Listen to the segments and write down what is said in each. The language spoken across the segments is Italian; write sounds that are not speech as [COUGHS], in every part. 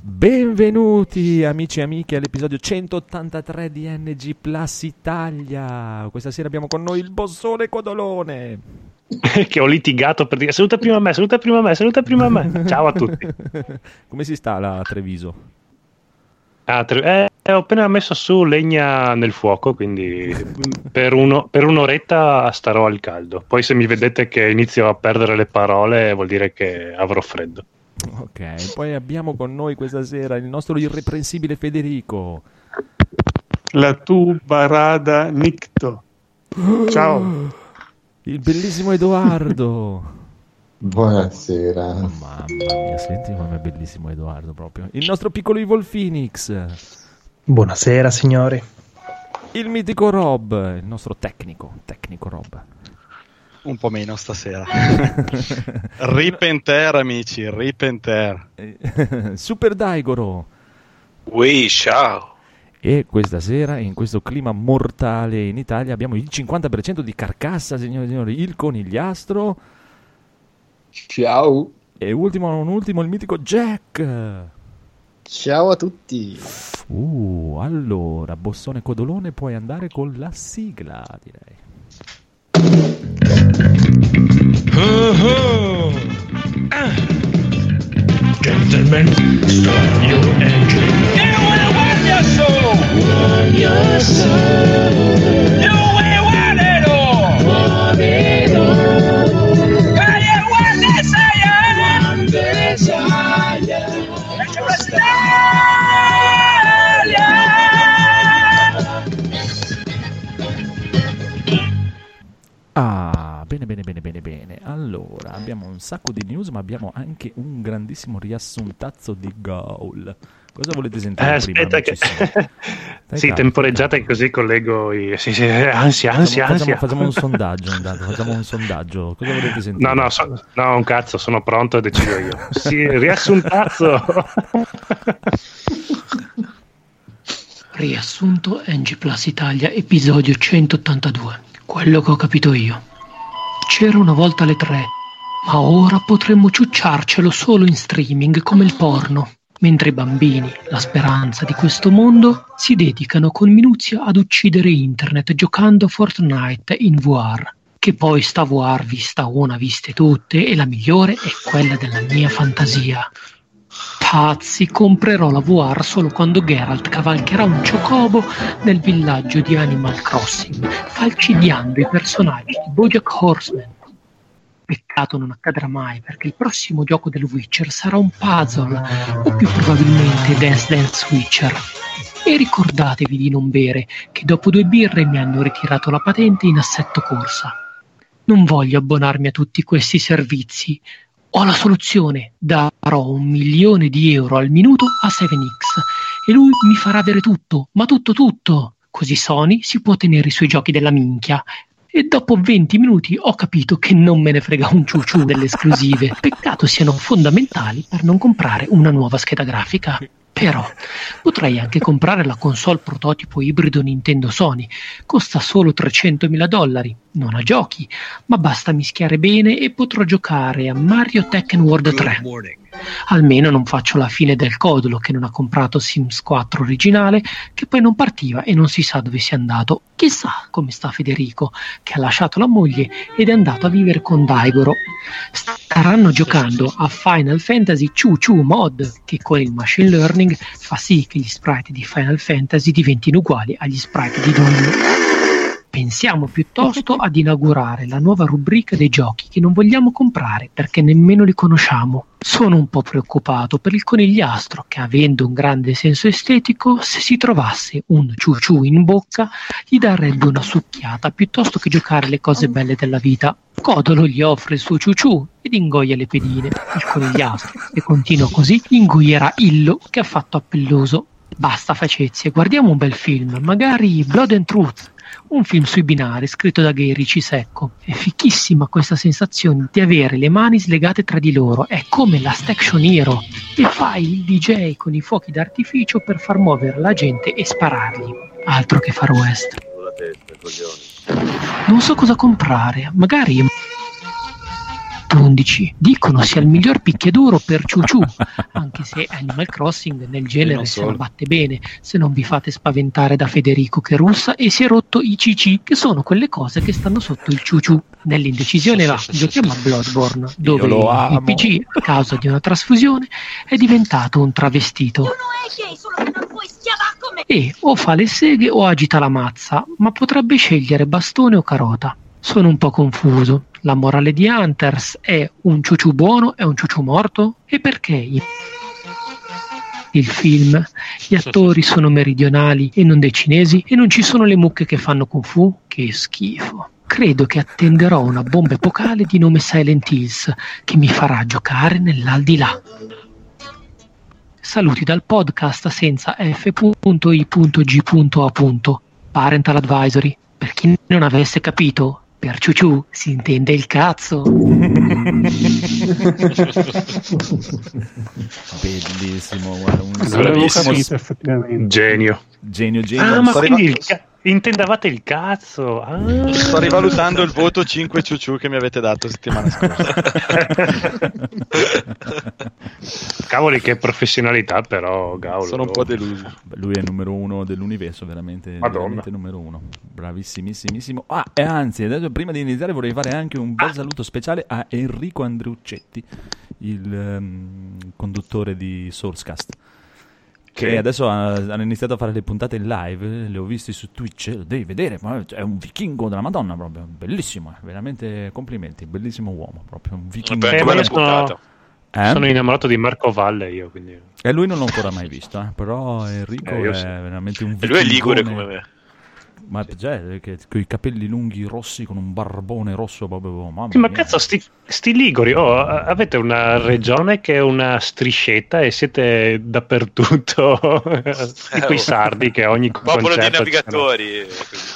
Benvenuti amici e amiche all'episodio 183 di NG Plus Italia. Questa sera abbiamo con noi il bossone Codolone. [LAUGHS] che ho litigato per dire saluta prima me, saluta prima me, saluta prima me. [LAUGHS] Ciao a tutti. Come si sta la Treviso? Ah, tre- eh, ho appena messo su legna nel fuoco, quindi per, uno- per un'oretta starò al caldo. Poi se mi vedete che inizio a perdere le parole vuol dire che avrò freddo. Ok, poi abbiamo con noi questa sera il nostro irreprensibile Federico. La tu barada nicto. Ciao. Il bellissimo Edoardo. Buonasera. Oh, mamma mia, senti come è bellissimo Edoardo proprio. Il nostro piccolo Evil Phoenix. Buonasera signori. Il mitico Rob, il nostro tecnico, tecnico Rob. Un po' meno stasera. [LAUGHS] Ripenter, amici, ripenter. [LAUGHS] Super Daigoro. Ui, ciao. E questa sera, in questo clima mortale in Italia, abbiamo il 50% di carcassa, signore e signori, il conigliastro. Ciao. E ultimo, non ultimo, il mitico Jack. Ciao a tutti. Uh, allora, Bossone Codolone, puoi andare con la sigla, direi. Gentlemen, start your engine. ¡Io vuole guardia solo! Guardia solo. ¡Io vuole guardero! Guardiero. ¡Calle guardia saya! Guardia saya. ¡Ecco Ah, bene, bene, bene, bene, bene. Allora, abbiamo un sacco di news, ma abbiamo anche un grandissimo riassuntazzo di Gaul. Cosa volete sentire Eh, prima? aspetta che... [LAUGHS] Dai, sì, calma, temporeggiate così collego i... Sì, sì, ansia, ansia, Facciamo, ansia. facciamo, facciamo un sondaggio, [LAUGHS] intanto, facciamo un sondaggio. Cosa volete sentire? No, no, so- no, un cazzo, sono pronto e decido io. Sì, riassuntazzo. Riassunto NG Plus Italia, episodio 182. Quello che ho capito io. C'era una volta alle tre, ma ora potremmo ciucciarcelo solo in streaming come il porno. Mentre i bambini, la speranza di questo mondo, si dedicano con minuzia ad uccidere internet giocando a Fortnite in VR. Che poi sta VR vista una, viste tutte, e la migliore è quella della mia fantasia. Pazzi, comprerò la VR solo quando Geralt cavalcherà un ciocobo nel villaggio di Animal Crossing, falcidiando i personaggi di Bojack Horseman. Peccato non accadrà mai, perché il prossimo gioco del Witcher sarà un puzzle, o più probabilmente Dance Dance Witcher. E ricordatevi di non bere, che dopo due birre mi hanno ritirato la patente in assetto corsa. Non voglio abbonarmi a tutti questi servizi, ho la soluzione, darò un milione di euro al minuto a 7X e lui mi farà avere tutto, ma tutto tutto. Così Sony si può tenere i suoi giochi della minchia. E dopo 20 minuti ho capito che non me ne frega un ciuciù delle esclusive. Peccato siano fondamentali per non comprare una nuova scheda grafica. Però potrei anche comprare la console prototipo ibrido Nintendo Sony. Costa solo 300.000 dollari. Non ha giochi, ma basta mischiare bene e potrò giocare a Mario Tekken World 3. Almeno non faccio la fine del codolo che non ha comprato Sims 4 originale, che poi non partiva e non si sa dove sia andato. Chissà come sta Federico, che ha lasciato la moglie ed è andato a vivere con Daigoro. Staranno giocando a Final Fantasy Chu Chu Mod, che con il machine learning fa sì che gli sprite di Final Fantasy diventino uguali agli sprite di Doom. Pensiamo piuttosto ad inaugurare la nuova rubrica dei giochi che non vogliamo comprare perché nemmeno li conosciamo. Sono un po' preoccupato per il conigliastro che, avendo un grande senso estetico, se si trovasse un ciuciù in bocca, gli darebbe una succhiata piuttosto che giocare le cose belle della vita. Codolo gli offre il suo ciuciù ed ingoia le pedine. Il conigliastro, se continua così, ingoierà Illo che ha fatto appelloso. Basta facezie, guardiamo un bel film, magari Blood and Truth, un film sui binari scritto da Gay Secco. È fichissima questa sensazione di avere le mani slegate tra di loro, è come la Action Hero e fai il DJ con i fuochi d'artificio per far muovere la gente e sparargli. Altro che Far West. Non so cosa comprare, magari 11. Dicono sia il miglior picchiaduro per Ciuciù, anche anche se Animal Crossing nel genere se la batte bene, se non vi fate spaventare da Federico che russa e si è rotto i CC, che sono quelle cose che stanno sotto il ciuciù. Nell'indecisione va, giochiamo a Bloodborne, dove lo il. PC, a causa di una trasfusione, è diventato un travestito. E o fa le seghe o agita la mazza, ma potrebbe scegliere bastone o carota. Sono un po' confuso. La morale di Hunters è un ciuciù buono e un ciuciù morto? E perché il film, gli attori sono meridionali e non dei cinesi e non ci sono le mucche che fanno kung fu? Che schifo. Credo che attenderò una bomba epocale di nome Silent Hills che mi farà giocare nell'aldilà. Saluti dal podcast senza f.i.g.a. Parental Advisory. Per chi non avesse capito, per ciuciù si intende il cazzo. [LAUGHS] Bellissimo, guarda, un bravissimo capito effettivamente. Genio. genio genio. Ah, ma quindi il ca- intendavate il cazzo? Ah. Sto rivalutando il voto 5 ciuciù che mi avete dato settimana scorsa. [LAUGHS] Cavoli, che professionalità, però, Gaul. Sono un po' deluso. Lui è il numero uno dell'universo, veramente, Madonna. veramente numero uno. Bravissimissimo. Ah, e anzi, adesso prima di iniziare vorrei fare anche un bel saluto speciale a Enrico Andreuccetti, il ehm, conduttore di Sourcecast. Che adesso ha- hanno iniziato a fare le puntate in live, le ho viste su Twitch, lo devi vedere, ma è un vichingo della Madonna proprio, bellissimo, eh, veramente complimenti, bellissimo uomo, proprio un vichingo. Eh, bella puntata. Eh? sono innamorato di Marco Valle io, quindi... E lui non l'ho ancora mai visto, eh, però Enrico Eh, è sì. veramente un E lui è ligure come me. Ma già, che, con i capelli lunghi rossi, con un barbone rosso, proprio, mamma Sì, ma mia. cazzo, sti, sti liguri, oh, avete una regione che è una striscetta e siete dappertutto, [LAUGHS] di quei oh. sardi che ogni Popolo di navigatori.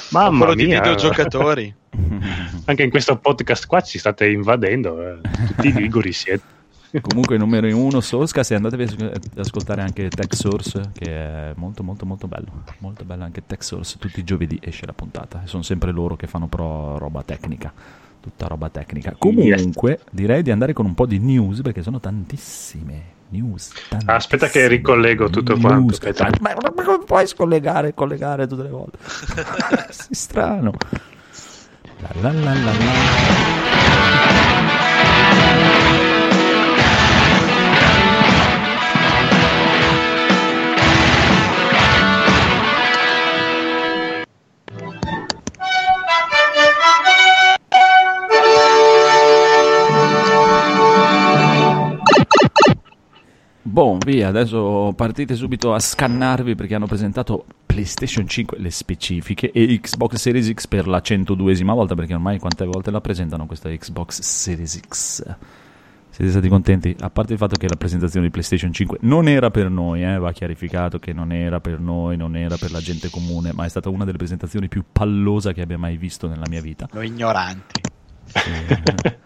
Mamma Popolo di mia, videogiocatori. [LAUGHS] anche in questo podcast qua ci state invadendo, eh. tutti i liguri siete. Comunque numero uno Sourcecast e andatevi a ad ascoltare anche Tech Source che è molto molto molto bello. Molto bello anche Tech Source, tutti i giovedì esce la puntata. Sono sempre loro che fanno pro roba tecnica. Tutta roba tecnica. Comunque direi di andare con un po' di news perché sono tantissime news. Ah, Aspetta che tantissime ricollego tutto quanto. news. aspetta. Ma ma come puoi scollegare collegare tutte le volte? [LAUGHS] Sei strano. La la la la la. Boh, via, adesso partite subito a scannarvi perché hanno presentato PlayStation 5, le specifiche, e Xbox Series X per la 102esima volta, perché ormai quante volte la presentano questa Xbox Series X? Siete stati contenti? A parte il fatto che la presentazione di PlayStation 5 non era per noi, eh, va chiarificato che non era per noi, non era per la gente comune, ma è stata una delle presentazioni più pallosa che abbia mai visto nella mia vita. Noi ignoranti. Sì.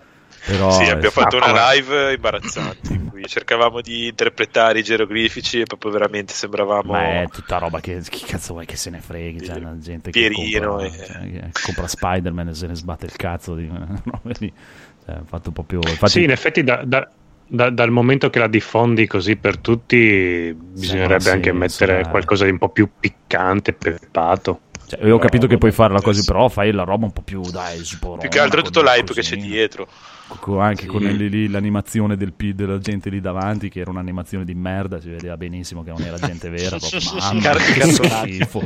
Però sì, abbiamo fatto una live imbarazzante in cui cercavamo di interpretare i geroglifici e proprio veramente sembravamo Ma è tutta roba che chi cazzo vuoi che se ne freghi? C'è una gente che Pierino compra, e- cioè, che compra Spider-Man e se ne sbatte il cazzo di. [LAUGHS] Cioè, ha fatto proprio infatti, Sì, in effetti da- da- da- dal momento che la diffondi così per tutti, bisognerebbe sì, anche mettere sì. qualcosa di un po' più piccante, peppato. cioè, io ho capito che puoi farla così, però fai la roba un po' più dai, sporona, più che altro tutto l'hype che c'è dietro. Co- anche Sì. con lì- lì l'animazione del P della gente lì davanti, che era un'animazione di merda, si vedeva benissimo che non era gente vera. proprio, Car- schifo.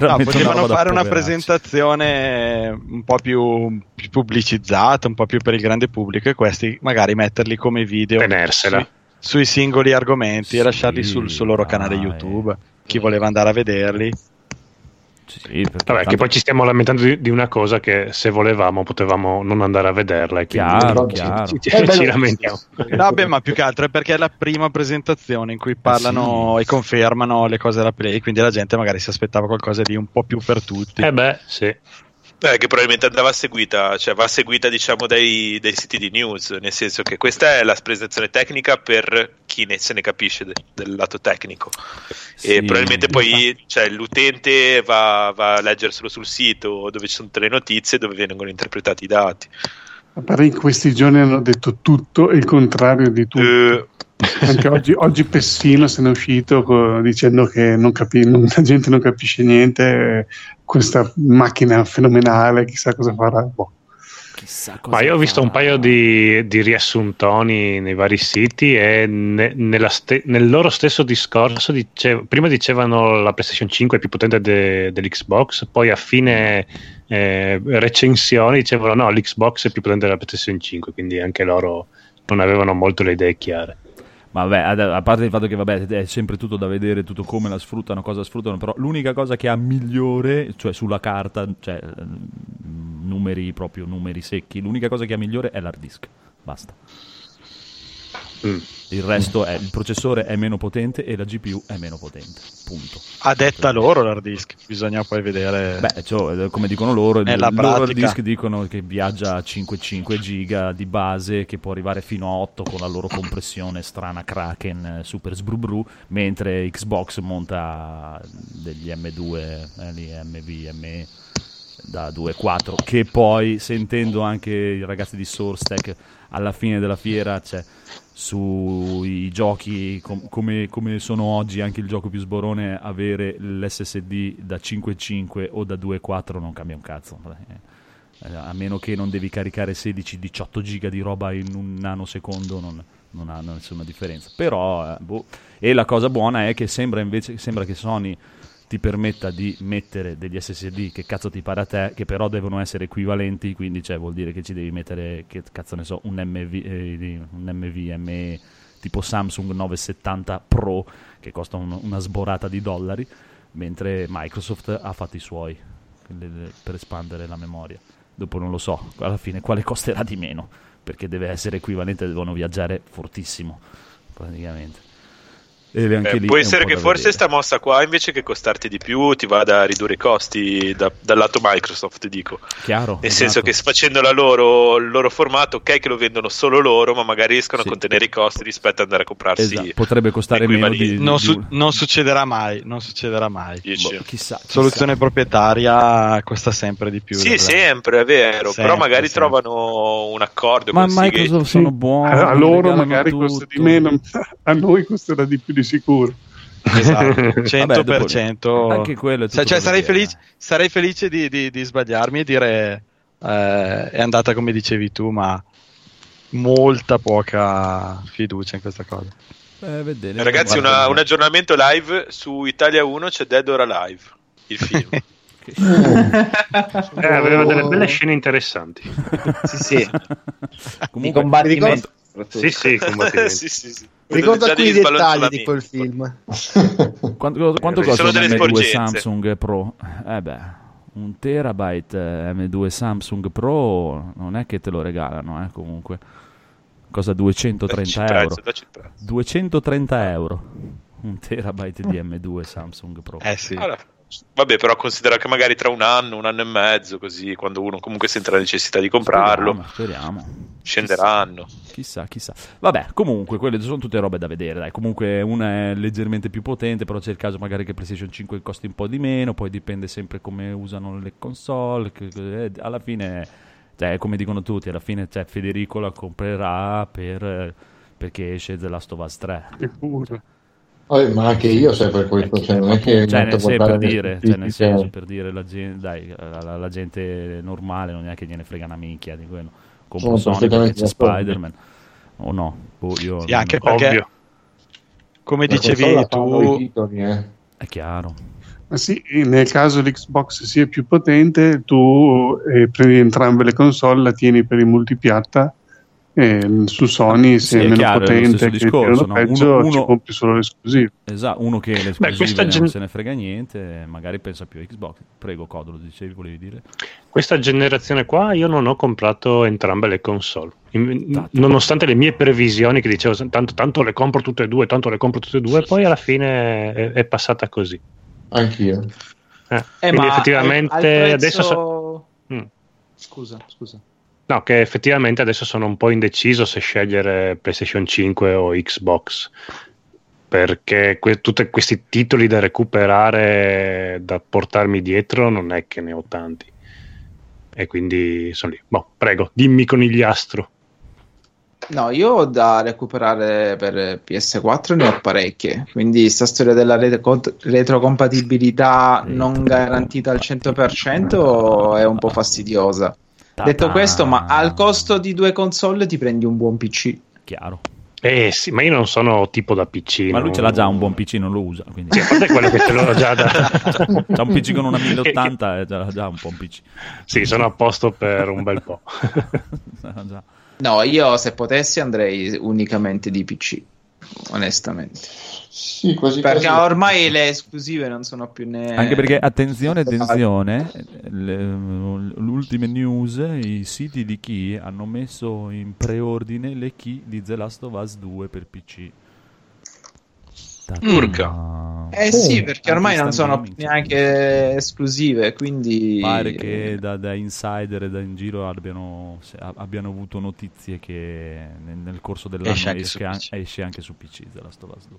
No, potevano fare una presentazione un po' più, più pubblicizzata, un po' più per il grande pubblico e questi magari metterli come video Tenersela. sui, sui singoli argomenti e Sì, lasciarli sul, sul loro canale dai. YouTube. Chi voleva andare a vederli. Sì, Vabbè, che tanto- poi ci stiamo lamentando di, di una cosa che se volevamo potevamo non andare a vederla. E quindi Chiaro, ci- chiaro. Ci, ci- Eh, ci no. lamentiamo. [LAUGHS] No, beh, ma più che altro è perché è la prima presentazione in cui parlano e confermano le cose della Play, quindi la gente magari si aspettava qualcosa di un po' più per tutti. Eh beh, sì. Eh, che probabilmente andava seguita, cioè va seguita diciamo dai, dai siti di news, nel senso che questa è la presentazione tecnica per chi ne, se ne capisce de- del lato tecnico Sì, e probabilmente poi cioè, l'utente va, va a leggerselo sul sito dove ci sono tutte le notizie dove vengono interpretati i dati. A parte in questi giorni hanno detto tutto e il contrario di tutto. Eh, Anche oggi, oggi Pessino se n'è uscito co- dicendo che non capi- non- la gente non capisce niente, questa macchina fenomenale, chissà cosa farà. Boh. Chissà Ma io ho visto un paio di, di riassuntoni nei vari siti e ne- nella ste- nel loro stesso discorso dice- prima dicevano la PlayStation 5 è più potente de- dell'Xbox, poi a fine eh, recensioni dicevano no, l'Xbox è più potente della PlayStation 5, quindi anche loro non avevano molto le idee chiare. Ma vabbè, a parte il fatto che vabbè, è sempre tutto da vedere, tutto come la sfruttano, cosa sfruttano, però l'unica cosa che ha migliore, cioè sulla carta, cioè eh, numeri proprio, numeri secchi, l'unica cosa che ha migliore è l'hard disk, basta. Mm. Il resto è il processore è meno potente e la GPU è meno potente, punto. A detta loro l'hard disk, bisogna poi vedere. Beh, cioè, come dicono loro, il loro hard pratica. disk dicono che viaggia a 5,5 giga di base, che può arrivare fino a 8 con la loro compressione strana Kraken eh, super sbrubru, mentre Xbox monta degli M2, eh, lì, MV, ME da 2.4, che poi sentendo anche i ragazzi di SourceTech alla fine della fiera, cioè sui giochi com- come, come sono oggi anche il gioco più sborone avere l'SSD da 5.5 o da 2.4 non cambia un cazzo Eh, a meno che non devi caricare 16-18 giga di roba in un nanosecondo non, non ha nessuna differenza però eh, boh. e la cosa buona è che sembra invece sembra che Sony ti permetta di mettere degli SSD che cazzo ti pare a te, che però devono essere equivalenti, quindi cioè, vuol dire che ci devi mettere, che cazzo ne so, un, MV, eh, tipo Samsung 970 Pro che costa un- una sborata di dollari, mentre Microsoft ha fatto i suoi per espandere la memoria. Dopo non lo so, alla fine quale costerà di meno, perché deve essere equivalente, devono viaggiare fortissimo, praticamente. Anche Eh, lì può essere che forse vedere. sta mossa qua invece che costarti di più ti vada a ridurre i costi da- dal lato Microsoft, dico. Chiaro, Nel senso esatto. che facendo la loro, il loro formato, ok che lo vendono solo loro, ma magari riescono Sì. a contenere i costi rispetto ad andare a comprarsi Esatto, potrebbe costare meno di, non, di su- un- non succederà mai, non succederà mai. Boh, chissà, chissà. Soluzione proprietaria costa sempre di più. Sì, sempre, è vero, Sempre, però magari sempre. trovano un accordo Ma. Microsoft sono buoni. [LAUGHS] a loro magari tutto. costa di meno, [LAUGHS] a noi costerà di più di sicuro. Esatto, [LAUGHS] Vabbè, dopo- 100%. Anche quello Cioè, cioè, sarei, felice, sarei felice di, di- di sbagliarmi e dire eh, è andata come dicevi tu, ma molta poca fiducia in questa cosa. Eh, vedere. Ragazzi, una- un aggiornamento live su Italia 1 c'è Dead or Alive, il film. [LAUGHS] Eh, aveva delle belle scene interessanti. [LAUGHS] Sì, sì. I Comunque, combattimenti. Sì, sì, combattimenti. sì, sì, sì. Già alcuni degli dettagli di quel film. [LAUGHS] quanto, quanto costa un delle M2 sporgenze. Samsung Pro? Eh beh, un terabyte eh, M2 Samsung Pro non è che te lo regalano, eh, comunque. Cosa 230 Dacci il euro? prezzo. 230 euro. Un terabyte di M2 Samsung Pro. Eh sì. Allora, vabbè, però considera che magari tra un anno, un anno e mezzo, così, quando uno comunque sente la necessità di comprarlo, Speriamo, speriamo. scenderanno. Chissà, chissà. Vabbè, comunque, quelle sono tutte robe da vedere. Dai. Comunque, una è leggermente più potente, però c'è il caso magari che PlayStation 5 costi un po' di meno. Poi dipende sempre come usano le console. che- che- eh, alla fine, cioè, come dicono tutti, alla fine cioè, Federico la comprerà per, eh, perché esce The Last of Us 3. Sicuro. Vabbè, ma anche io sempre questo, cioè, non è che Cioè, nel, guardare per dire, cioè, nel senso, per dire, la gente, dai, la, la gente normale non è che gliene frega una minchia di quello. Compro Sono Sony perché c'è. Spider-Man. O no? Boh, io Sì, non- anche perché, Ovvio. come La dicevi tu, titoli, eh. È chiaro. Ma sì, nel caso l'Xbox sia più potente, tu eh, prendi entrambe le console, la tieni per il multipiatta. E su Sony, se Sì, è è meno chiaro, è potente che discorso, no? peggio, Uno- ci uno- compri solo l'esclusivo. Esatto, uno che le esclusive questa non gen- se ne frega niente, magari pensa più a Xbox. Prego, Codolo, dicevi, volevi dire? Questa generazione qua io non ho comprato entrambe le console. In- Tanto. nonostante le mie previsioni che dicevo tanto, tanto le compro tutte e due, tanto le compro tutte e due, poi alla fine è, è passata così. Anch'io. Eh, Eh, quindi ma effettivamente al- al prezzo- adesso so- Mm. Scusa, scusa. No, che effettivamente adesso sono un po' indeciso se scegliere PlayStation 5 o Xbox. Perché que- tutti questi titoli da recuperare, da portarmi dietro, non è che ne ho tanti. E quindi sono lì. Boh, prego, dimmi conigliastro. No, io ho da recuperare per PS4 ne ho parecchie, quindi sta storia della retro- retrocompatibilità non garantita al 100% è un po' fastidiosa. Detto questo, ma al costo di due console ti prendi un buon PC. Chiaro. Eh sì, ma io non sono tipo da PC. Ma lui non- ce l'ha già un buon PC, non lo usa. Quindi... Sì, a parte quello che ce l'ho già da... C'ha un PC con una [LAUGHS] 1080 e già, già un un PC. Sì, sono a posto per un bel po'. [LAUGHS] No, io se potessi andrei unicamente di PC, onestamente. Sì, quasi Perché quasi. ormai le esclusive non sono più né... Anche perché, attenzione, attenzione, le, l'ultime news, i siti di Key hanno messo in preordine le key di The Last of Us 2 per PC. Urca. Eh sì, perché ormai non sono gaming, neanche esclusive, quindi... Pare che da, da insider e da in giro abbiano, se- abbiano avuto notizie che nel, nel corso dell'anno Esce anche esce, su an- PC. esce anche su PC The Last of Us 2.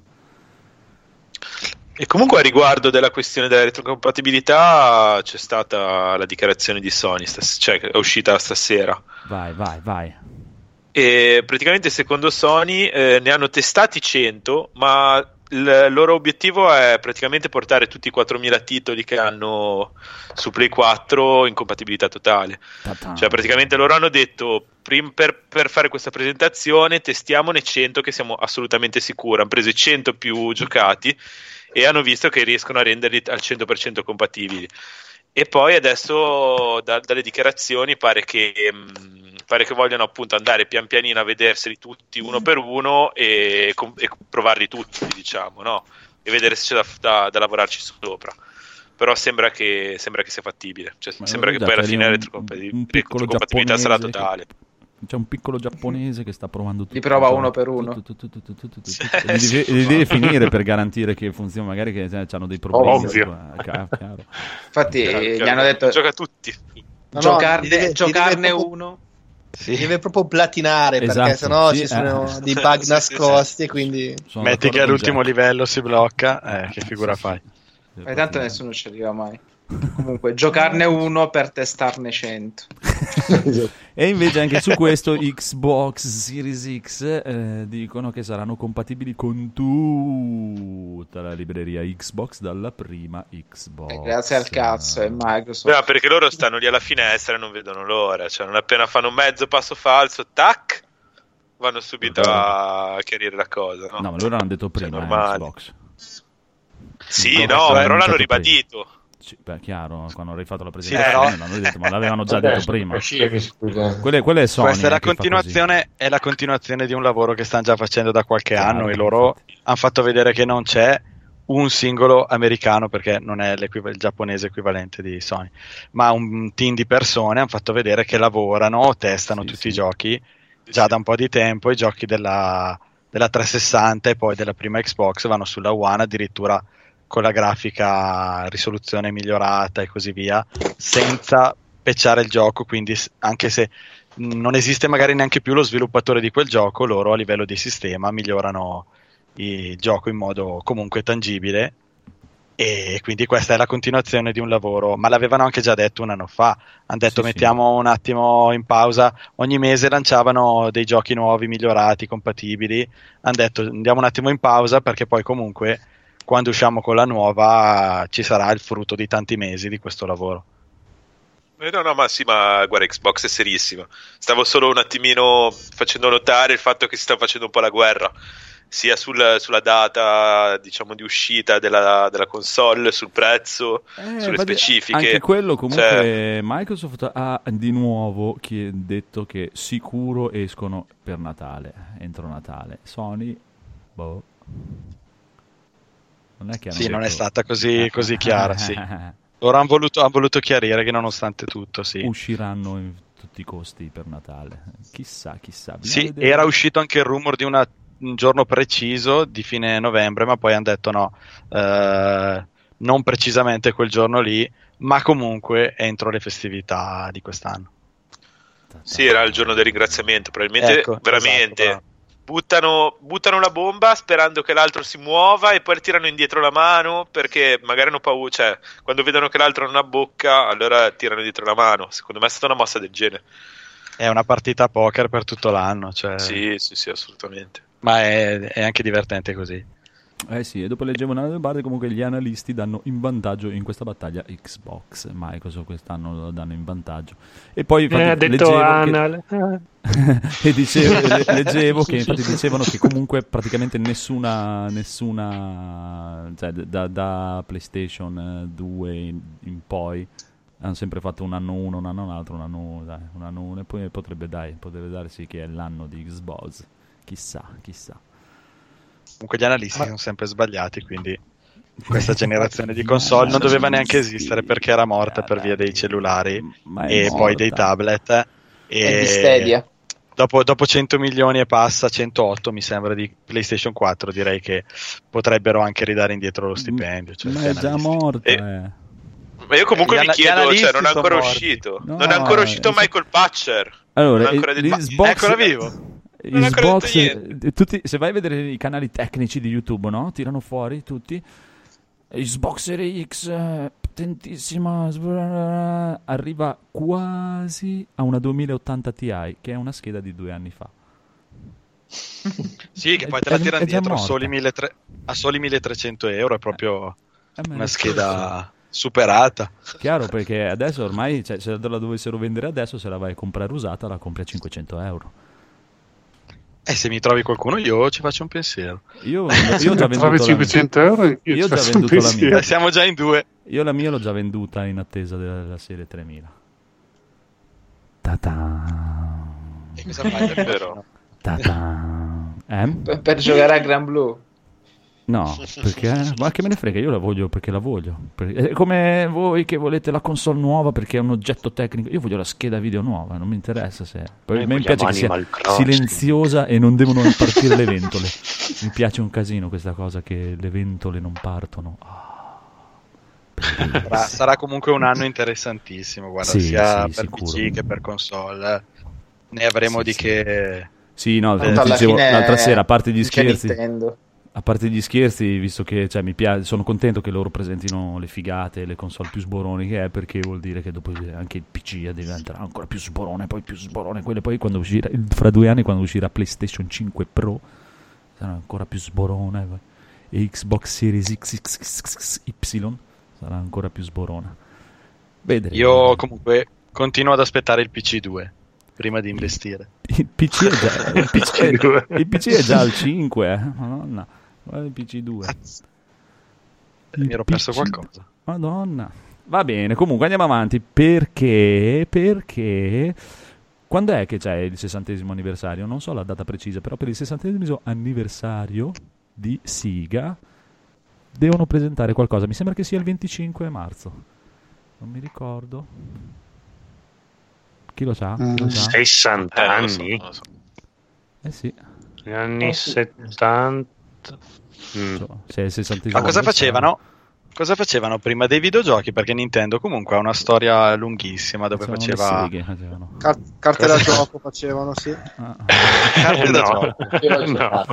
E comunque a riguardo della questione della retrocompatibilità c'è stata la dichiarazione di Sony, stas- cioè è uscita stasera. Vai, vai, vai. E praticamente secondo Sony eh, ne hanno testati 100, ma il loro obiettivo è praticamente portare tutti i 4000 titoli che hanno su Play 4 in compatibilità totale. Ta-ta. Cioè praticamente loro hanno detto per, per fare questa presentazione testiamone 100 che siamo assolutamente sicuri. Hanno preso i 100 più giocati e hanno visto che riescono a renderli al 100% compatibili. E poi adesso da- dalle dichiarazioni pare che, mh, pare che vogliano appunto andare pian pianino a vederseli tutti uno per uno e, e provarli tutti, diciamo, no? E vedere se c'è da, da- da lavorarci sopra. Però sembra che, sembra che sia fattibile. Cioè, sembra che poi alla fine la retrocompatibilità sarà giapponese totale. C'è un piccolo giapponese che sta provando tutto. Li prova uno per uno. Li deve, finire per garantire che funzioni. Magari che hanno dei problemi. Ovvio. Eh. Infatti gli hanno detto Gioca tutti. Giocarne, uno. Li deve proprio platinare perché Esatto, sennò sì, ci sono eh. [LAUGHS] dei bug Sì, sì, nascosti e quindi Metti che all'ultimo livello si blocca, eh, che figura Sì, sì. fai? Ma tanto nessuno ci arriva mai. Comunque, giocarne uno per testarne 100. [LAUGHS] E invece anche su questo [LAUGHS] Xbox Series X eh, dicono che saranno compatibili con tutta la libreria Xbox dalla prima Xbox. Eh, grazie al cazzo, è Microsoft. No, perché loro stanno lì alla finestra e non vedono l'ora. Cioè, non appena fanno un mezzo passo falso, tac, vanno subito a chiarire la cosa. No, No, ma loro hanno detto prima eh, normale. Xbox. Sì, No, no, però l'hanno ribadito. Sì, beh, chiaro, quando ho rifatto la presentazione l'hanno detto, ma l'avevano già Vabbè, detto prima. Quelle, quelle è Sony. Questa è la continuazione, è la continuazione di un lavoro che stanno già facendo da qualche Chiaro, anno e loro infatti. hanno fatto vedere che non c'è un singolo americano perché non è il giapponese equivalente di Sony, ma un team di persone hanno fatto vedere che lavorano, testano Sì, tutti sì. i giochi già da un po' di tempo, i giochi della, della 360 e poi della prima Xbox vanno sulla One addirittura con la grafica risoluzione migliorata e così via, senza pecciare il gioco, quindi anche se non esiste magari neanche più lo sviluppatore di quel gioco, loro a livello di sistema migliorano il gioco in modo comunque tangibile e quindi questa è la continuazione di un lavoro, ma l'avevano anche già detto un anno fa, hanno detto Sì, sì. mettiamo un attimo in pausa, ogni mese lanciavano dei giochi nuovi, migliorati, compatibili, hanno detto andiamo un attimo in pausa perché poi comunque quando usciamo con la nuova ci sarà il frutto di tanti mesi di questo lavoro. Eh, no, no, ma sì, ma guarda, Xbox è serissima. Stavo solo un attimino facendo notare il fatto che si sta facendo un po' la guerra, sia sul- sulla data, diciamo, di uscita della, della console, sul prezzo, Eh, sulle specifiche. Anche quello comunque Cioè, Microsoft ha di nuovo detto che sicuro escono per Natale, entro Natale. Sony, boh. Non è che hanno Sì, non è stata così, così chiara, sì. [LAUGHS] Loro hanno voluto, han voluto chiarire che nonostante tutto, sì. Usciranno in tutti i costi per Natale. Chissà, chissà. bisogna Sì, vedere. era uscito anche il rumor di una- un giorno preciso di fine novembre, ma poi hanno detto no, eh, non precisamente quel giorno lì, ma comunque entro le festività di quest'anno. sì, era il giorno del ringraziamento. Probabilmente, Ecco, veramente, esatto. Buttano, buttano la bomba sperando che l'altro si muova e poi tirano indietro la mano perché magari hanno paura. Cioè, quando vedono che l'altro non ha bocca, allora tirano indietro la mano. Secondo me è stata una mossa del genere. è una partita a poker per tutto l'anno. Cioè... Sì, sì, sì, assolutamente. Ma è, è anche divertente così. Eh sì, e dopo leggevo una delle barre comunque gli analisti danno in vantaggio in questa battaglia Xbox, Microsoft quest'anno lo danno in vantaggio. E poi infatti, Eh, ha detto leggevo Anal. che, [LAUGHS] e dicevo, le- leggevo [LAUGHS] che infatti dicevano che comunque praticamente nessuna, nessuna cioè da, da PlayStation 2 in, in poi hanno sempre fatto un anno uno, un anno l'altro, un anno dai, un anno uno e poi potrebbe, dai, potrebbe darsi che è l'anno di Xbox, chissà, chissà. Comunque gli analisti sono sempre sbagliati, quindi [LAUGHS] questa generazione di console non doveva neanche esistere perché era morta per via dei cellulari Ma e morta. poi dei tablet. E, E di Stadia. Dopo, dopo 100 milioni e passa, 108 mi sembra di PlayStation 4, direi che potrebbero anche ridare indietro lo stipendio. Cioè, Ma è già morta, Eh, eh. Ma io comunque Gli mi chiedo, cioè, non è ancora morti. uscito. No, non è ancora uscito eh, Michael Patcher. Allora, non è ancora eh, di- l'Xbox- È ancora vivo. Xbox, tutti, se vai a vedere i canali tecnici di YouTube, no? Tirano fuori tutti. Xbox Series X, potentissima, arriva quasi a una 2080 Ti, che è una scheda di due anni fa. Sì, che poi te la tirano dietro a soli, 1300 a soli 1300 euro, è proprio Eh, una scheda superata. Chiaro, perché adesso ormai, cioè, se la dovessero vendere adesso, se la vai a comprare usata, la compri a 500 euro. E se mi trovi qualcuno io ci faccio un pensiero. Io, [LAUGHS] io ho già venduto Trovi la 500 euro? Io, Io ci ho già faccio un venduto la mia. pensiero. Eh, siamo già in due. Io la mia l'ho già venduta in attesa della serie 3000. Ta-ta. E cosa fai? È vero. Ta-ta. Eh? Per, per giocare a Gran Blue. No, [LAUGHS] perché? Ma che me ne frega, io la voglio perché la voglio. È come voi che volete la console nuova perché è un oggetto tecnico. Io voglio la scheda video nuova, non mi interessa se. Poi a me Noi piace che sia Crossing. silenziosa e non devono partire le ventole. Mi piace un casino questa cosa che le ventole non partono. Ah, Sarà, sarà comunque un anno interessantissimo, guarda, Sì, sia sì, per sicuro. PC che per console. Ne avremo Sì, di sì. che... Sì, no, come dicevo l'altra sera, a parte gli scherzi, Nintendo. A parte gli scherzi, visto che cioè, mi piace, sono contento che loro presentino le figate, le console più sboroni che è, perché vuol dire che dopo anche il PC diventerà ancora più sborone, poi più sborone, quelle poi quando uscirà, fra due anni quando uscirà PlayStation 5 Pro, sarà ancora più sborone, e Xbox Series XXY sarà ancora più sborona. Vedremo. Io comunque continuo ad aspettare il PC2 prima di investire. Il PC è già, il PC è, [LAUGHS] il PC è già [LAUGHS] al 5, eh. Madonna. Guarda il PC2. Mi ero perso PC. qualcosa. Madonna. Va bene, comunque andiamo avanti. Perché? Perché? Quando è che c'è il sessantesimo anniversario? Non so la data precisa, però per il sessantesimo anniversario di Siga devono presentare qualcosa. Mi sembra che sia il 25 marzo. Non mi ricordo. Chi lo sa? Mm. Lo sa? 60 Eh, non lo so, anni? lo so. Eh sì. Gli anni Oh, sì. 70. Mm. So, se Ma cosa facevano? Cosa facevano prima dei videogiochi? Perché Nintendo comunque ha una storia lunghissima dove Facevano faceva seghe, facevano. Car- carte da gioco facevano, sì. Ah. [LAUGHS] carte da No. gioco. No.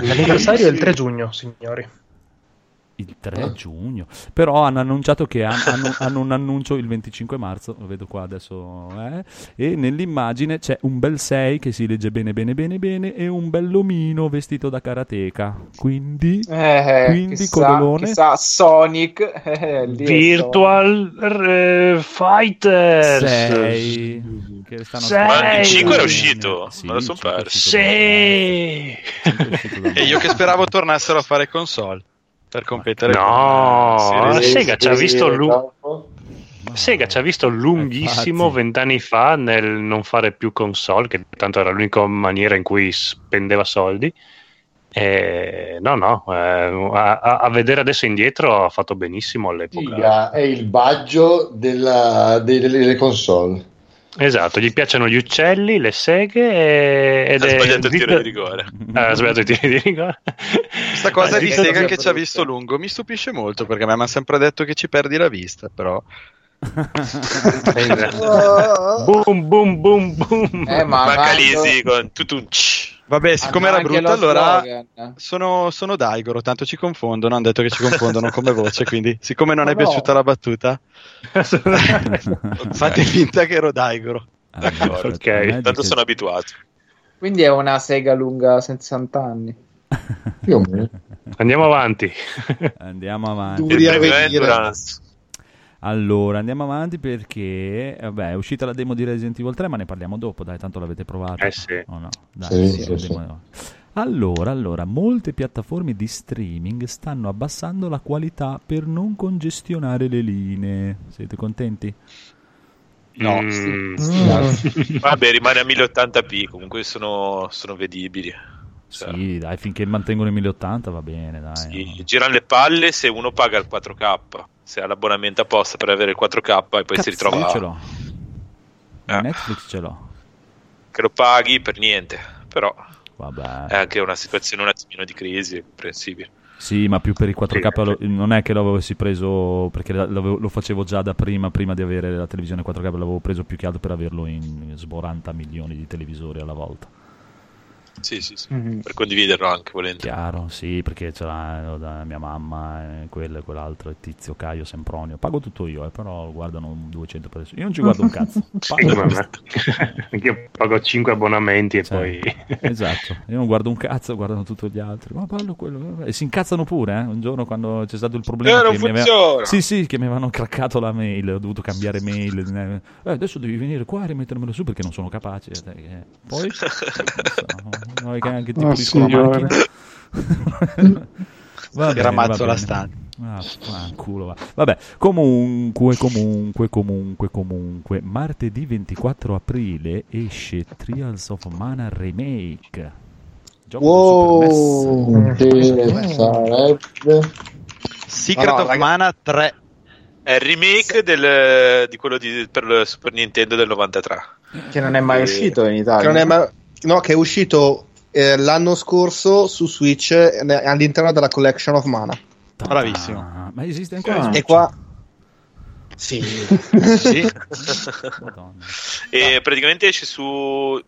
L'anniversario è il 3 giugno, signori. Il 3 giugno. Però hanno annunciato che han- hanno, hanno un annuncio il 25 marzo, lo vedo qua adesso, eh, e nell'immagine c'è un bel 6 che si legge bene bene bene bene e un bell'omino vestito da karateka. Quindi, Eh, quindi chissà, chissà, Sonic. [LAUGHS] eh, è Virtual eh, Fighters 6 che stanno Sei! Ma il 5 era Sì, uscito? sì, Me lo il son 5 è perso. Sì. il 5 è uscito da- E io che speravo tornassero a fare console per competere No, con eh, Sega ci ha visto lu- dopo. Ma- Sega ci ha visto lunghissimo vent'anni fa nel non fare più console, che tanto era l'unica maniera in cui spendeva soldi. E no, no, eh, a, a- a vedere adesso indietro ha fatto benissimo all'epoca. Giga è il baggio della- delle, delle console. Esatto, gli piacciono gli uccelli, le seghe e- ed Ha è sbagliato il tiro di rigore. [LAUGHS] Ah, ha sbagliato i tiri di rigore. Questa cosa Ah, di Sega che ci ha visto lungo mi stupisce molto perché a me mi hanno sempre detto che ci perdi la vista, però [LAUGHS] [LAUGHS] boom, boom, boom, boom. Eh, ma Manca tanto- Lisi con tutun. Vabbè, siccome era brutta lo allora sono, sono Daigoro, tanto ci confondono, hanno detto che ci confondono come voce, quindi siccome non Ma è [LAUGHS] no. piaciuta la battuta fate finta che ero Daigoro. Ah, aspetta, ok, tanto sono abituato. Quindi è una sega lunga 60 anni. [LAUGHS] Più o meno. Andiamo avanti. Andiamo avanti. Duri a Il premio vedere. Allora, andiamo avanti perché vabbè, è uscita la demo di Resident Evil 3, ma ne parliamo dopo, dai, tanto l'avete provato. Eh sì. O no? Dai, Sì, sì, sì, la sì. demo- Allora, allora, molte piattaforme di streaming stanno abbassando la qualità per non congestionare le linee. Siete contenti? No, Mm, Vabbè, rimane a 1080p, comunque sono, sono vedibili. Cioè, Sì, dai, finché mantengono i 1080 va bene, dai. sì, girano le palle se uno paga il 4K, se ha l'abbonamento apposta per avere il 4K e poi Cazzo, si ritrova io ce l'ho. Eh. Netflix ce l'ho. che lo paghi per niente, però Vabbè. è anche una situazione un attimino di crisi, è comprensibile. Sì, ma più per i 4K Sì. non è che l'avessi preso perché lo facevo già da prima, prima di avere la televisione 4K, l'avevo preso più che altro per averlo in sboranta milioni di televisori alla volta. Sì, sì, sì. Mhm. Per condividerlo anche volendo. Chiaro, sì, perché ce l'ha eh, da mia mamma, e quello e quell'altro, Tizio, Caio, Sempronio. Pago tutto io, eh, però guardano 200 persone. Io non ci guardo un [LAUGHS] cazzo. Pago. Anch'io [LAUGHS] pago 5 abbonamenti e Sì, poi... [LAUGHS] esatto, io non guardo un cazzo, guardano tutti gli altri. Ma parlo quello. E si incazzano pure, eh. Un giorno quando c'è stato il problema. Eh, non che mi aveva- funziona! Sì, sì, che mi avevano craccato la mail, ho dovuto cambiare mail. Eh, adesso devi venire qua e rimettermelo su perché non sono capace. Eh, Poi, no, che anche ti Oh, pulisco la macchina. [LAUGHS] Va bene, ramazzo la stanza. Ah, ah, culo, va. Vabbè, comunque, comunque, comunque, comunque, martedì 24 aprile esce Trials of Mana Remake. Gioco. Wow, che sarebbe Secret No, no, of raga- Mana 3. È il remake del- di quello di- per il Super Nintendo del 93. Che non è mai Eh, uscito in Italia. Che non è ma- no, che è uscito eh, l'anno scorso su Switch eh, all'interno della Collection of Mana. Bravissimo. Ah, ma esiste ancora? E qua. Sì. Sì. E praticamente esce su,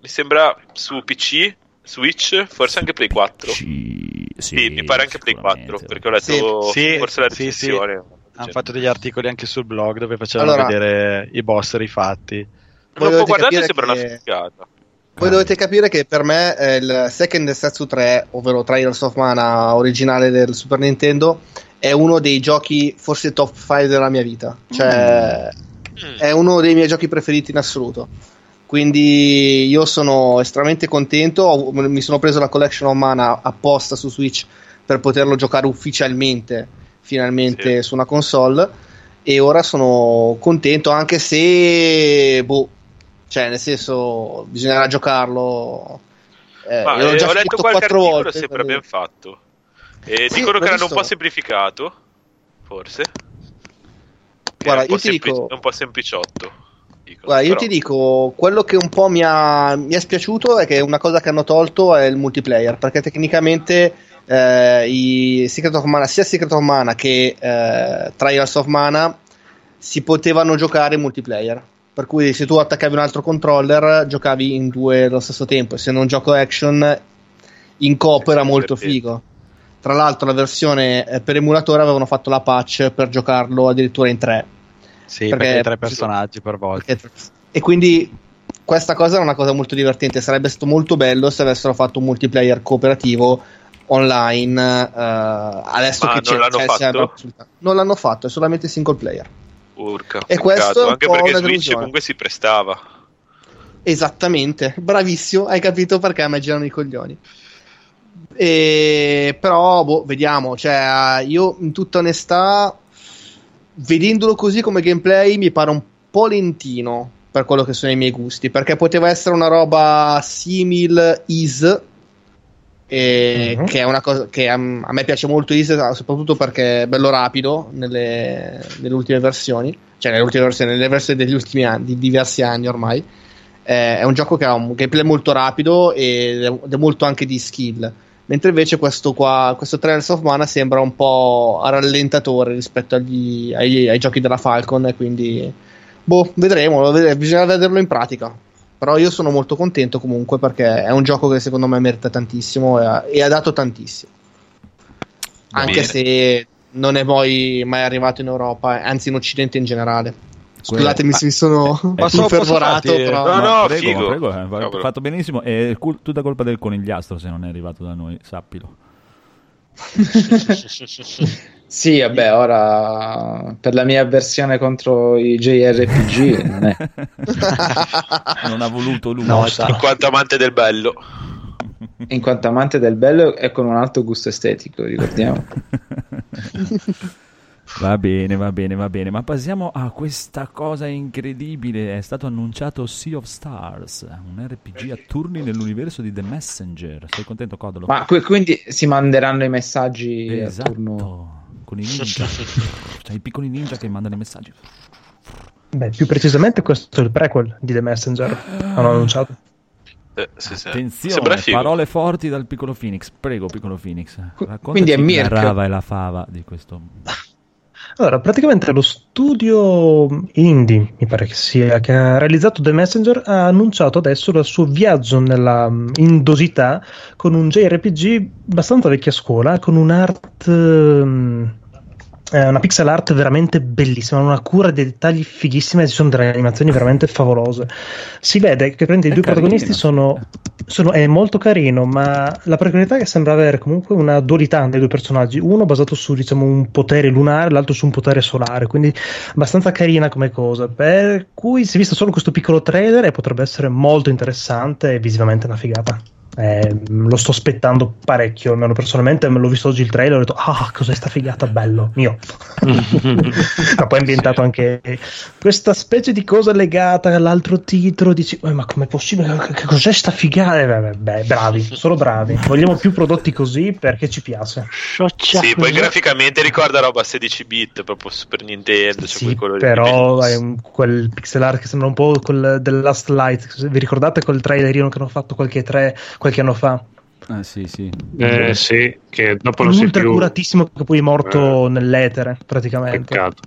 mi sembra, su PC, Switch, forse anche Play 4. Sì, sì, Sì, mi pare anche Play 4, sicuramente. perché ho letto Sì, forse la sì, sì. recensione. Hanno fatto degli articoli anche sul blog dove facevano Allora- vedere i boss rifatti. Non Voi può guardare, sembra una che- figata. Voi dovete capire che per me eh, il Second Setsu 3, ovvero Trials of Mana originale del Super Nintendo, è uno dei giochi forse top 5 della mia vita. Cioè, Mm. è uno dei miei giochi preferiti in assoluto. Quindi io sono estremamente contento. Ho- mi sono preso la collection of mana apposta su Switch per poterlo giocare ufficialmente, finalmente Sì. su una console. E ora sono contento, anche se, boh, cioè, nel senso, bisognerà giocarlo. Eh, Ma, eh, già ho letto qualche quattro articolo, volte. sembra quindi- ben fatto. E Sì, dicono che l'hanno un po' semplificato, forse. Guarda, è un po' io ti dico- è un po' sempliciotto. dicono, Guarda, io ti dico, quello che un po' mi, ha, mi è spiaciuto è che una cosa che hanno tolto è il multiplayer, perché tecnicamente eh, i Secret of Mana, sia Secret of Mana che eh, Trials of Mana si potevano giocare in multiplayer. Per cui se tu attaccavi un altro controller, giocavi in due allo stesso tempo. Se non gioco action, in coop era molto figo. Tra l'altro, la versione eh, per emulatore avevano fatto la patch per giocarlo addirittura in tre. Sì, Perché- perché, tre personaggi per volta. E, quindi questa cosa è una cosa molto divertente. Sarebbe stato molto bello se avessero fatto un multiplayer cooperativo online. eh, adesso Ma che non c'è, l'hanno c'è- fatto? sembra- non l'hanno fatto, è solamente single player. Urca, E questo anche perché Switch comunque si prestava. Esattamente, bravissimo, hai capito perché a me girano i coglioni. E, però, boh, vediamo. Cioè, io in tutta onestà, vedendolo così come gameplay, mi pare un po' lentino per quello che sono i miei gusti. Perché poteva essere una roba simil Is. Mhm. Che è una cosa che a, me piace molto Is, soprattutto perché è bello rapido nelle, nelle ultime versioni, cioè nelle ultime versioni, nelle versioni degli ultimi anni, di diversi anni ormai. Eh, è un gioco che ha un gameplay molto rapido ed è, molto anche di skill. Mentre invece questo qua, questo Trials of Mana sembra un po' a rallentatore rispetto agli, ai, ai giochi della Falcon. Quindi, boh, vedremo. bisogna vederlo in pratica. Però io sono molto contento comunque perché è un gioco che secondo me merita tantissimo e ha, e ha dato tantissimo. Anche Bene. se non è poi mai arrivato in Europa, anzi in Occidente in generale. Scusatemi se mi sono Ma sono infervorato. passati- Però... No, Ma no, prego, figo. prego, eh, va- Cavolo. fatto benissimo. È cul- tutta colpa del conigliastro se non è arrivato da noi, sappilo. [LAUGHS] Sì, vabbè, ora per la mia avversione contro i JRPG non è. [LAUGHS] non ha voluto lui. No. In quanto amante del bello. in quanto amante del bello e con un alto gusto estetico, ricordiamo. [LAUGHS] Va bene, va bene, va bene. Ma passiamo a questa cosa incredibile. È stato annunciato Sea of Stars, un RPG a turni nell'universo di The Messenger. Sei contento, Codolo? Ma qui- quindi si manderanno i messaggi a turno. Esatto, con i ninja. [LAUGHS] C'hai i piccoli ninja che mandano i messaggi. Beh, più precisamente questo è il prequel di The Messenger. Hanno annunciato. Eh, sì, sì. Attenzione, parole forti dal piccolo Phoenix. Prego, piccolo Phoenix. Raccontaci quindi è la Mirk. rava e la fava di questo. Allora, praticamente lo studio indie, mi pare che sia, che ha realizzato The Messenger, ha annunciato adesso il suo viaggio nella mm, indosità con un JRPG abbastanza vecchia scuola, con un'art, eh, una pixel art veramente bellissima, una cura dei dettagli fighissima e ci sono delle animazioni veramente favolose. Si vede che i È due carino. protagonisti sono, sono- è molto carino, ma la peculiarità è che sembra avere comunque una dualità nei due personaggi, uno basato su diciamo un potere lunare, l'altro su un potere solare, quindi abbastanza carina come cosa. Per cui si è visto solo questo piccolo trailer e potrebbe essere molto interessante e visivamente una figata. Eh, lo sto aspettando parecchio, almeno personalmente me l'ho visto oggi il trailer e ho detto ah cos'è sta figata bello mio. [LAUGHS] Ma poi è ambientato anche questa specie di cosa legata all'altro titolo dici "Eh, ma com'è possibile? Che, che cos'è sta figata Eh, beh, beh, bravi solo bravi. Vogliamo più prodotti così perché ci piace. Sì, poi graficamente ricorda roba 16 bit, proprio Super Nintendo, c'è Sì, però un- quel pixel art che sembra un po' quel del Last Light vi ricordate quel trailerino che hanno fatto qualche, tre, qualche anno fa Ah, sì, sì. Eh, sì, che dopo non si ultra più... curatissimo che poi è morto nell'etere praticamente Peccato.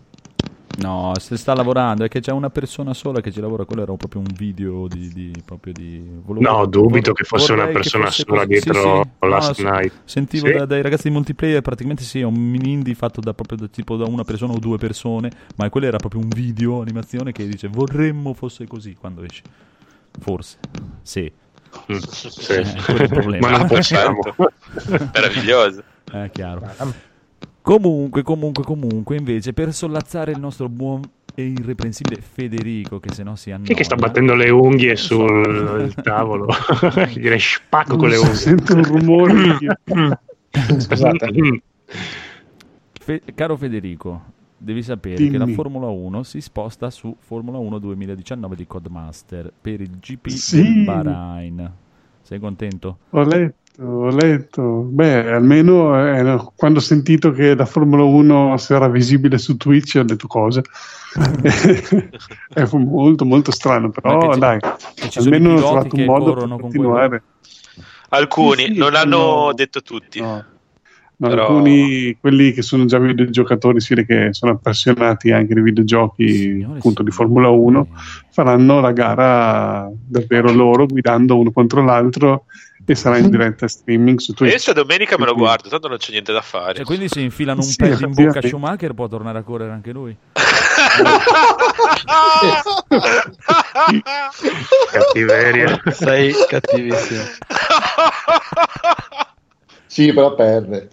No, se sta lavorando, è che c'è una persona sola che ci lavora, quello era proprio un video di, di- proprio di... volevo- No, dubito vorrei- che fosse una persona fosse sola così. dietro No, Last se- Night. Sentivo Sì? da- dai ragazzi di multiplayer, praticamente sì, è un mini indie fatto da, proprio da, tipo da una persona o due persone, ma quello era proprio un video, animazione che dice vorremmo fosse così quando esce. Forse, sì. Mm, sì. Eh. [LAUGHS] Ma non [LAUGHS] possiamo. Meraviglioso. È chiaro. Comunque, comunque, comunque, invece, per sollazzare il nostro buon e irreprensibile Federico, che se no si annoia... Chi è che sta battendo le unghie sul tavolo? [LAUGHS] Gliele spacco con le unghie. si sente un rumore. Scusate. Fe- caro Federico, devi sapere Dimmi. che la Formula 1 si sposta su Formula 1 2019 di Codemaster per il GP Sì. del Bahrain. Sei contento? Ho letto, ho letto. Beh, almeno eh, no, quando ho sentito che la Formula 1 sarà visibile su Twitch ho detto cosa. [LAUGHS] È molto molto strano, però ci- dai, almeno hanno trovato un modo per continuare. Alcuni, Sì, sì, non l'hanno sono- detto tutti. No. Però- Alcuni, quelli che sono già videogiocatori, si vede che sono appassionati anche di videogiochi Signore, appunto di. Formula 1, faranno la gara davvero loro guidando uno contro l'altro e sarà in diretta streaming su E Twitch. io sta domenica me lo guardo, tanto non c'è niente da fare. Cioè, quindi se infilano un Sì, pezzo in bocca a. Schumacher può tornare a correre anche lui? [LAUGHS] Cattiveria. Sei cattivissimo. [LAUGHS] Sì, però perde.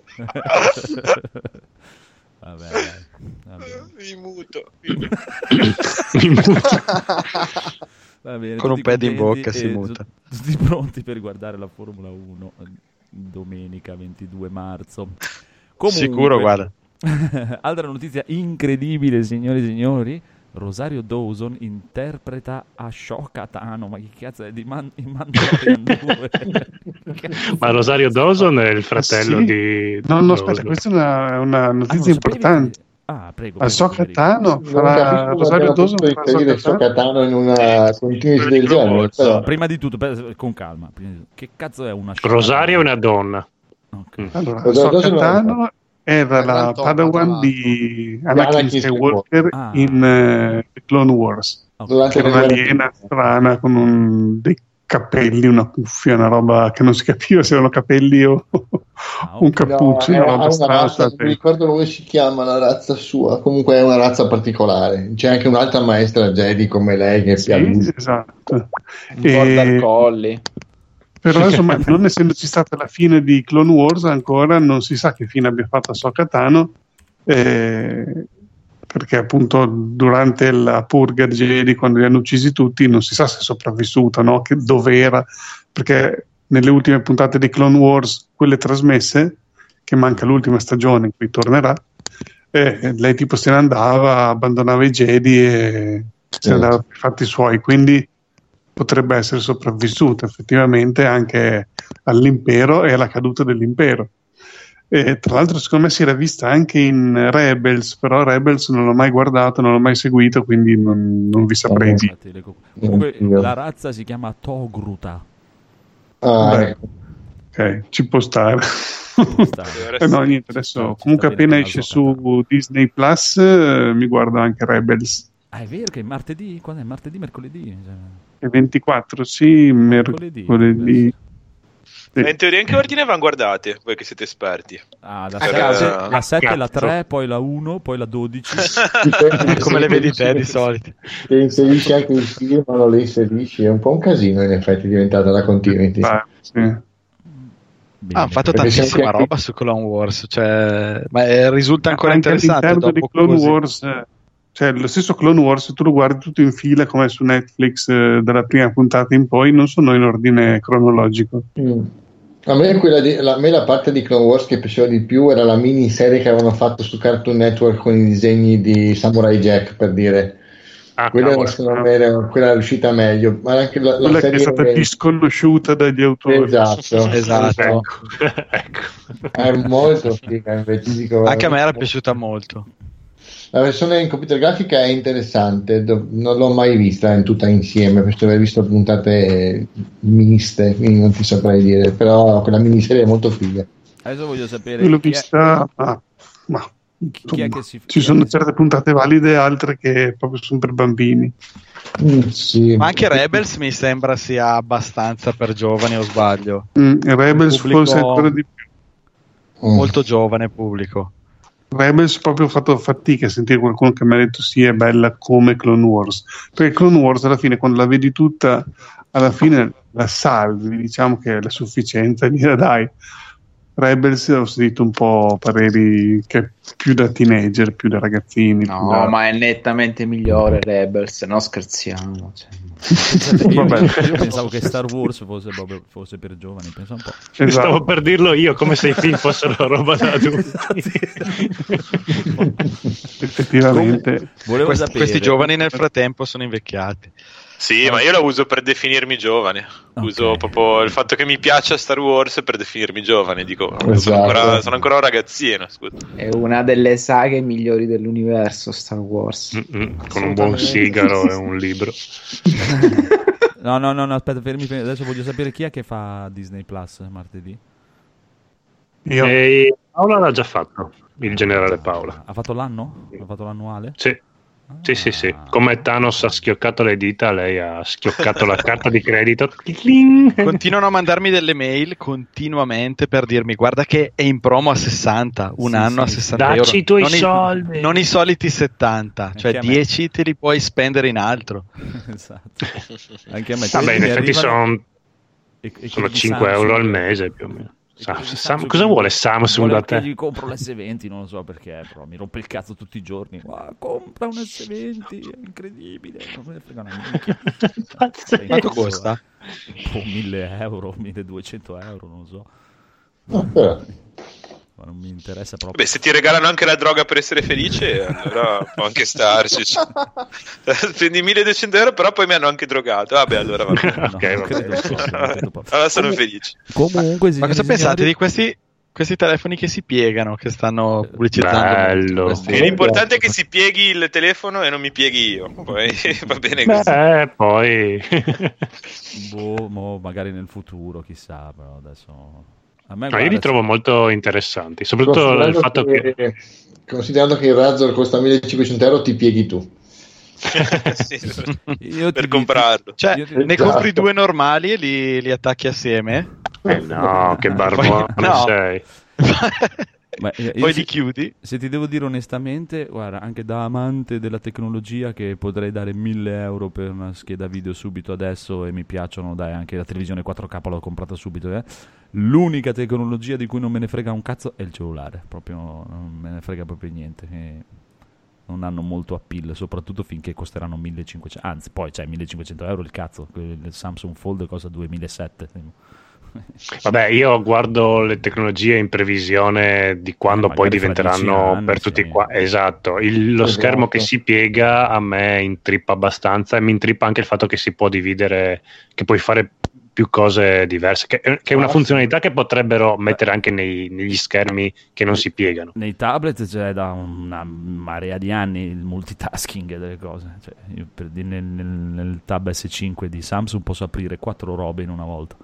Vabbè. Vabbè. [COUGHS] Mi muto. Va bene, Con un pad in bocca si muta. Tutti pronti per guardare la Formula 1 eh, domenica 22 marzo. Comunque, Sicuro, guarda. [LAUGHS] Altra notizia incredibile, signori e signori. Rosario Dawson interpreta Ashoka Tano. Ma che cazzo è di Man- in Mandalorian 2? Ma Rosario Dawson è il fratello Ah, sì? di... No, no, aspetta, questa è una, una Ah, notizia sapevi importante. che- Ah, prego. Al prego. Socatano Non farà Rosario Dawson farà Socatano. Socatano in una continuity del genere. Però. Prima di tutto, per- con calma. Che cazzo è una Ashoka Rosario è Tano? una donna. Ok. Allora, Rosario Dawson era la Padawan di Anakin Skywalker Ah. in The Clone Wars. Ok. Durante Che era un'aliena strana con un- dei capelli, una cuffia, una roba che non si capiva se erano capelli o [LAUGHS] un cappuccio, No, una roba strana. razza, non mi ricordo come si chiama la razza sua, comunque è una razza particolare. C'è anche un'altra maestra Jedi come lei che è più Sì, esatto. Un border collie. Però [LAUGHS] insomma, non essendoci stata la fine di Clone Wars, ancora non si sa che fine abbia fatto Ahsoka Tano, eh, perché appunto durante la purga Jedi, quando li hanno uccisi tutti, non si sa se è sopravvissuta, no? che, dove era, perché nelle ultime puntate di Clone Wars, quelle trasmesse, che manca l'ultima stagione in cui tornerà, eh, lei tipo se ne andava, abbandonava i Jedi e se ne andava per i fatti suoi, quindi potrebbe essere sopravvissuta effettivamente anche all'impero e alla caduta dell'impero. E tra l'altro, secondo me si era vista anche in Rebels, però Rebels non l'ho mai guardato, non l'ho mai seguito, quindi non, non vi saprei dire. Le co- Comunque la razza si chiama Togruta. Ah, Beh, ok, ci può stare. [LAUGHS] Eh no, niente, adesso comunque appena esce su Disney Plus eh, mi guardo anche Rebels. Ah, è vero che è martedì? Quando è martedì, mercoledì? Cioè, E 24, sì, mercoledì. Ma in teoria in che ordine vanno guardate? Voi che siete esperti. Ah, la Per- 7, eh, la 7, la cazzo. 3, poi la 1, poi la 12. Come le vedi te di [LAUGHS] solito. Le inserisci anche il film, non le inserisci, è un po' un casino in effetti è diventata la continuity. Ah, hanno fatto Perché tantissima siamo qui- roba su Clone Wars, cioè, ma eh, risulta ancora anche interessante all'interno di dopo Clone così. Wars, eh, cioè lo stesso Clone Wars, se tu lo guardi tutto in fila come su Netflix eh, dalla prima puntata in poi, non sono in ordine cronologico. Mm. A me, quella di- la, a me la parte di Clone Wars che piaceva di più era la miniserie che avevano fatto su Cartoon Network con i disegni di Samurai Jack, per dire. quella, cavolo. secondo me era, quella è riuscita meglio. Ma anche la, la Quella che serie è stata disconosciuta dagli autori. Esatto. [LAUGHS] Esatto. [LAUGHS] è molto figa invece dico, Anche a me era piaciuta molto. La versione in computer grafica è interessante, do- non l'ho mai vista in tutta insieme, penso di aver visto puntate miste, quindi non ti saprei dire, però quella miniserie è molto figa. Adesso voglio sapere l'ho chi è- vista, ma, ma, chi è insomma, che si- ci sono certe puntate valide altre che proprio sono per bambini. sì. Ma anche Rebels mi sembra sia abbastanza per giovani o sbaglio. Mm, Rebels Pubblico forse ancora di più. Molto giovane pubblico. Rebels proprio fatto fatica a sentire qualcuno che mi ha detto sì è bella come Clone Wars. Perché Clone Wars alla fine quando la vedi tutta alla fine la salvi diciamo che è la sufficienza [LAUGHS] dire dai Rebels ho sentito un po' pareri che più da teenager più da ragazzini No, da- ma è nettamente migliore Rebels, no scherziamo. cioè. [LAUGHS] Io, [LAUGHS] Vabbè. io pensavo che Star Wars fosse, proprio, fosse per giovani, pensa un po'. Esatto. Stavo per dirlo io, come se i film fossero roba da [LAUGHS] adulti. effettivamente Volevo Questi, sapere- questi giovani nel frattempo sono invecchiati. Sì, ma io la uso per definirmi giovane. Uso proprio il fatto che mi piaccia Star Wars per definirmi giovane. Dico, sono, Esatto. ancora, sono ancora un ragazzino. Scusa. È una delle saghe migliori dell'universo Star Wars. Con un buon sigaro e un libro. [LAUGHS] No, no, no, no, aspetta, fermi, fermi. Adesso voglio sapere chi è che fa Disney Plus martedì. Io. E Paola l'ha già fatto, il generale Paola. Ha fatto l'anno? Ha fatto l'annuale? Sì. Sì, sì, sì. Come Thanos ha schioccato le dita, lei ha schioccato la carta di credito. Continuano a mandarmi delle mail continuamente per dirmi guarda che è in promo a 60, un Sì, anno sì. a 60 Dacci euro. i tuoi non soldi. non i soliti 70, cioè Anche a me. 10 te li puoi spendere in altro. [LAUGHS] esatto. Anche a me. Vabbè, in effetti arrivano- sono, e- e sono quelli di 5 Samsung. euro al mese più o meno. Sa- quelli di Sam- Samsung cosa vuole Samsung vuole da te? gli compro l'S20, non lo so perché, però mi rompe il cazzo tutti i giorni. Ah, compra un S20, è incredibile, non me ne frega una minchia. [LAUGHS] Quanto costa? eh. Oh, 1000 euro, 1200 euro, non lo so. Però. Ma non mi interessa proprio. Beh, se ti regalano anche la droga per essere felice, allora può anche starci. Spendi 1200 euro, però poi mi hanno anche drogato. Vabbè, allora va bene. No, non credo proprio. Allora sono felice. Comunque, Ma cosa e pensate signori- di questi, questi telefoni che si piegano, che stanno pubblicizzando? Bello. E l'importante è che si pieghi il telefono e non mi pieghi io. Poi va bene così. Beh, poi Boh, mo magari nel futuro, chissà, però adesso... A me, No, io guarda, li trovo molto interessanti, soprattutto il Considerando fatto che... che, considerando che il Razor costa 1500 euro, ti pieghi tu. Sì, [LAUGHS] Io ti per dico- comprarlo. Cioè, Io ti- ne Esatto. compri due normali e li, li attacchi assieme? Eh no, che [LAUGHS] barbone No. sei. [LAUGHS] Eh, io Poi se- li chiudi? Se ti devo dire onestamente, guarda, anche da amante della tecnologia che potrei dare 1000 euro per una scheda video subito adesso e mi piacciono, dai, anche la televisione 4K l'ho comprata subito, eh. L'unica tecnologia di cui non me ne frega un cazzo è il cellulare, proprio non me ne frega proprio niente. e non hanno molto appeal, soprattutto finché costeranno 1500, anzi poi c'è 1500 euro il cazzo, il Samsung Fold costa 2700. Vabbè, io guardo le tecnologie in previsione di quando Eh, poi diventeranno anni, per tutti sì. qua. Esatto, Il- lo Esatto. schermo che si piega a me intrippa abbastanza e mi intrippa anche il fatto che si può dividere, che puoi fare più cose diverse, che, che è una Ah, funzionalità che potrebbero mettere anche nei- negli schermi che non si piegano. Nei tablet c'è da una marea di anni il multitasking delle cose. Cioè, io per dire, nel, nel- nel Tab S5 di Samsung posso aprire quattro robe in una volta.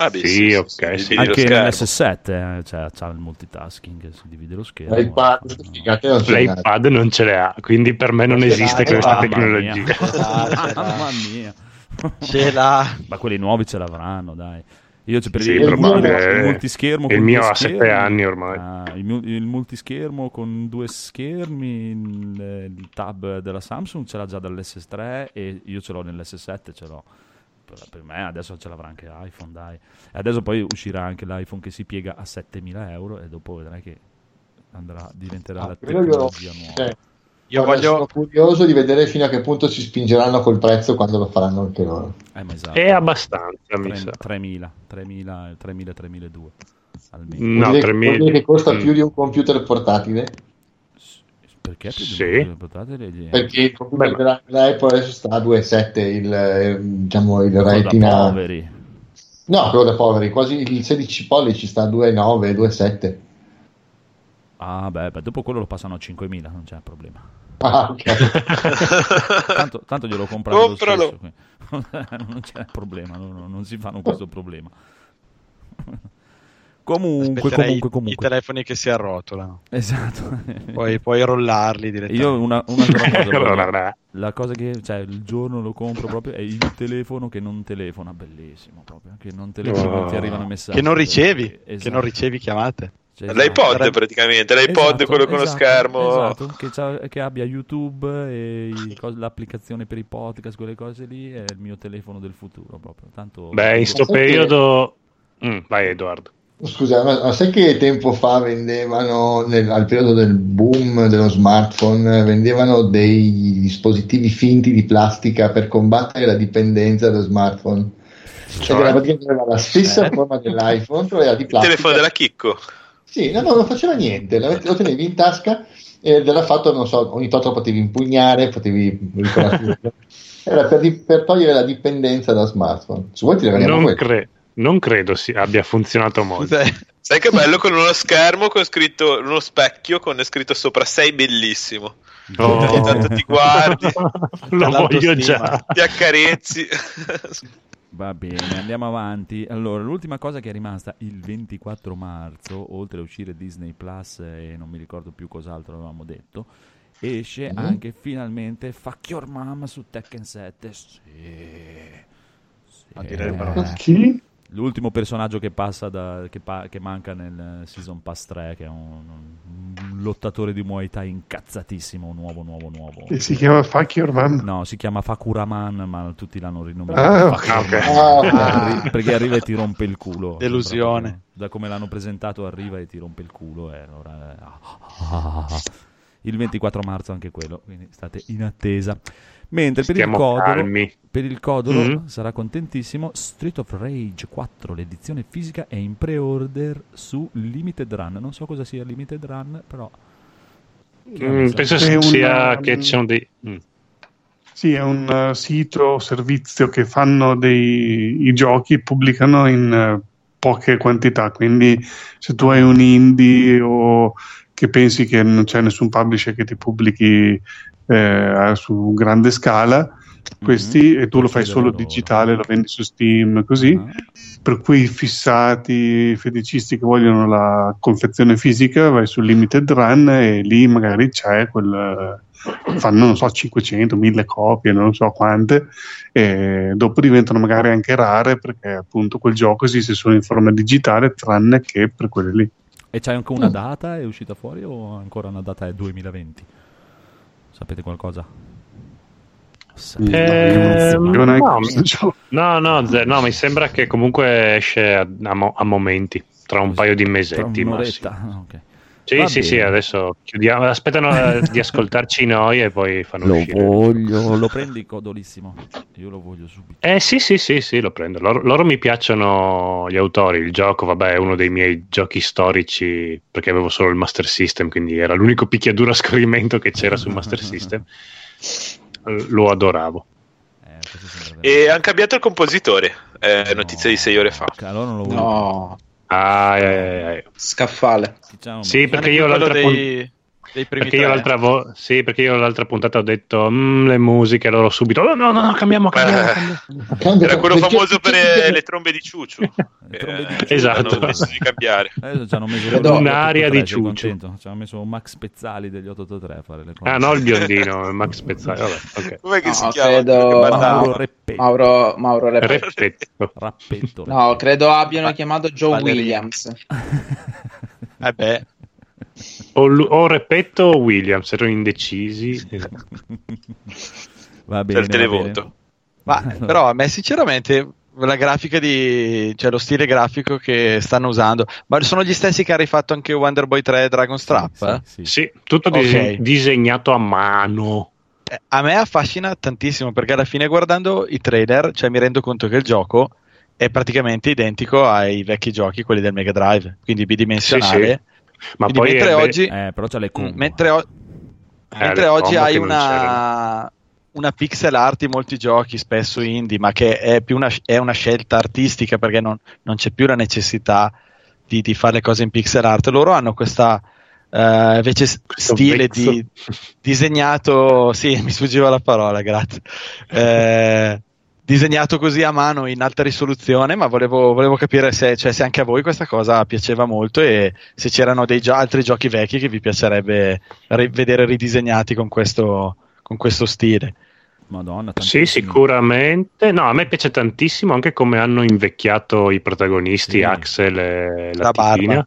Ah, beh, Sì, ok, sì. dividi lo Anche schermo. nell'S7 eh, c'è, c'ha il multitasking, si divide lo schermo. L'iPad, spiegate, non ce l'ha. L'iPad non ce le ha, quindi per me non Non ce esiste l'ha, questa tecnologia. [LAUGHS] mia. Ah, l'ha. Mamma mia. Ce l'ha. Ma quelli nuovi ce l'avranno, dai. Io c'è per Sì, il, il multischermo Il con mio due ha sette schermi. anni ormai. Ah, il, mu- il multischermo con due schermi, il, il tab della Samsung ce l'ha già dall'S3 e io ce l'ho nell'S7, ce l'ho. Per, per me adesso ce l'avrà anche l'iPhone, dai. E adesso poi uscirà anche l'iPhone che si piega a 7000 euro e dopo vedrai che andrà, diventerà la Ah, quello io- tecnologia nuova. cioè, Io voglio... Sono curioso di vedere fino a che punto si spingeranno col prezzo quando lo faranno anche loro. Eh, ma esatto. È abbastanza, mi Tre- sa. 3000, 3000, 3000, 3002 almeno. No, Vuol dire- 3000 vuol dire che costa Mm. più di un computer portatile? Perché Sì. un portatile? Di- Perché il computer della, dell'Apple adesso sta a 2,7 il, eh, diciamo, il Cosa da retina. poveri. No, quello da poveri, quasi il 16 pollici sta a 2,9, 2,7. Ah, beh, beh, dopo quello lo passano a 5000, non c'è problema. Ah, ok. [LAUGHS] tanto, tanto glielo comprano lo Compralo. stesso. [LAUGHS] non c'è problema, non- non si fanno questo problema. Comunque, Aspetterei comunque, i comunque. telefoni che si arrotolano. Esatto. [LAUGHS] Poi puoi rollarli direttamente. Io una, un'altra cosa, [LAUGHS] la cosa che, cioè, il giorno lo compro proprio è il telefono che non telefona, bellissimo proprio, che non telefona, non ti Oh. arrivano i messaggi. Che non ricevi, Esatto. che non ricevi chiamate. Cioè, L'iPod Sarebbe- praticamente, l'iPod Esatto, quello con lo esatto, schermo. esatto, che, che abbia YouTube e i [LAUGHS] cos- l'applicazione per i podcast, quelle cose lì, è il mio telefono del futuro proprio. Tanto Beh, in sto periodo... Mm, vai Edoardo. Scusa, ma, ma sai che tempo fa vendevano, nel- al periodo del boom dello smartphone, vendevano dei dispositivi finti di plastica per combattere la dipendenza dallo smartphone? Cioè, Cioè? era praticamente aveva la stessa forma dell'iPhone, però era di Il plastica. telefono della Chicco. Sì, no, no, non faceva niente, lo tenevi in tasca e della fatto, non so, ogni tanto lo potevi impugnare, potevi ricordarti. [LAUGHS] Era per, di- per togliere la dipendenza da smartphone. Se vuoi ti regaliamo Non, questo. cre- non credo si abbia funzionato molto. Cos'è? Sai che bello con uno schermo con scritto uno specchio con scritto sopra sei bellissimo. Oh. Ogni tanto ti guardi, [LAUGHS] Lo voglio già. ti accarezzi. Va bene, andiamo avanti. Allora, l'ultima cosa che è rimasta il 24 marzo, oltre a uscire Disney Plus e non mi ricordo più cos'altro avevamo detto, esce Mhm. anche finalmente Fuck Your Mom su Tekken 7. Sì. Sì. A dire il bravo. Chi? L'ultimo personaggio che passa da, che, pa- che manca nel Season Pass 3, che è un, un lottatore di Muay Thai incazzatissimo, nuovo, nuovo, nuovo. Che si chiama Fuck Your Mom. No, si chiama Fakuraman, ma tutti l'hanno rinominato. Ah, Fuck Your ok. Man. Ah. Arri- perché arriva e ti rompe il culo. Delusione. Da come l'hanno presentato arriva e ti rompe il culo. E allora, ah, ah, ah. Il 24 marzo anche quello, quindi state in attesa. Mentre per il codolo, per il codolo Mm. sarà contentissimo. Street of Rage 4, l'edizione fisica, è in pre-order su Limited Run. Non so cosa sia Limited Run, però. Mm, penso È sia una- che ci sono dei... mm. Sì, è un eh, sito o servizio che fanno dei i giochi, pubblicano in eh, poche quantità, quindi se tu hai un indie o che pensi che non c'è nessun publisher che ti pubblichi eh, su grande scala, questi e tu lo fai solo digitale, lo vendi su Steam, così. Ah. Per quei fissati feticisti che vogliono la confezione fisica, vai su Limited Run e lì magari c'è quel. fanno non so 500, 1000 copie, non so quante, e dopo diventano magari anche rare perché appunto quel gioco esiste solo in forma digitale, tranne che per quelle lì. E c'è anche una data? È uscita fuori o ancora una data è 2020? Sapete qualcosa? Eh, no, no, no, no, mi sembra che comunque esce a, a mo- a momenti, tra un paio di Tra mesetti. ma sì. un'oretta? Ah, ok. Sì, Va sì, sì, bene. adesso chiudiamo. Aspettano eh, [LAUGHS] di ascoltarci noi e poi fanno Lo uscire. voglio, lo prendi codolissimo. Io lo voglio subito. Eh sì, sì, sì, sì, lo prendo. Loro, loro mi piacciono gli autori. Il gioco, vabbè, è uno dei miei giochi storici perché avevo solo il Master System, quindi era l'unico picchiaduro a scorrimento che c'era sul Master [LAUGHS] System. Eh, Lo adoravo. E hanno cambiato il compositore. Eh, notizia di sei ore fa. Allora non lo voglio. No, Ah, eh, eh, eh. scaffale. Diciamo, Sì, perché io l'altra dei, pun- dei primi perché io l'altra vo- sì, perché io l'altra puntata ho detto "Mm, le musiche, loro subito. "Oh, no, no, no, cambiamo, cambiamo. Eh, cambiamo". era quello Perché- famoso per perché- eh, le trombe di Ciuciu. [LAUGHS] Eh, Esatto. Hanno deciso di cambiare. Adesso ci hanno messo Credo- quello Un'aria 883, di Ciuccio. Ci hanno messo Max Pezzali degli 883 a fare le cose. Ah, no, il biondino, Max Pezzali. Vabbè, ok. [LAUGHS] Com'è che No, si chiama? credo-? Mauro Reppetto. Mauro. Perfetto. Rappetto. No, credo abbiano chiamato Joe Ballerino. Williams. [LAUGHS] Eh beh, O, o Repetto o Williams, erano indecisi. [LAUGHS] Va Per bene, il va televoto. bene. ma però a me sinceramente la grafica di cioè lo stile grafico che stanno usando, ma sono gli stessi che ha rifatto anche Wonder Boy 3 Dragon Strap? Sì, eh? sì, sì. Sì, tutto Ok. dise- disegnato a mano. Eh, A me affascina tantissimo perché alla fine guardando i trailer, cioè mi rendo conto che il gioco è praticamente identico ai vecchi giochi, quelli del Mega Drive, quindi bidimensionale. Ma Quindi poi mentre è oggi, Eh, però c'ha le combo. mentre, o- Eh, mentre le oggi combo hai una, una pixel art in molti giochi, spesso indie, ma che è più una, è una scelta artistica perché non, non c'è più la necessità di, di fare le cose in pixel art. Loro hanno questa eh, invece stile di disegnato, sì, [LAUGHS] mi sfuggiva la parola, grazie. Eh, disegnato così a mano in alta risoluzione, ma volevo, volevo capire se, cioè, se anche a voi questa cosa piaceva molto e se c'erano dei gio- altri giochi vecchi che vi piacerebbe ri- vedere ridisegnati con questo, con questo stile. Madonna, Sì, tantissimi. sicuramente. No, a me piace tantissimo anche come hanno invecchiato i protagonisti, Sì. Axel e la, La barba.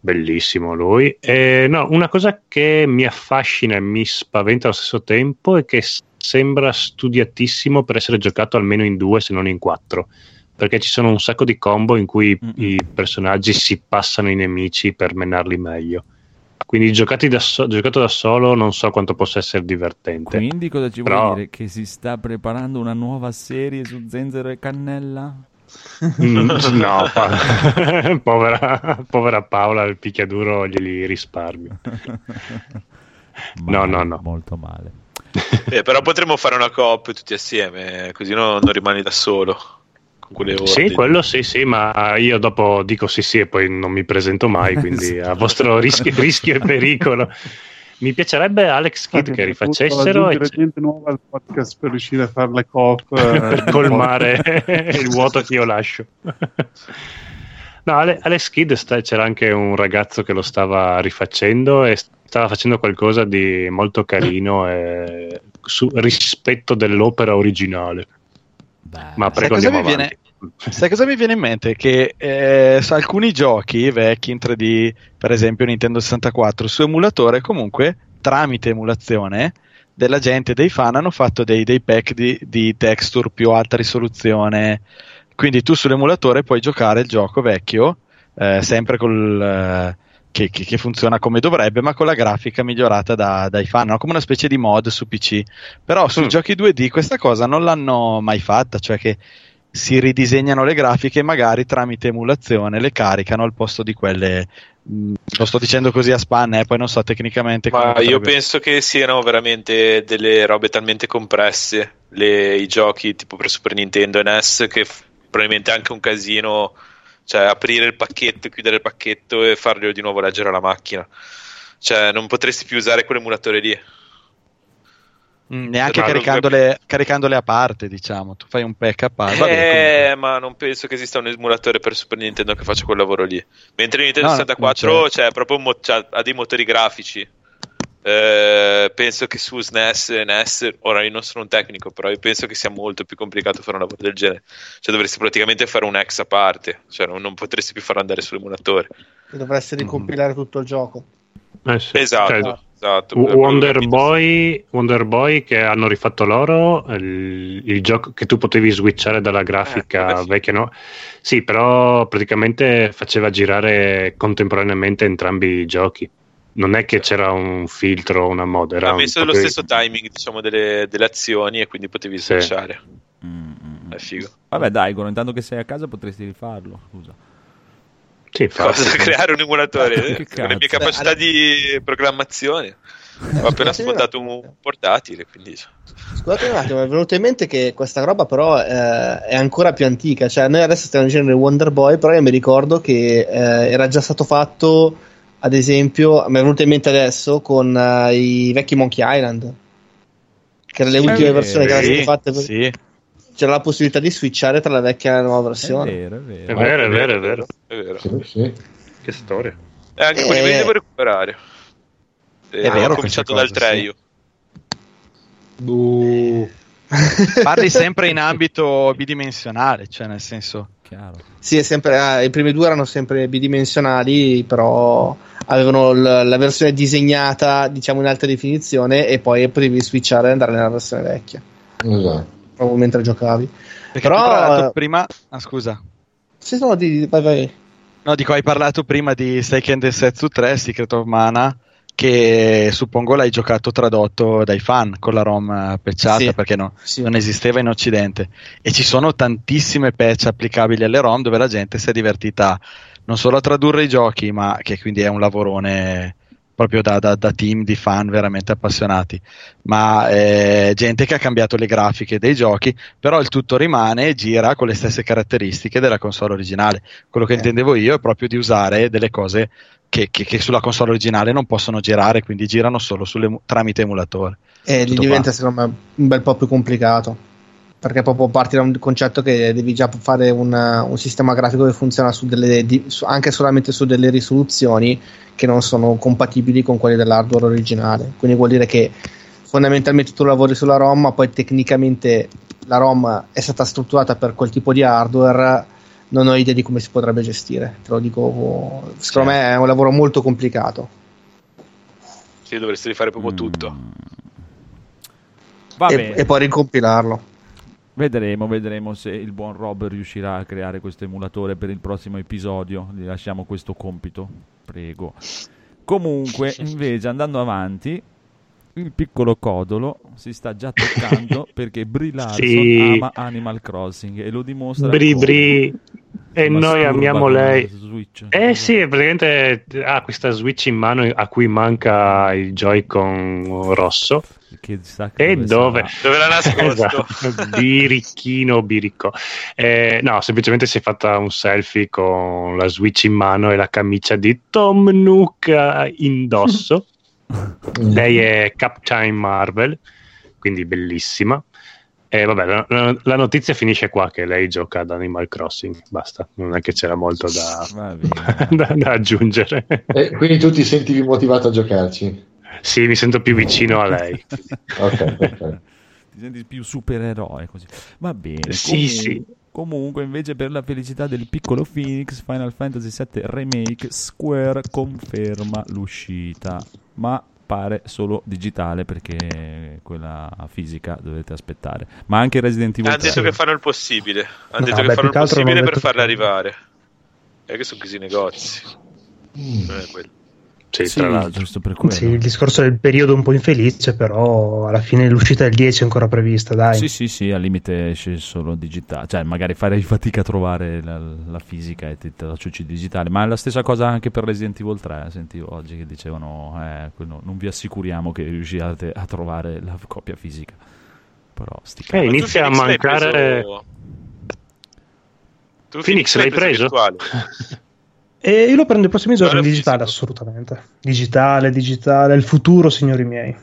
Bellissimo lui. E, no, una cosa che mi affascina e mi spaventa allo stesso tempo è che sembra studiatissimo per essere giocato almeno in due, se non in quattro. Perché ci sono un sacco di combo in cui Mm-mm. i personaggi si passano i nemici per menarli meglio. Quindi da so- giocato da solo non so quanto possa essere divertente. Quindi cosa ci Però- dire? Che si sta preparando una nuova serie su Zenzero e Cannella? Mm, [LAUGHS] no, pa- [LAUGHS] povera, povera Paola, il picchiaduro glieli risparmio. [LAUGHS] No, no, no. Molto male. Eh, però potremmo fare una coop tutti assieme, così no- non rimani da solo. Con quelle ore. Sì, quello sì, sì, ma io dopo dico sì, sì e poi non mi presento mai, [LAUGHS] quindi a vostro rischio, rischio e pericolo. Mi piacerebbe Alex Kidd che rifacessero e gente nuova al podcast per riuscire a fare le coop eh, [LAUGHS] per colmare [LAUGHS] il vuoto che io lascio. No, Alex Kidd sta- c'era anche un ragazzo che lo stava rifacendo e stava facendo qualcosa di molto carino e su- rispetto dell'opera originale. Ma Sai prego cosa, andiamo mi avanti. viene, sai cosa mi viene in mente? Che eh, su alcuni giochi vecchi in 3D, per esempio Nintendo 64, su emulatore, comunque tramite emulazione della gente, dei fan, hanno fatto dei, dei pack di, di texture più alta risoluzione. Quindi tu sull'emulatore puoi giocare il gioco vecchio, eh, sempre col. eh, che, che- che funziona come dovrebbe, ma con la grafica migliorata da- dai fan, no? come una specie di mod su PC. Però sui Mm. giochi 2D questa cosa non l'hanno mai fatta, cioè che si ridisegnano le grafiche e magari tramite emulazione le caricano al posto di quelle. mh, lo sto dicendo così a spanne, eh, poi non so tecnicamente come Ma io penso che siano veramente delle robe talmente compresse le- i giochi tipo per Super Nintendo e NES che f- probabilmente anche un casino, cioè aprire il pacchetto, chiudere il pacchetto e farglielo di nuovo leggere alla macchina. Cioè, non potresti più usare quell'emulatore lì. Mm, neanche Ma non caricandole, caricandole a parte, diciamo. Tu fai un pack a parte. Eh, ma non penso che esista un emulatore per Super Nintendo che faccia quel lavoro lì. Mentre Nintendo No, no, 64 non c'è proprio mo- c'ha- ha dei motori grafici. Eh, penso che su SNES e NES, ora io non sono un tecnico, però io penso che sia molto più complicato fare un lavoro del genere. Cioè, dovresti praticamente fare un ex a parte, cioè non, non potresti più farlo andare sull'emulatore. Dovresti ricompilare tutto il gioco. Eh sì. Esatto, Cioè, esatto. Wonder che- Boy, Wonder Boy che hanno rifatto loro il, il gioco che tu potevi switchare dalla grafica Eh, vecchia no? sì però praticamente faceva girare contemporaneamente entrambi i giochi non è che c'era un filtro o una mod era ha messo lo stesso timing, diciamo, delle, delle azioni e quindi potevi Sì. switchare. Mm, mm. È figo. Vabbè, dai, Goro, intanto che sei a casa potresti rifarlo. Scusa. sì. Cosa [LAUGHS] creare un emulatore [LAUGHS] Che con le mie capacità di programmazione. Ho appena sfondato un portatile, quindi Scusate un attimo, mi è venuto in mente che questa roba però eh, è ancora più antica. Cioè, noi adesso stiamo dicendo il Wonder Boy, però io mi ricordo che eh, era già stato fatto, ad esempio, mi è venuto in mente adesso con eh, i vecchi Monkey Island. Che erano le Sì, ultime è versioni che erano state fatte. per- sì. C'era la possibilità di switchare tra la vecchia e la nuova È versione. vero, è è vero. vero è vero è vero è vero. Sì, sì. che storia E anche Eh. quelli me li devo recuperare. Eh, È vero ho cominciato dal cose, 3 sì. io. Parli sempre in [LAUGHS] ambito bidimensionale, cioè nel senso. Chiaro. Sì, è sempre, ah, i primi due erano sempre bidimensionali, però avevano l- la versione disegnata, diciamo, in alta definizione e poi potevi switchare e andare nella versione vecchia, Esatto. proprio mentre giocavi. Perché Però- tu hai parlato prima. Ah, scusa. Sì, no, di, vai, vai. No, dico, hai parlato prima di Seiken Densetsu 3, Secret of Mana, che suppongo l'hai giocato tradotto dai fan con la ROM eh, patchata Sì. perché no- Sì. non esisteva in Occidente. E ci sono tantissime patch applicabili alle ROM dove la gente si è divertita non solo a tradurre i giochi, ma che quindi è un lavorone proprio da, da- da team di fan veramente appassionati. Ma eh, gente che ha cambiato le grafiche dei giochi, però il tutto rimane e gira con le stesse caratteristiche della console originale. Quello che Eh. intendevo io è proprio di usare delle cose che, che- che sulla console originale non possono girare, quindi girano solo sulle- tramite emulatore. E lì Tutto diventa qua. secondo me un bel po' più complicato. Perché proprio parti da un concetto che devi già fare un, un sistema grafico che funziona su delle, di- su- anche solamente su delle risoluzioni che non sono compatibili con quelle dell'hardware originale. Quindi vuol dire che fondamentalmente tu lavori sulla ROM, ma poi tecnicamente la ROM è stata strutturata per quel tipo di hardware. Non ho idea di come si potrebbe gestire. Te lo dico, secondo me è un lavoro molto complicato. Sì, dovresti rifare proprio Mm. tutto. Va E, bene. e poi ricompilarlo. Vedremo, vedremo se il buon Rob riuscirà a creare questo emulatore per il prossimo episodio. Gli lasciamo questo compito, prego. Comunque, [LAUGHS] invece, andando avanti, il piccolo Codolo si sta già toccando [LAUGHS] perché Brie Larson Sì. ama Animal Crossing e lo dimostra Bri Bri e noi amiamo lei Switch. Eh sì, praticamente ha questa Switch in mano a cui manca il Joy-Con rosso. Che sa che E dove? Dove l'ha nascosto? Esatto, Birichino, biricco. Eh, no, semplicemente si è fatta un selfie con la Switch in mano e la camicia di Tom Nook eh, indosso. [LAUGHS] Lei è Captain Marvel, quindi bellissima. E vabbè, la, la- la notizia finisce qua che lei gioca ad Animal Crossing. Basta, non è che c'era molto da, [LAUGHS] da- da aggiungere. E quindi tu ti sentivi motivato a giocarci? Sì, mi sento più vicino a lei. [LAUGHS] Ok, perfetto. Ti senti più supereroe così. Va bene. Sì, comunque, sì. Comunque, invece, per la felicità del piccolo Phoenix, Final Fantasy VII Remake Square conferma l'uscita, ma pare solo digitale perché quella fisica dovete aspettare. Ma anche Resident Evil Hanno 3. detto che fanno il possibile. Hanno No, detto beh, che fanno il possibile per detto farla che- arrivare. È che sono chiusi i negozi. Non è quello. Sì, Sì, tra l'altro. giusto per quello. Sì, il discorso del periodo un po' infelice, però alla fine l'uscita del 10 è ancora prevista, dai. Sì, sì, sì, al limite esce solo digitale, cioè magari farei [LAUGHS] fatica a trovare la, la fisica e te la ciucci digitale, ma è la stessa cosa anche per Resident Evil 3, sentivo oggi che dicevano, eh, non vi assicuriamo che riusciate a trovare la copia fisica, però sti Eh, inizia a mancare. preso- Tu Phoenix l'hai preso? [LAUGHS] E io lo prendo i prossimi giorni digitale, assolutamente. Digitale, digitale, il futuro, signori miei.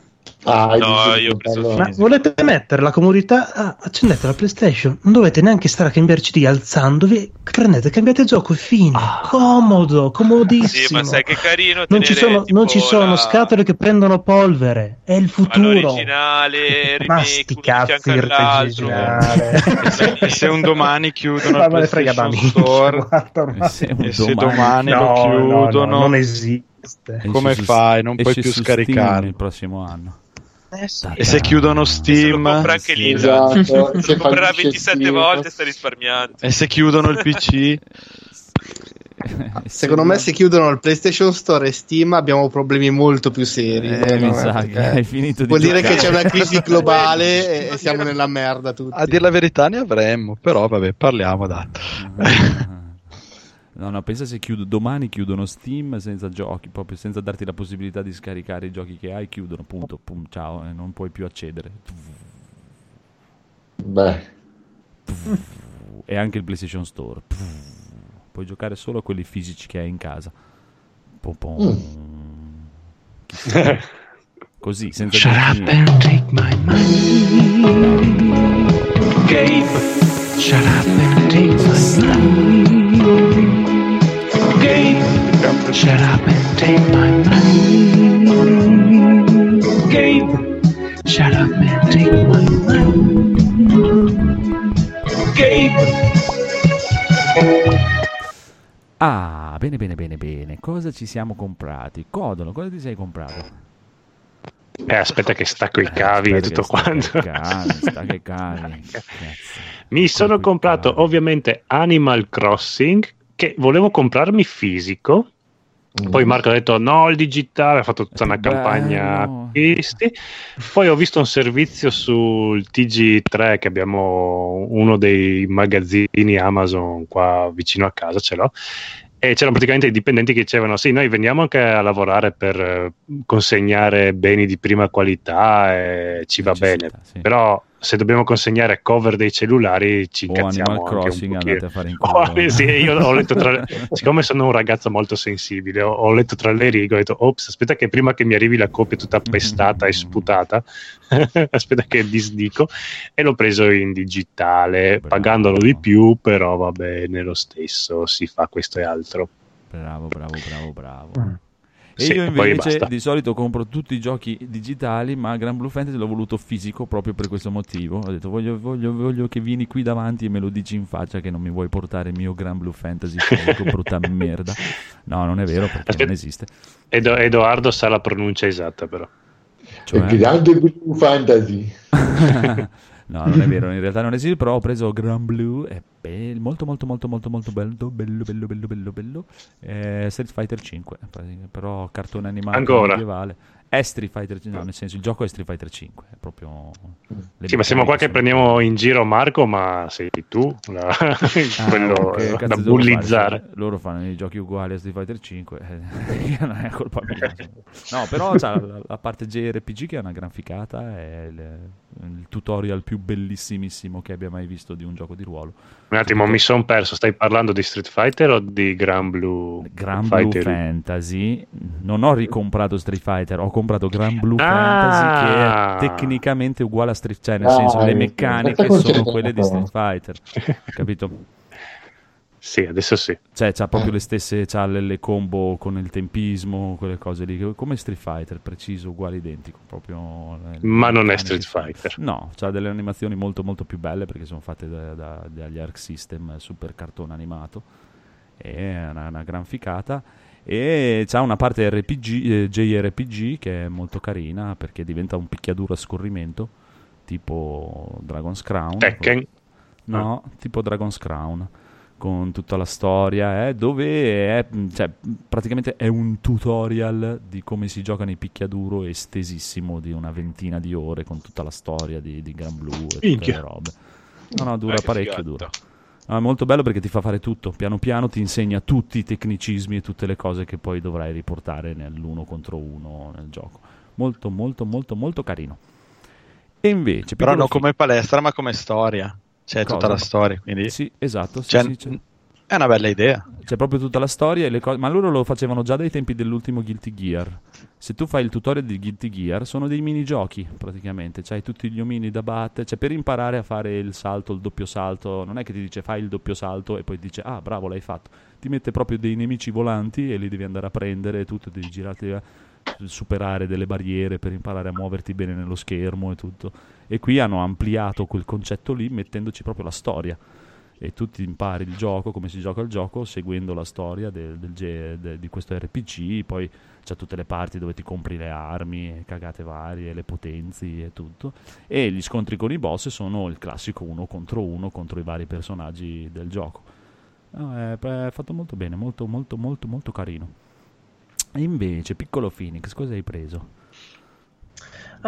Ah, No, io parlo- Ma volete mettere la comodità? Ah, accendete la PlayStation, non dovete neanche stare a cambiare CD alzandovi. Prendete, cambiate gioco e fine. Comodo, comodissimo. Sì, ma sai che carino non ci sono, non ci sono la- scatole che prendono polvere. È il futuro. [LAUGHS] Ma sti fianco cazzi il. [LAUGHS] E se un domani chiudono Ma il PlayStation. Store [LAUGHS] Guarda, ormai. Se un e se domani- domani No, lo no, no, chiudono, non esiste. come fai? Non puoi più scaricarlo. il prossimo anno. E se chiudono Se lo Steam, compra anche lì, Esatto, se lo comprerà fallisce 27 Steam. volte sta risparmiando. e se chiudono il PC, Secondo me, se chiudono il PlayStation Store e Steam, abbiamo problemi molto più seri. Eh, mi sa che hai finito di Vuol dire che giocare. c'è una crisi [LAUGHS] globale e, e siamo nella merda tutti. a dire la verità ne avremmo, però vabbè, parliamo da. No, no, pensa se chiudo, domani chiudono Steam senza giochi, proprio senza darti la possibilità di scaricare i giochi che hai, chiudono, punto, pum, ciao, e non puoi più accedere. Beh, E anche il PlayStation Store. Puoi giocare solo a quelli fisici che hai in casa. Pom. Chissà. [LAUGHS] Così, senza Shut up niente. and take my money. Gabe. Shut up and take my money. Gabe. Shut up and take my money. Gabe. Shut up and take my money. Gabe. Ah, bene, bene, bene, bene. Cosa ci siamo comprati? Codolo, cosa ti sei comprato? Eh, aspetta che stacco i cavi e tutto quanto. stacca i cavi, stacca i cavi. Mi sono comprato ovviamente Animal Crossing che volevo comprarmi fisico. Poi Marco ha detto no, il digitale, ha fatto tutta una campagna bello. acquisti. Poi ho visto un servizio sul TG3 che abbiamo uno dei magazzini Amazon qua vicino a casa, ce l'ho. E c'erano praticamente i dipendenti che dicevano: Sì, noi veniamo anche a lavorare per eh, consegnare beni di prima qualità e ci va Ci bene. sta, sì. Però se dobbiamo consegnare cover dei cellulari ci O incazziamo Animal anche Crossing un andate a fare [LAUGHS] in Oh, culo. sì, io ho letto tra siccome sono un ragazzo molto sensibile ho, ho letto tra le righe ho detto ops aspetta che prima che mi arrivi la copia tutta pestata e sputata [LAUGHS] aspetta che disdico e l'ho preso in digitale Bravo. pagandolo di più però va bene lo stesso si fa questo e altro Bravo, bravo, bravo, bravo. E Sì, io invece di solito compro tutti i giochi digitali, ma Gran Blue Fantasy l'ho voluto fisico proprio per questo motivo. Ho detto voglio, voglio, voglio che vieni qui davanti e me lo dici in faccia che non mi vuoi portare il mio Gran Blue Fantasy fisico, [LAUGHS] brutta merda. No, non è vero perché Aspetta. non esiste. Edo- Edoardo sa la pronuncia esatta però Cioè- il grande Blue Fantasy. [LAUGHS] no, non è [LAUGHS] vero, in realtà non esiste, però ho preso Gran Blue, è bel- molto molto molto molto molto bello, bello bello bello bello bello. Eh, Street Fighter 5, però cartone animato Ancora? medievale. È Street Fighter 5, no, nel senso il gioco è Street Fighter 5, è proprio le sì ma siamo qua che sono- prendiamo in giro Marco ma sei tu la- Ah, [LAUGHS] quello cazzo da bullizzare fare? Loro fanno i giochi uguali a Street Fighter 5, eh, [LAUGHS] non è colpa mia. No, però c'ha la, la parte JRPG che è una gran ficata, è il, il tutorial più bellissimissimo che abbia mai visto di un gioco di ruolo. Un attimo, mi sono perso. Stai parlando di Street Fighter o di Gran Blue Gran Blue Fighter? Fantasy, non ho ricomprato Street Fighter, ho comprato Gran Blue Ah! Fantasy che è tecnicamente uguale a Street Fighter, nel Ah, senso le meccaniche sono quelle di. Street Fighter, capito? [LAUGHS] Sì, adesso sì. Cioè, c'ha proprio le stesse, c'ha le, le combo con il tempismo, quelle cose lì, come Street Fighter, preciso, uguale, identico, proprio... le- le Ma non è Street Fighter. No, c'ha delle animazioni molto molto più belle perché sono fatte da- da- dagli Arc System super cartone animato, è una, una gran ficata. E c'ha una parte RPG, eh, JRPG che è molto carina perché diventa un picchiaduro a scorrimento, tipo Dragon's Crown. Tekken? No, tipo Dragon's Crown con tutta la storia, eh, dove è, cioè, praticamente è un tutorial di come si gioca nei picchiaduro estesissimo di una ventina di ore con tutta la storia di, di Gran Blue e tutte Minchia. le robe. No, no, dura Eh, che parecchio, figata. dura. No, è molto bello perché ti fa fare tutto, piano piano ti insegna tutti i tecnicismi e tutte le cose che poi dovrai riportare nell'uno contro uno nel gioco. Molto, molto, molto, molto carino. E invece, Però non fi- come palestra, ma come storia. C'è Cosa? tutta la storia, quindi... Sì, esatto, sì, Cioè, sì, c'è- È una bella idea. C'è proprio tutta la storia e le cose, ma loro lo facevano già dai tempi dell'ultimo Guilty Gear. Se tu fai il tutorial di Guilty Gear, sono dei minigiochi praticamente. C'hai tutti gli omini da battere, cioè per imparare a fare il salto, il doppio salto, non è che ti dice fai il doppio salto e poi dice ah bravo l'hai fatto. Ti mette proprio dei nemici volanti e li devi andare a prendere e tutto, devi girarti a superare delle barriere per imparare a muoverti bene nello schermo e tutto. E qui hanno ampliato quel concetto lì mettendoci proprio la storia e tu ti impari il gioco, come si gioca il gioco, seguendo la storia del, del de- di questo RPG, poi c'è tutte le parti dove ti compri le armi, cagate varie, le potenzi e tutto, e gli scontri con i boss sono il classico uno contro uno contro i vari personaggi del gioco. No, è, è fatto molto bene, molto molto molto molto carino. E invece, piccolo Phoenix, cosa hai preso?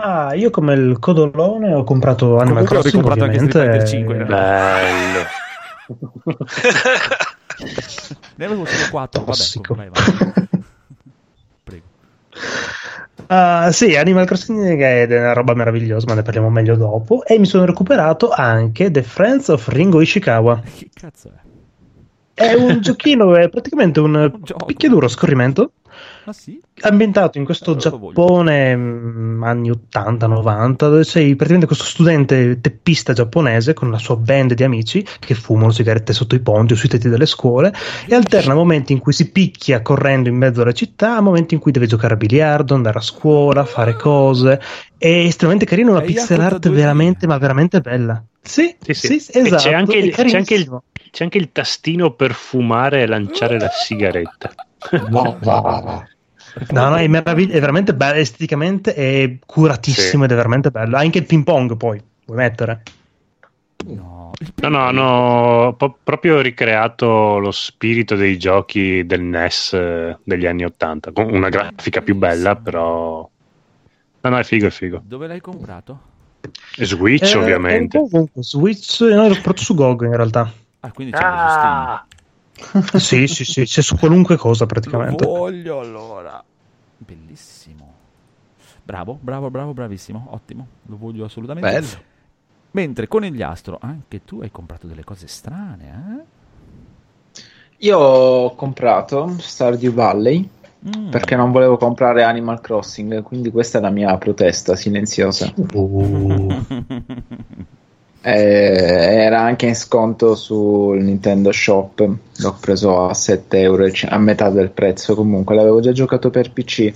Ah, io come il codolone ho comprato Animal Comunque ho Crossing ricomprato anche ovviamente. Street Fighter 5. Bello. [LAUGHS] ne avevo solo 4, vabbè, Tossico. vai, vai. [LAUGHS] Prego. Ah, sì, Animal Crossing è una roba meravigliosa, ma ne parliamo meglio dopo. E mi sono recuperato anche The Friends of Ringo Ishikawa. Che cazzo è? È un giochino, è praticamente un [LAUGHS] gioco. picchiaduro scorrimento Ah sì? ambientato in questo Allora voglio. Giappone mm, anni 80-90 dove sei praticamente questo studente teppista giapponese con la sua band di amici che fumano sigarette sotto i ponti o sui tetti delle scuole e alterna momenti in cui si picchia correndo in mezzo alla città a momenti in cui deve giocare a biliardo, andare a scuola, fare cose è estremamente carino, una pixel art 2D. veramente ma veramente bella sì, Sì, sì. sì, E esatto c'è anche, il, c'è, anche il, c'è anche il tastino per fumare e lanciare la sigaretta. No, va, va, va. No, no, è, meravigli- è veramente bello esteticamente, è curatissimo Sì. ed è veramente bello. Anche il ping pong poi, puoi mettere. No. No, no, hanno po- proprio ricreato lo spirito dei giochi del NES eh, degli anni 80, con una grafica più bella, però... No, no, è figo, è figo. Dove l'hai comprato? Switch, Eh, ovviamente. Switch, no, l'ho comprato su GOG in realtà. Ah, quindi c'è ah. sì, sì, sì, c'è su qualunque cosa Lo praticamente. voglio allora. Bravo, bravo, bravo, bravissimo. Ottimo. Lo voglio assolutamente. Bello. Mentre Conigliastro, anche tu hai comprato delle cose strane, eh? Io ho comprato Stardew Valley Mm. perché non volevo comprare Animal Crossing, quindi questa è la mia protesta silenziosa. Uh, [LAUGHS] Eh, era anche in sconto sul Nintendo Shop, l'ho preso a 7 euro, a metà del prezzo comunque, l'avevo già giocato per PC.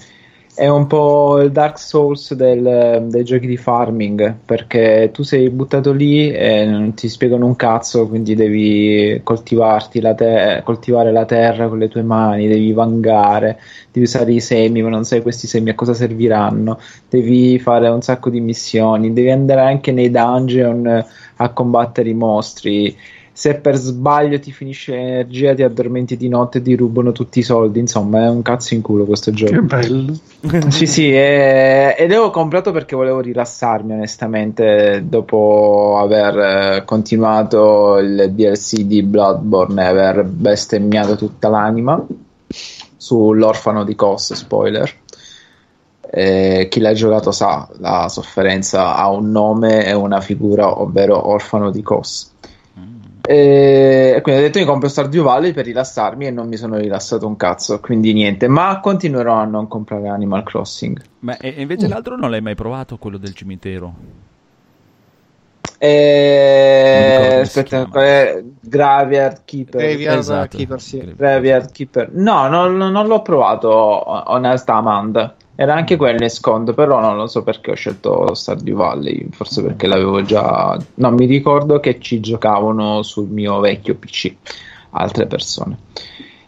È un po' il Dark Souls del- dei giochi di farming, perché tu sei buttato lì e non ti spiegano un cazzo, quindi devi coltivarti la te- coltivare la terra con le tue mani, devi vangare, devi usare i semi, ma non sai questi semi a cosa serviranno, devi fare un sacco di missioni, devi andare anche nei dungeon a combattere i mostri. Se per sbaglio ti finisce l'energia, ti addormenti di notte e ti rubano tutti i soldi. Insomma, è un cazzo in culo questo Che gioco. bello. [LAUGHS] Sì, sì, e, ed l'ho comprato perché volevo rilassarmi, onestamente, dopo aver eh, continuato il DLC di Bloodborne e aver bestemmiato tutta l'anima sull'orfano di Cos, spoiler. Eh, chi l'ha giocato sa, la sofferenza ha un nome e una figura, ovvero orfano di Cos. E quindi ho detto mi compro Stardew Valley per rilassarmi e non mi sono rilassato un cazzo, quindi niente, ma continuerò a non comprare Animal Crossing. Ma e invece l'altro non l'hai mai provato, quello del cimitero? Non E... Aspetta, è? Graveyard Keeper. Graveyard Esatto. Keeper, sì. Graveyard Keeper. No, non, non l'ho provato, onestamente. Era anche quello in sconto, però non lo so perché ho scelto Stardew Valley. Forse perché l'avevo già. No, mi ricordo che ci giocavano sul mio vecchio PC altre persone.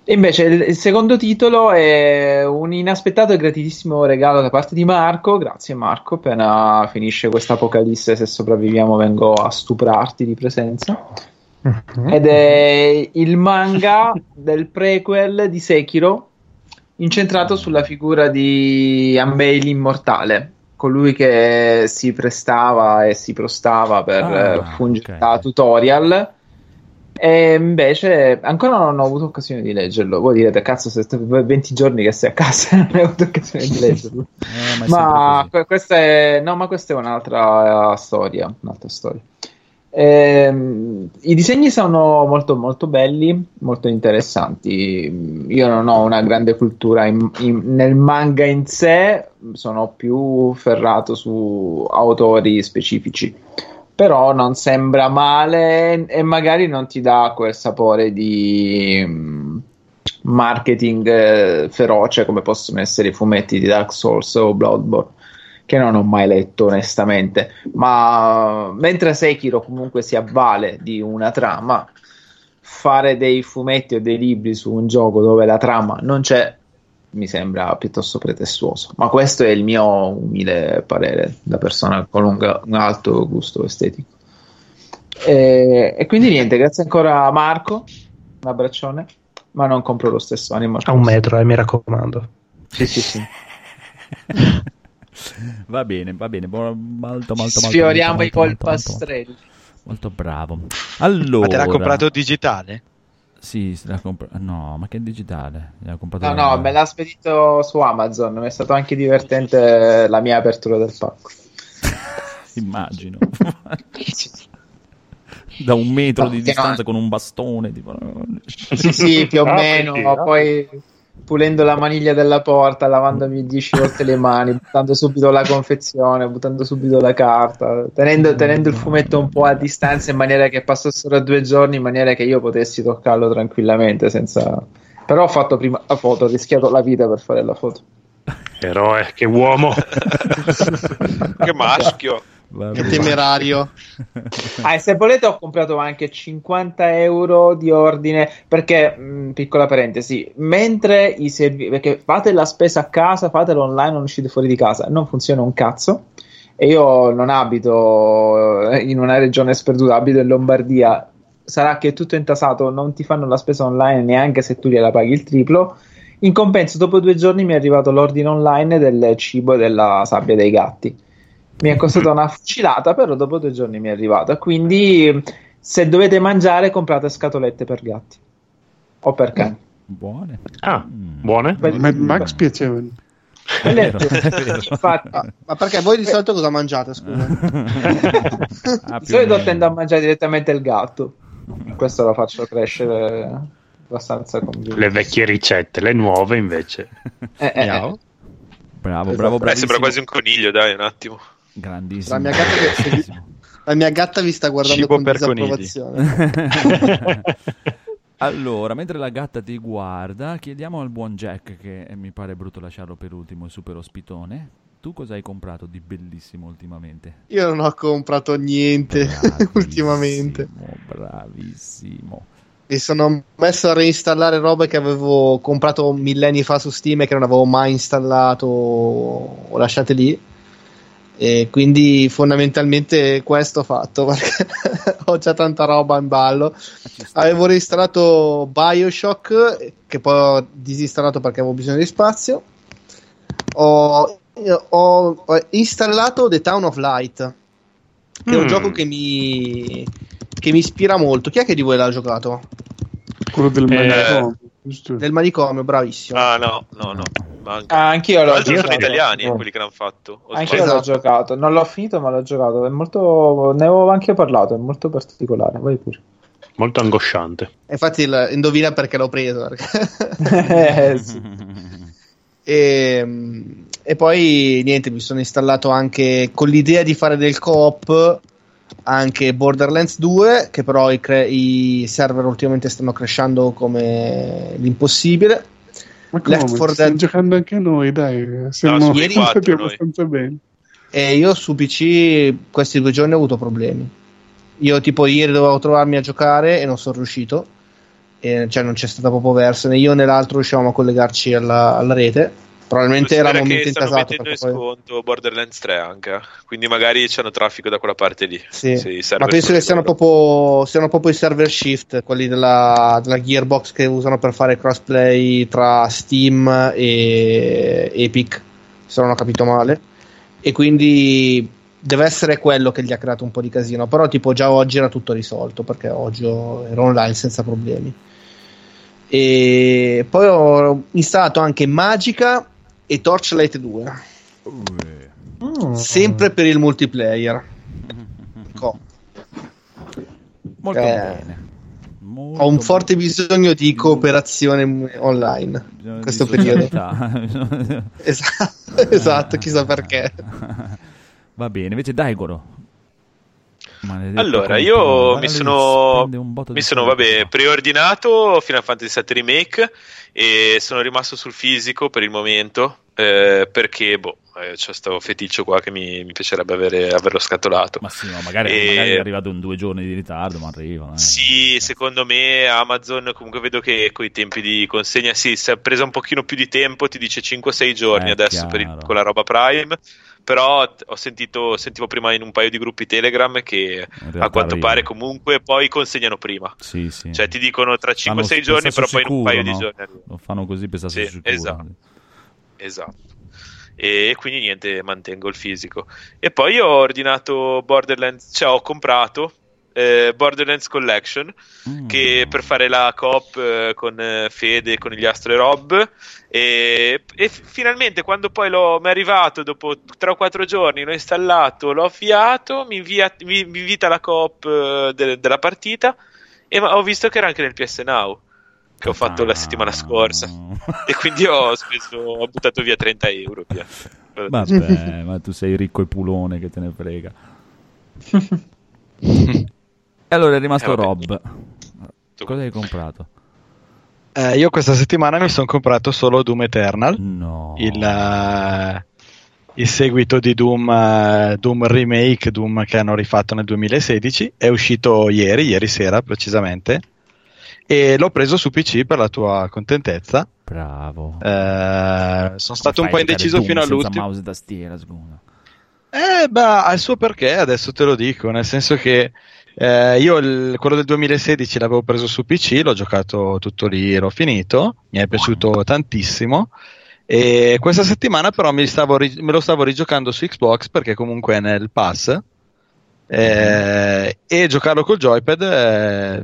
E invece il, il secondo titolo è un inaspettato e gratitissimo regalo da parte di Marco. Grazie Marco, appena finisce questa apocalisse, se sopravviviamo vengo a stuprarti di presenza. Mhm. Ed è il manga del prequel di Sekiro, incentrato sulla figura di Ambei l'immortale, colui che si prestava e si prostava per Ah, eh, fungere ok. da tutorial. E invece ancora non ho avuto occasione di leggerlo. Voi direte, cazzo, se sto 20 giorni che sei a casa [LAUGHS] non hai avuto occasione di [LAUGHS] leggerlo. Eh, ma Ma questa è, no, ma questa è un'altra eh, storia, un'altra storia. Ehm, I disegni sono molto, molto belli, molto interessanti. Io non ho una grande cultura in- in- nel manga in sé, sono più ferrato su autori specifici. Però non sembra male e magari non ti dà quel sapore di mm, marketing eh, feroce come possono essere i fumetti di Dark Souls o Bloodborne che non ho mai letto onestamente, ma mentre Sekiro comunque si avvale di una trama, fare dei fumetti o dei libri su un gioco dove la trama non c'è mi sembra piuttosto pretestuoso, ma questo è il mio umile parere da persona con un, un alto gusto estetico. E, e quindi niente, grazie ancora a Marco, un abbraccione, ma non compro lo stesso Animal A un metro, eh, mi raccomando. Sì, sì, sì. [LAUGHS] Va bene, va bene, molto, molto, molto, Sfioriamo molto, i molto, molto, polpastrelli. Molto bravo. Allora, Ma te l'ha comprato digitale? Sì, l'ha comprato. No, ma che digitale? L'ha comprato No, no, me l'ha spedito su Amazon. È stato anche divertente la mia apertura del pacco. [LAUGHS] Immagino. da un metro No, di che no. distanza con un bastone. Tipo... Sì, sì, più o Ah, meno. Poi pulendo la maniglia della porta, lavandomi 10 volte le mani, [LAUGHS] buttando subito la confezione, buttando subito la carta, tenendo, tenendo il fumetto un po' a distanza in maniera che passassero due giorni, in maniera che io potessi toccarlo tranquillamente senza... Però ho fatto prima la foto, ho rischiato la vita per fare la foto. Eroe, che uomo. [LAUGHS] che maschio. Che temerario. Ah, e se volete ho comprato anche 50 euro di ordine perché, mh, piccola parentesi, mentre i servizi, perché fate la spesa a casa, fatelo online, non uscite fuori di casa, non funziona un cazzo. E io non abito eh, in una regione sperduta, abito in Lombardia. Sarà che è tutto intasato, non ti fanno la spesa online neanche se tu gliela paghi il triplo. In compenso, dopo due giorni mi è arrivato l'ordine online del cibo e della sabbia dei gatti. Mi è costato una fucilata, però dopo due giorni mi è arrivata. Quindi, se dovete mangiare, comprate scatolette per gatti o per cani. Buone. Ah, Mm. buone? A Mad Max vero. Infatti, Ah, ma perché voi di solito cosa mangiate? Scusa. [LAUGHS] Ah, di solito tendo a mangiare direttamente il gatto. Questo lo faccio crescere abbastanza convinto. Le vecchie ricette, le nuove invece. Eh, eh, eh. Bravo, Esatto. bravo, Beh, sembra quasi un coniglio, dai, un attimo. Grandissimo. La mia gatta che- Bravissimo. La mia gatta vi sta guardando Cibo con per disapprovazione. [LAUGHS] allora, mentre la gatta ti guarda, chiediamo al buon Jack, che mi pare brutto lasciarlo per ultimo, il super ospitone. Tu cosa hai comprato di bellissimo ultimamente? Io non ho comprato niente [LAUGHS] Bravissimo, ultimamente. Bravissimo. Mi sono messo a reinstallare robe che avevo comprato millenni fa su Steam e che non avevo mai installato o lasciate lì. E quindi fondamentalmente questo ho fatto [LAUGHS] perché ho già tanta roba in ballo. Sta. Avevo reinstallato Bioshock, che poi ho disinstallato perché avevo bisogno di spazio. Ho, ho- ho installato The Town of Light, che è un Mm. gioco che mi, che mi ispira molto. Chi è che di voi l'ha giocato? Quello del Eh, manicomio, giusto? Del manicomio, bravissimo. Ah, no, no, no. Manca. Ah, anch'io l'ho giocato. sono italiani eh, quelli che l'hanno fatto. O Anch'io sbaglio? l'ho giocato, non l'ho finito, ma l'ho giocato. È molto. Ne avevo anche parlato, è molto particolare. Vai pure. Molto angosciante. Infatti, il- indovina perché l'ho preso. perché- [LAUGHS] Eh, sì. [LAUGHS] e, e poi niente, mi sono installato anche con l'idea di fare del co-op anche Borderlands 2, che però i, cre- i server ultimamente stanno crescendo come l'impossibile. Ma come? Left 4 Stiamo Dead. giocando anche noi, dai. Siamo stati noi. abbastanza bene. E io su PC questi due giorni ho avuto problemi. Io tipo ieri dovevo trovarmi a giocare e non sono riuscito. E, cioè non c'è stata proprio verso né io né l'altro riuscivamo a collegarci alla, alla rete. Probabilmente era spera molto che stanno intasato. mettendo in poi- sconto Borderlands 3 anche. Quindi magari c'hanno traffico da quella parte lì. Sì, ma penso che siano proprio, siano proprio i server shift, quelli della, della Gearbox che usano per fare crossplay tra Steam e Epic, se non ho capito male. E quindi deve essere quello che gli ha creato un po' di casino. Però, tipo, già oggi era tutto risolto perché oggi ero online senza problemi. E poi ho installato anche Magica e Torchlight 2, Mm. sempre per il multiplayer. [LAUGHS] Co- Molto Eh, bene. Molto Ho un forte bisogno di cooperazione online in questo periodo. [LAUGHS] Esatto, [LAUGHS] esatto, chissà perché. Va bene, invece Daigoro. Maledetto Allora, io mi sono, mi sono vabbè, preordinato Final Fantasy VII Remake e sono rimasto sul fisico per il momento eh, perché boh, eh, c'è questo feticcio qua che mi, mi piacerebbe avere, averlo scatolato. Ma sì, no, magari, E- magari è arrivato in due giorni di ritardo, ma arriva. eh. Sì, secondo me Amazon comunque vedo che con i tempi di consegna sì, si è presa un pochino più di tempo, ti dice 5-6 giorni Eh, adesso per il- con la roba Prime. Però ho sentito, sentivo prima in un paio di gruppi Telegram che a quanto arriva. pare comunque poi consegnano prima. Sì, sì. Cioè ti dicono tra Fanno 5-6 giorni, però sul poi in un sicuro, paio no? di giorni arriva. Lo fanno così per stare Sì, sicuro. esatto. Esatto. E quindi niente, mantengo il fisico. E poi ho ordinato Borderlands, cioè ho comprato eh, Borderlands Collection Mm. che per fare la coop eh, con eh, Fede, con gli Astro e Rob. E, e f- finalmente quando poi l'ho, mi è arrivato dopo 3 o 4 giorni, l'ho installato, l'ho avviato, mi, invia- mi- mi invita la coop eh, de- della partita e ma- ho visto che era anche nel PS Now che ho fatto la settimana scorsa e quindi ho speso ho buttato via 30 euro via. Vabbè, [LAUGHS] ma tu sei ricco e pulone che te ne frega. [LAUGHS] allora è rimasto Eh. Rob. Cosa hai comprato? Eh, io questa settimana mi sono comprato solo Doom Eternal, No. il, eh, il seguito di Doom, eh, Doom Remake, Doom che hanno rifatto nel 2016. È uscito ieri, ieri sera precisamente, e l'ho preso su PC per la tua contentezza. Bravo. Eh, sono stato un po' indeciso fino all'ultimo. mouse tastiera, scusa. Eh, beh, ha il suo perché, adesso te lo dico, nel senso che eh, io il- quello del 2016 l'avevo preso su PC, l'ho giocato tutto lì, l'ho finito, mi è piaciuto tantissimo. E questa settimana però ri- me lo stavo rigiocando su Xbox perché comunque è nel pass eh, e giocarlo col joypad eh,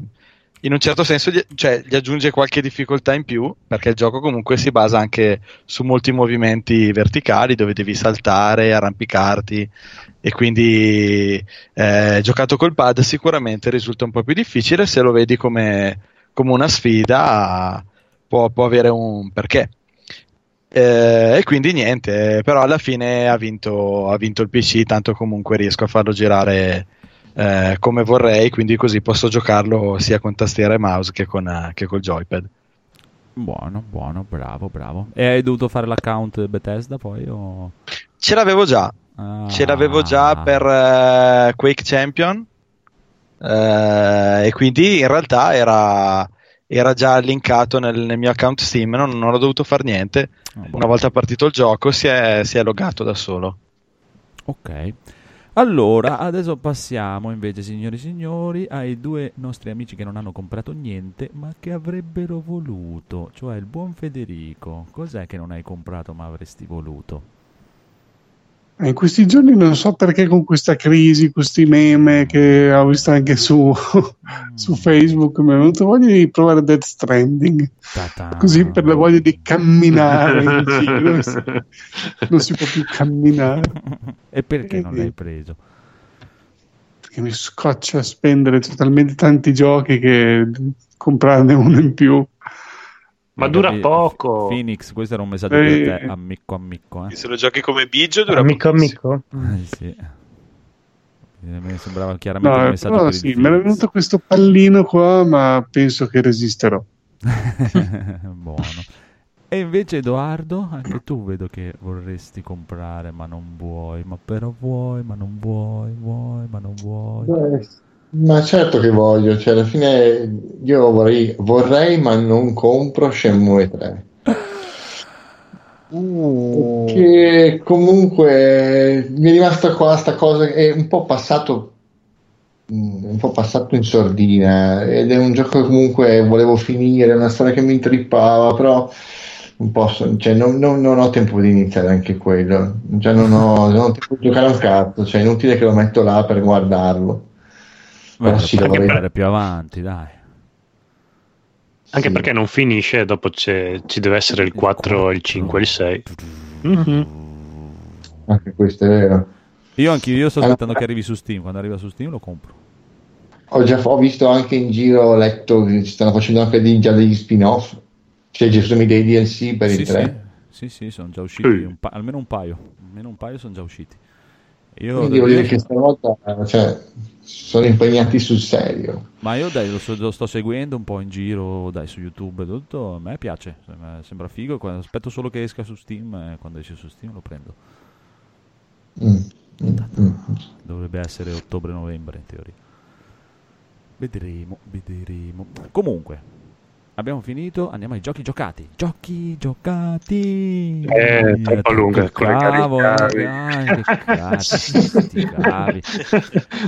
in un certo senso gli, cioè, gli aggiunge qualche difficoltà in più perché il gioco comunque si basa anche su molti movimenti verticali dove devi saltare, arrampicarti e quindi eh, giocato col pad sicuramente risulta un po' più difficile se lo vedi come, come una sfida può, può avere un perché eh, e quindi niente, però alla fine ha vinto, ha vinto il PC, tanto comunque riesco a farlo girare eh, come vorrei, quindi così posso giocarlo sia con tastiera e mouse che, con, che col joypad. Buono, buono, bravo, bravo. E hai dovuto fare l'account Bethesda poi? O... Ce l'avevo già, Ah. ce l'avevo già per eh, Quake Champion eh, e quindi in realtà era, era già linkato nel, nel mio account Steam, non, non ho dovuto fare niente. Una volta partito il gioco si è, si è loggato da solo. Ok. Allora, adesso passiamo invece, signori e signori, ai due nostri amici che non hanno comprato niente, ma che avrebbero voluto, cioè il buon Federico. Cos'è che non hai comprato ma avresti voluto? In questi giorni non so perché con questa crisi, questi meme che ho visto anche su, [LAUGHS] su Facebook, mi è venuto voglia di provare Death Stranding. Così per la voglia di camminare in giro. Non si può più camminare. E perché non l'hai preso? Perché mi scoccia spendere talmente tanti giochi che comprarne uno in più. Ma dura poco. Phoenix, questo era un messaggio Eh. per te, amico amico. Eh? Se lo giochi come Biggio dura Amico, amico. Eh, sì. Eh, Mi sembrava chiaramente un No, messaggio però per sì, mi era Phoenix. venuto questo pallino qua, ma penso che resisterò. [LAUGHS] Buono. E invece Edoardo, anche tu vedo che vorresti comprare ma non vuoi, ma però vuoi, ma non vuoi, vuoi, ma non vuoi. Beh, ma certo che voglio, cioè alla fine io vorrei, vorrei ma non compro Shenmue 3. Che comunque mi è rimasta qua sta cosa, è un po' passato mm, un po' passato in sordina ed è un gioco che comunque volevo finire, una storia che mi intrippava, però non posso, cioè non, non- non ho tempo di iniziare anche quello, cioè non ho, non ho tempo di giocare a un cazzo, cioè è inutile che lo metto là per guardarlo. Beh, sì, vorrei- comprare più avanti, dai. Anche Sì. perché non finisce, dopo c'è- ci deve essere il 4, il 5 e il 6. Mhm. Anche questo è vero. Io anche io sto Allora- aspettando che arrivi su Steam, quando arriva su Steam lo compro. ho già ho visto anche in giro, ho letto che ci stanno facendo anche dei- già degli spin-off. Cioè, ci sono dei DLC per Sì, il 3. sì, sì, sì, sono già usciti, un pa- almeno un paio, almeno un paio sono già usciti. Io Quindi devo dire che stavolta cioè, sono impegnati sul serio. Ma io dai, lo, so- lo sto seguendo un po' in giro, dai, su YouTube tutto, a me piace, sembra, figo, aspetto solo che esca su Steam e quando esce su Steam lo prendo. Mm, mm, mm. Dovrebbe essere ottobre-novembre in teoria. Vedremo, vedremo. Comunque, abbiamo finito, andiamo ai giochi giocati. Giochi giocati! Eh, troppo lunga, cavolo, caricavi. dai, cavi.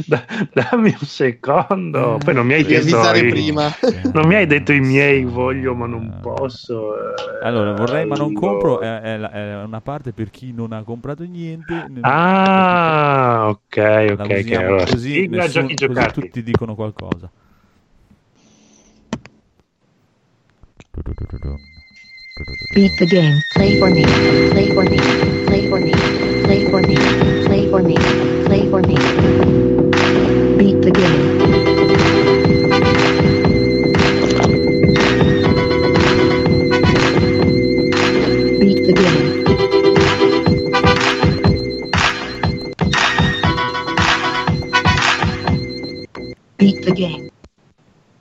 Da- dammi un secondo. Poi non mi hai chiesto prima. Non mi hai detto i miei voglio ma non posso. eh, Allora, vorrei ma non compro, è, è è una parte per chi non ha comprato niente. Ah, ok, ok. Allora, così, sigla nessun- giochi così giocati. tutti dicono qualcosa. Beat the game. Play for me. Play for me. Play for me. Play for me. Play for me. Play for me. Beat the game. Beat the game. Beat the game.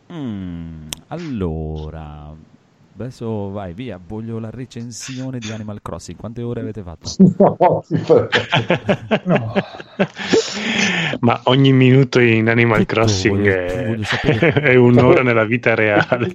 Mm, allora, adesso vai via, voglio la recensione di Animal Crossing. Quante ore avete fatto? [LAUGHS] No, fa- Ma ogni minuto in Animal Tutto, Crossing voglio- è, voglio [LAUGHS] è un'ora nella vita reale.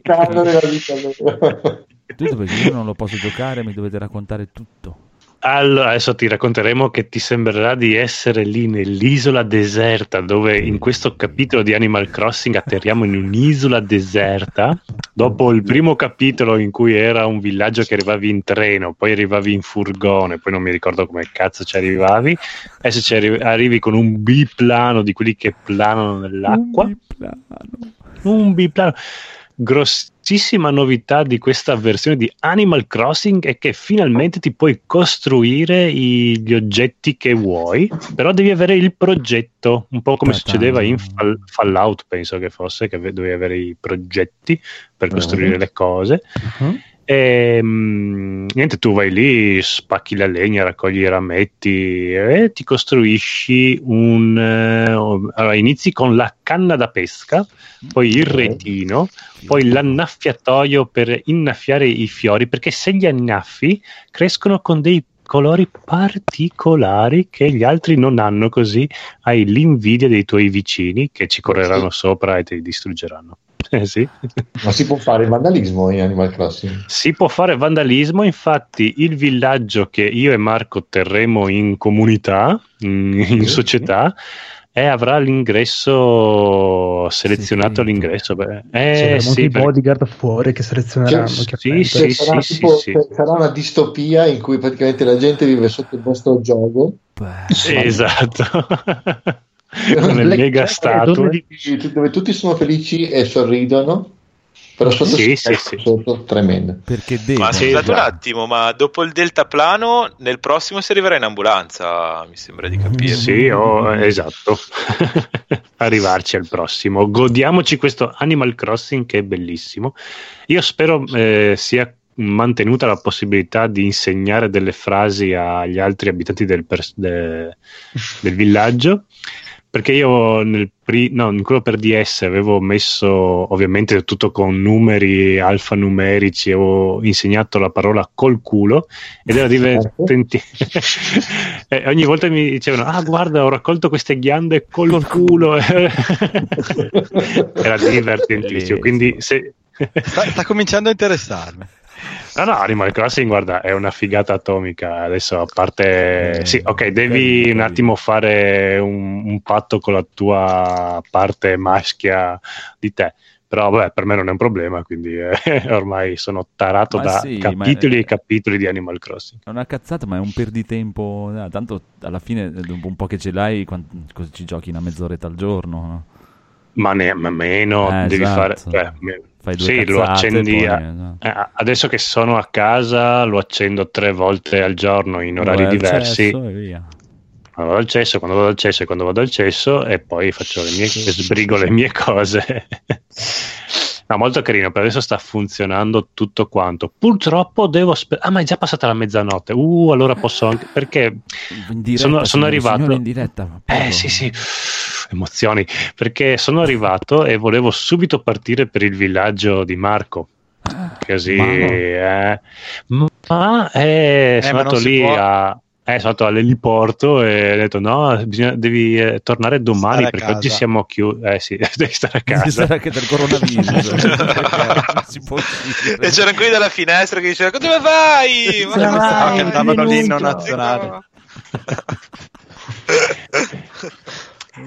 Tutto perché io non lo posso giocare, mi dovete raccontare tutto. Allora, adesso ti racconteremo che ti sembrerà di essere lì nell'isola deserta, dove in questo capitolo di Animal Crossing atterriamo in un'isola deserta. Dopo il primo capitolo in cui era un villaggio che arrivavi in treno, poi arrivavi in furgone, poi non mi ricordo come cazzo ci arrivavi. Adesso ci arri- arrivi con un biplano di quelli che planano nell'acqua. Un biplano. Un biplano. Grossissima novità di questa versione di Animal Crossing è che finalmente ti puoi costruire i- gli oggetti che vuoi, però devi avere il progetto, un po' come Ta-ta. succedeva in Fall- Fallout, penso che fosse, che dovevi avere i progetti per costruire le cose. E, mm, niente, tu vai lì, spacchi la legna, raccogli i rametti e ti costruisci un. eh, allora, inizi con la canna da pesca, poi il retino, poi l'annaffiatoio per innaffiare i fiori, perché se li annaffi crescono con dei colori particolari che gli altri non hanno, così hai l'invidia dei tuoi vicini che ci correranno sopra e ti distruggeranno. Eh sì. Ma si può fare il vandalismo in Animal Crossing? Si può fare vandalismo, infatti il villaggio che io e Marco terremo in comunità, in, in Sì, società, e avrà l'ingresso selezionato all'ingresso. Beh, eh, avremo sì, i per- bodyguard fuori che selezioneranno. Sì, chiaramente. sì, Cioè, sarà, sì, tipo- sì. cioè, sarà una distopia in cui praticamente la gente vive sotto il vostro gioco. Beh, Sì, esatto. [LAUGHS] [LAUGHS] [LAUGHS] Con le mega Jack, statue. Dove, dove tutti sono felici e sorridono, però sotto Sì, sì, sì. sotto tremendo. perché devo. Ma scusate un attimo, ma dopo il deltaplano, nel prossimo si arriverà in ambulanza, mi sembra di capire. Sì, oh, esatto. [LAUGHS] Arrivarci al prossimo. Godiamoci questo Animal Crossing che è bellissimo. Io spero eh, sia mantenuta la possibilità di insegnare delle frasi agli altri abitanti del, pers- de- del villaggio. Perché io nel pri- no, in quello per DS avevo messo ovviamente tutto con numeri alfanumerici, avevo insegnato la parola col culo ed era divertente. [LAUGHS] e ogni volta mi dicevano: Ah, guarda, ho raccolto queste ghiande col, culo. [LAUGHS] era divertentissimo. Quindi, se. Sta, sta cominciando a interessarmi. No, no, Animal Crossing, guarda, è una figata atomica. Adesso, a parte, sì, ok, devi un attimo fare un, un patto con la tua parte maschia di te. Però, vabbè, per me non è un problema, quindi eh, [LAUGHS] ormai sono tarato Ma da sì, capitoli ma- e capitoli di Animal Crossing. È una cazzata, ma è un perditempo. eh, tanto alla fine, dopo un po' che ce l'hai, quan- cosa ci giochi una mezz'oretta al giorno? no? Ma, ne, ma meno Eh, devi esatto. fare. cioè, Fai sì, lo accendi. poi, a- eh, adesso che sono a casa, lo accendo tre volte al giorno in orari al diversi. Quando vado al cesso, quando vado al cesso e quando vado al cesso e poi faccio le mie, [LAUGHS] sbrigo le mie cose. No, molto carino, per adesso sta funzionando tutto quanto. Purtroppo devo aspettare. Ah, ma è già passata la mezzanotte. Uh, allora posso anche. Perché In diretta, sono, sono arrivato. in diretta. Eh sì, sì, emozioni. Perché sono arrivato e volevo subito partire per il villaggio di Marco. Così, Ma no. eh. ma eh, sono ma andato lì può. a. Eh, sono andato all'eliporto e ho detto no, bisogna- devi eh, tornare domani perché casa. oggi siamo chiusi. Eh sì, [LAUGHS] devi stare a Devi casa. stare anche del coronavirus. [LAUGHS] Uscire. E c'erano quelli dalla finestra che dicevano dove vai? Ma Dove vai? che andavano l'inno nazionale. [LAUGHS]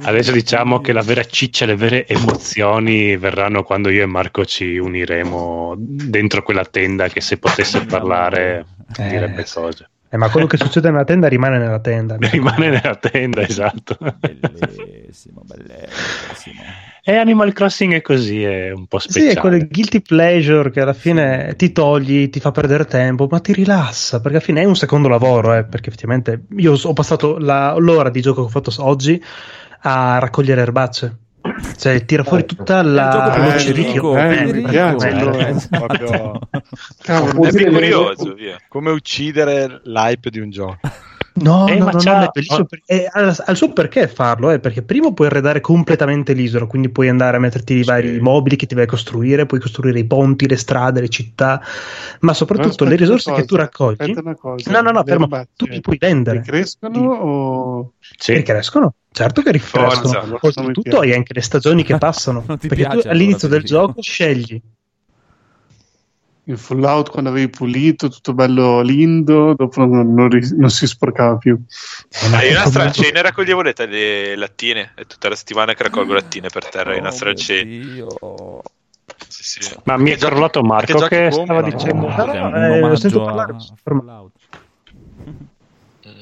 Adesso diciamo che la vera ciccia, le vere emozioni verranno quando io e Marco ci uniremo dentro quella tenda che se potesse parlare Eh, direbbe cose. Eh, ma quello che [LAUGHS] succede nella tenda rimane nella tenda. Rimane nella tenda, esatto. Bellissimo, bellissimo. E Animal Crossing è così, è un po' Sì, speciale. è quel guilty pleasure che alla fine ti togli, ti fa perdere tempo, ma ti rilassa, perché alla fine è un secondo lavoro, eh, perché effettivamente io ho passato la- l'ora di gioco che ho fatto oggi a raccogliere erbacce. Cioè, tira fuori tutta la... gioco più lo bello, cerichio. bello, Eh. Proprio [LAUGHS] Cavolo, È più curioso, via. come uccidere l'hype di un gioco. No, Eh, no, ma no, no, è bellissimo. per- è- ha, ha il suo perché farlo, eh, perché prima puoi arredare completamente l'isola, quindi puoi andare a metterti i vari mobili che ti vai a costruire, puoi costruire i ponti, le strade, le città, ma soprattutto Però le risorse una che tu cosa, raccogli. cosa, No, no, no, fermo. erbacce Tu li puoi vendere. Crescono o... Sì. Che crescono? Certo che ricrescono. Mi Oltretutto hai anche le stagioni che [LAUGHS] passano. Perché tu all'inizio del gioco scegli. Il Fallout quando avevi pulito, tutto bello lindo, dopo non, non ri- non si sporcava più. Eh, io in Astralcene raccoglievo le, le lattine, è tutta la settimana che raccolgo lattine per terra in Oh, Astralcene. mio Dio. Sì, sì. Ma mi è crollato Marco che che, stava compri? dicendo... No, No, no, eh, sento a- parlare. Fallout.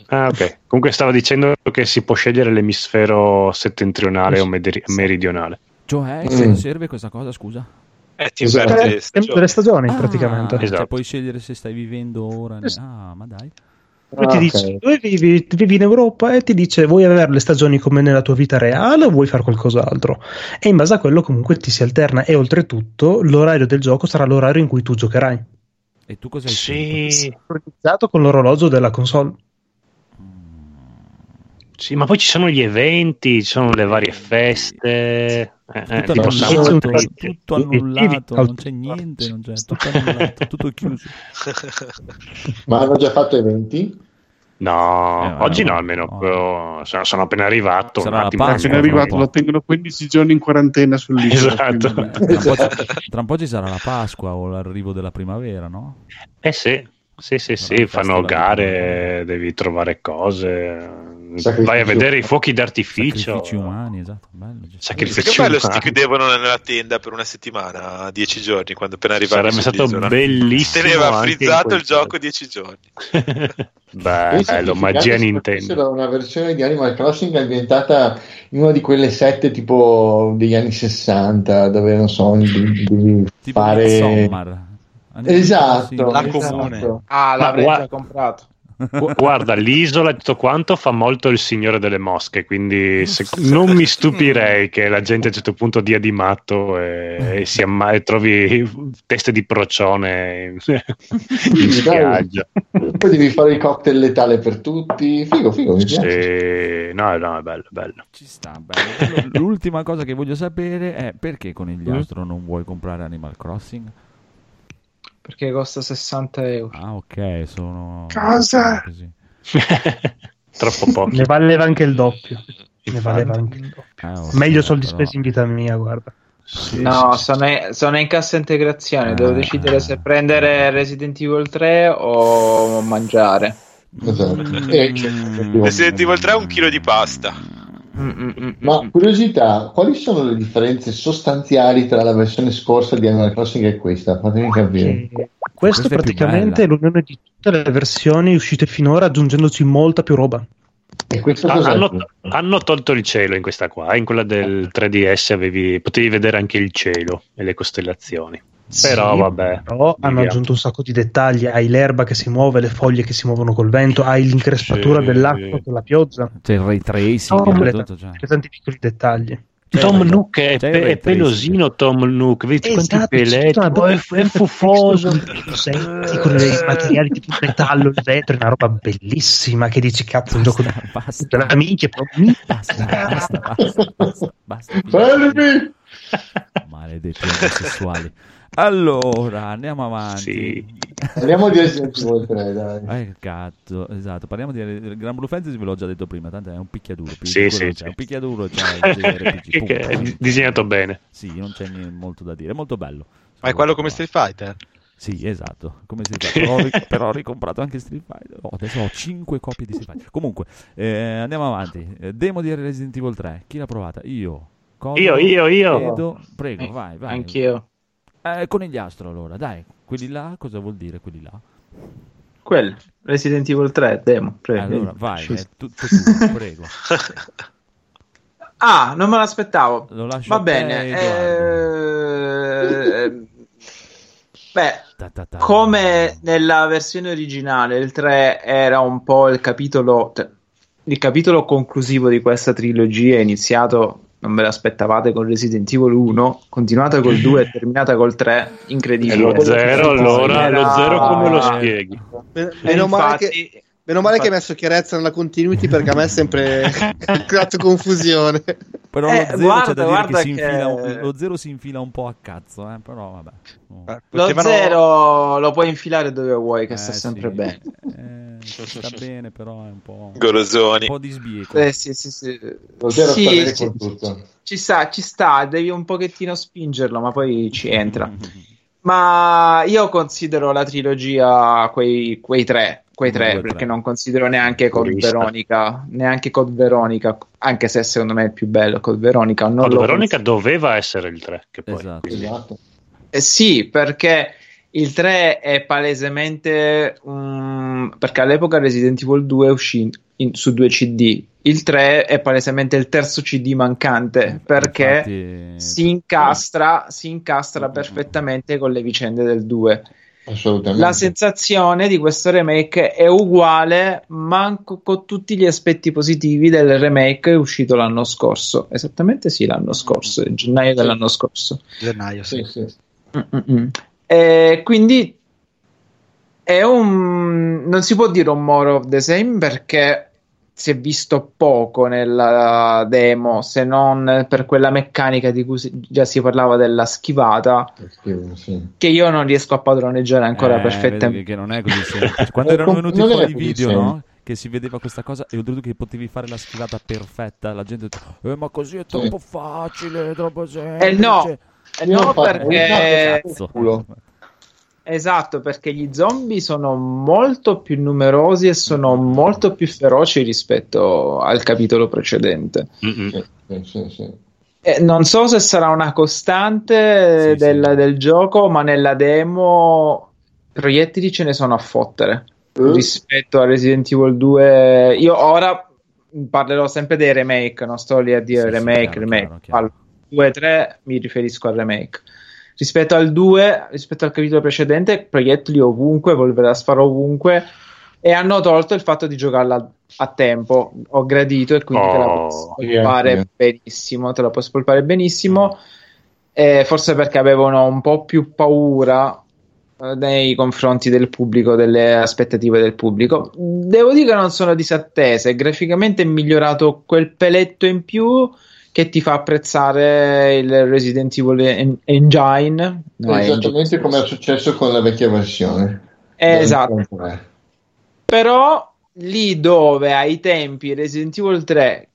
Ah, ok. Comunque stava dicendo che si può scegliere l'emisfero settentrionale o meridionale. Cioè, Mm. se serve questa cosa, scusa? Eh, ti Esatto. Eh, le cambio stagioni. delle stagioni, Ah, praticamente. Cioè, Esatto. puoi scegliere se stai vivendo ora. Eh sì. Ah, ma dai. Poi ti Ah, dice ok. dove vivi? Vivi in Europa e ti dice vuoi avere le stagioni come nella tua vita reale o vuoi fare qualcos'altro? E in base a quello comunque ti si alterna e oltretutto l'orario del gioco sarà l'orario in cui tu giocherai. E tu cosa hai? Sì, Sincronizzato con l'orologio della console. sì, ma poi ci sono gli eventi, ci sono le varie feste. Eh, eh, Tutto sì, annullato, sì, sì. Tutto annullato, non c'è niente, non c'è, tutto annullato, tutto chiuso. Ma hanno già fatto eventi? No, Eh, oggi no, no, almeno. no. però sono, appena arrivato. Sarà un attimo. Pasqua, appena arrivato, lo tengono 15 giorni in quarantena sull'isola. Esatto. quindi- Tra un, po' ci, tra un po' ci sarà la Pasqua o l'arrivo della primavera, no? Eh sì, sì, sì, sì, il fanno gare, devi trovare cose. Sacrifici Vai a vedere i fuochi d'artificio. Sacrifici umani, esatto. Bello. Sacrifici Che bello chiudevano nella tenda per una settimana, dieci giorni, quando appena arrivavano Sarebbe stato sull'isola. bellissimo. Teneva frizzato il gioco caso. dieci giorni. [LAUGHS] Bello, Pensa che magia se Nintendo. facessero una versione di Animal Crossing ambientata in una di quelle sette tipo degli anni 60 dove non so devi, devi Tipo fare esatto. La esatto. comune. Ah, Ma l'avrei guarda- già comprato. Gu- Guarda, l'isola e tutto quanto fa molto il Signore delle Mosche, quindi se- non mi stupirei che la gente a un certo punto dia di matto e, e si amma- e trovi teste di procione in, [LAUGHS] in spiaggia. poi devi fare il cocktail letale per tutti figo figo mi piace Sì, no, no, è bello, bello. Ci sta, bello. L'ultima cosa che voglio sapere è perché con il Astro non vuoi comprare Animal Crossing? Perché costa 60 euro. Ah, ok, sono... Cosa? Così. [LAUGHS] Troppo poco. Ne valeva anche il doppio. Ne valeva anche il doppio. Ah, ok, Meglio soldi però- spesi in vita mia, guarda. Sì, No, sì, sì. sono, sono in cassa integrazione. Devo Ah. decidere se prendere Resident Evil 3 o mangiare. Esatto. Mm. Eh, certo. Resident Evil 3 un chilo di pasta. Mm, mm, mm, ma curiosità quali sono le differenze sostanziali tra la versione scorsa di Animal Crossing e questa? Fatemi capire. Questo Questa è praticamente è l'unione di tutte le versioni uscite finora, aggiungendoci molta più roba. e questo Ah, hanno, hanno tolto il cielo in questa qua, in quella del 3DS avevi, potevi vedere anche il cielo e le costellazioni. Però Sì, vabbè. Però hanno aggiunto un sacco di dettagli. Hai l'erba che si muove, le foglie che si muovono col vento, hai l'increspatura Sì. dell'acqua con la pioggia. C'è il ray tracing, e le- tutto, cioè. C'è tanti piccoli dettagli. Tom Nook è, c'è pe- è pelosino Tom Nook, vedi quanti Esatto, c'è peletti, una è, è fuffoso. Senti, con i materiali tipo il metallo, il vetro, è una roba bellissima che dici cazzo un gioco di Basta, della minchia proprio basta, basta, basta, basta, basta. Fermi! Maledetti omosessuali. Allora, andiamo avanti. Sì. Parliamo di Resident Evil 3, dai. Eh, cazzo, esatto, parliamo di Gran Blue Fantasy, ve l'ho già detto prima, tanto è un picchiaduro. Sì, sì, sì. un picchiaduro c'è il [LAUGHS] JRPG, che, è disegnato bene. Sì, non c'è molto da dire, è molto bello. Ma è quello come Street Fighter? Sì, esatto, come Street [LAUGHS] Fighter. Però, però ho ricomprato anche Street Fighter. Oh, adesso ho 5 copie di Street Fighter. Comunque, eh, andiamo avanti. Eh, Demo di Resident Evil 3. Chi l'ha provata? Io. Codolo, Io, io, io. Edo. Prego, vai, vai. Anch'io. Eh, conigliastro allora, dai. Quelli là, cosa vuol dire quelli là? Quello, Resident Evil 3, demo, prego. Allora, vai, è tutto tuo, [LAUGHS] prego. Ah, non me l'aspettavo. Lo lascio Va bene. Eh, Beh, Ta ta ta. come nella versione originale, il 3 era un po' il capitolo, cioè, il capitolo conclusivo di questa trilogia, è iniziato, non ve l'aspettavate, con Resident Evil 1, continuata col 2 e [LAUGHS] terminata col 3, E incredibile. lo zero, allora, Era- lo zero come lo spieghi? Meno, male infatti- che, meno male che hai messo chiarezza nella continuity perché a me è sempre [LAUGHS] [LAUGHS] creato confusione. Però Eh, lo zero guarda, c'è da dire guarda che si che- infila, un- lo zero si infila un po' a cazzo, eh, però vabbè. Oh. Eh, Lo potevano- zero lo puoi infilare dove vuoi, che Eh, sta sì. sempre bene. Eh, sta bene, però è un po', un Golosoni. po' di sbieco. Eh, sì, sì, sì. Lo zero Sì, sta con tutto. Ci sta, ci sta, devi un pochettino spingerlo, ma poi ci entra. Ma io considero la trilogia quei, quei tre, quei tre, tre. perché non considero neanche Purista. Veronica, neanche Code Veronica, anche se secondo me è il più bello Code Veronica. Lo Veronica doveva essere il 3, che poi, Esatto. quindi- Esatto. Eh, sì, perché il 3 è palesemente un... perché all'epoca Resident Evil 2 uscì in- su due CD. Il 3 è palesemente il terzo CD mancante perché Infatti, si incastra, si incastra perfettamente con le vicende del 2. Assolutamente. La sensazione di questo remake è uguale, manco con tutti gli aspetti positivi del remake uscito l'anno scorso. Esattamente sì, l'anno scorso, in gennaio dell'anno scorso. Gennaio, sì. Sì, sì. E quindi è un non si può dire un more of the same perché si è visto poco nella demo se non per quella meccanica di cui si- già si parlava della schivata Scrivo, sì. che io non riesco a padroneggiare ancora eh, perfettamente che non è così semplice. Quando [LAUGHS] erano venuti è fuori i video, no? Che si vedeva questa cosa e oltretutto che potevi fare la schivata perfetta, la gente eh, ma così è troppo facile, troppo semplice. Eh no, eh no perché Cazzo. Esatto, perché gli zombie sono molto più numerosi e sono molto più feroci rispetto al capitolo precedente. Mm-mm. Sì, sì, sì. Eh, non so se sarà una costante Sì, del, sì. del gioco, ma nella demo proiettili ce ne sono a fottere Eh? rispetto a Resident Evil 2. Io ora parlerò sempre dei remake, non sto lì a dire Sì, sì, remake, chiaro, remake. chiaro, chiaro. Al 2 e 3 mi riferisco al remake. Rispetto al 2, rispetto al capitolo precedente, proiettili ovunque, polvere da sparo ovunque. E hanno tolto il fatto di giocarla a tempo. Ho gradito e quindi te la Oh, puoi sì, spolpare anch'io. benissimo. Te la puoi spolpare benissimo. Eh, forse perché avevano un po' più paura eh, nei confronti del pubblico, delle aspettative del pubblico. Devo dire che non sono disattese. Graficamente è migliorato quel peletto in più che ti fa apprezzare il Resident Evil en- Engine. No, È Engine. esattamente come è successo con la vecchia versione. Eh, esatto. Però lì dove ai tempi Resident Evil 3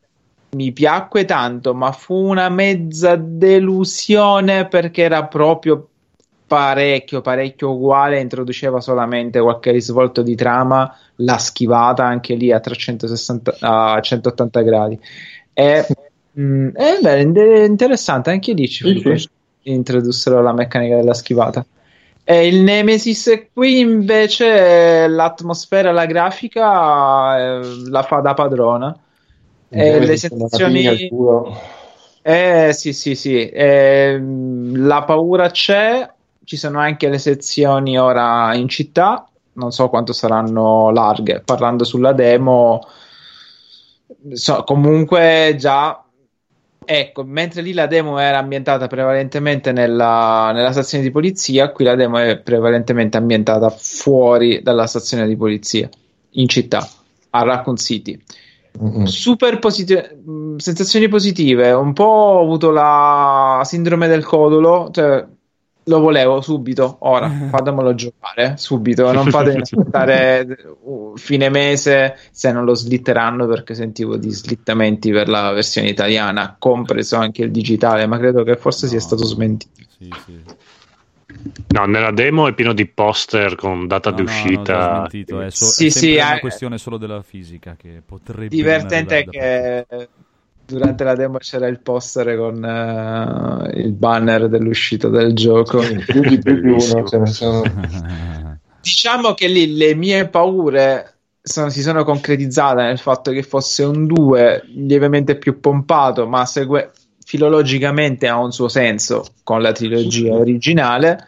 mi piacque tanto, ma fu una mezza delusione perché era proprio parecchio, parecchio uguale, introduceva solamente qualche risvolto di trama, la schivata anche lì a 360 a 180 gradi. E, [LAUGHS] mm, è beh, in- interessante, anche lì ci Sì, sì. introdussero la meccanica della schivata. E il Nemesis qui invece l'atmosfera la grafica eh, la fa da padrona. E le sensazioni... Eh sì sì sì, Ehm, la paura c'è, ci sono anche le sezioni ora in città, non so quanto saranno larghe. Parlando sulla demo, so- comunque già Ecco, mentre lì la demo era ambientata prevalentemente nella, nella stazione di polizia, qui la demo è prevalentemente ambientata fuori dalla stazione di polizia, in città, a Raccoon City. Super positive, mh, sensazioni positive. Un po' ho avuto la sindrome del codolo, cioè lo volevo subito, ora [LAUGHS] fatemelo giocare subito. Non fatemi [LAUGHS] aspettare uh, fine mese se non lo slitteranno perché sentivo di slittamenti per la versione italiana, compreso anche il digitale, ma credo che forse sia stato smentito. No, nella demo è pieno di poster con data No, di no, no, uscita. smentito, è, so- Sì, è sì, una eh, questione solo della fisica che potrebbe Divertente è che durante la demo c'era il poster con eh, il banner dell'uscita del gioco. più di più di uno, ce ne sono. [LAUGHS] Diciamo che lì le mie paure sono- si sono concretizzate nel fatto che fosse un 2 lievemente più pompato, ma segue filologicamente ha un suo senso con la trilogia originale.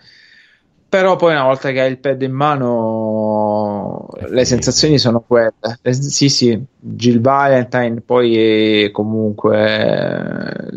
Però poi una volta che hai il pad in mano le sensazioni sono quelle. Eh, sì, sì, Jill Valentine poi eh, comunque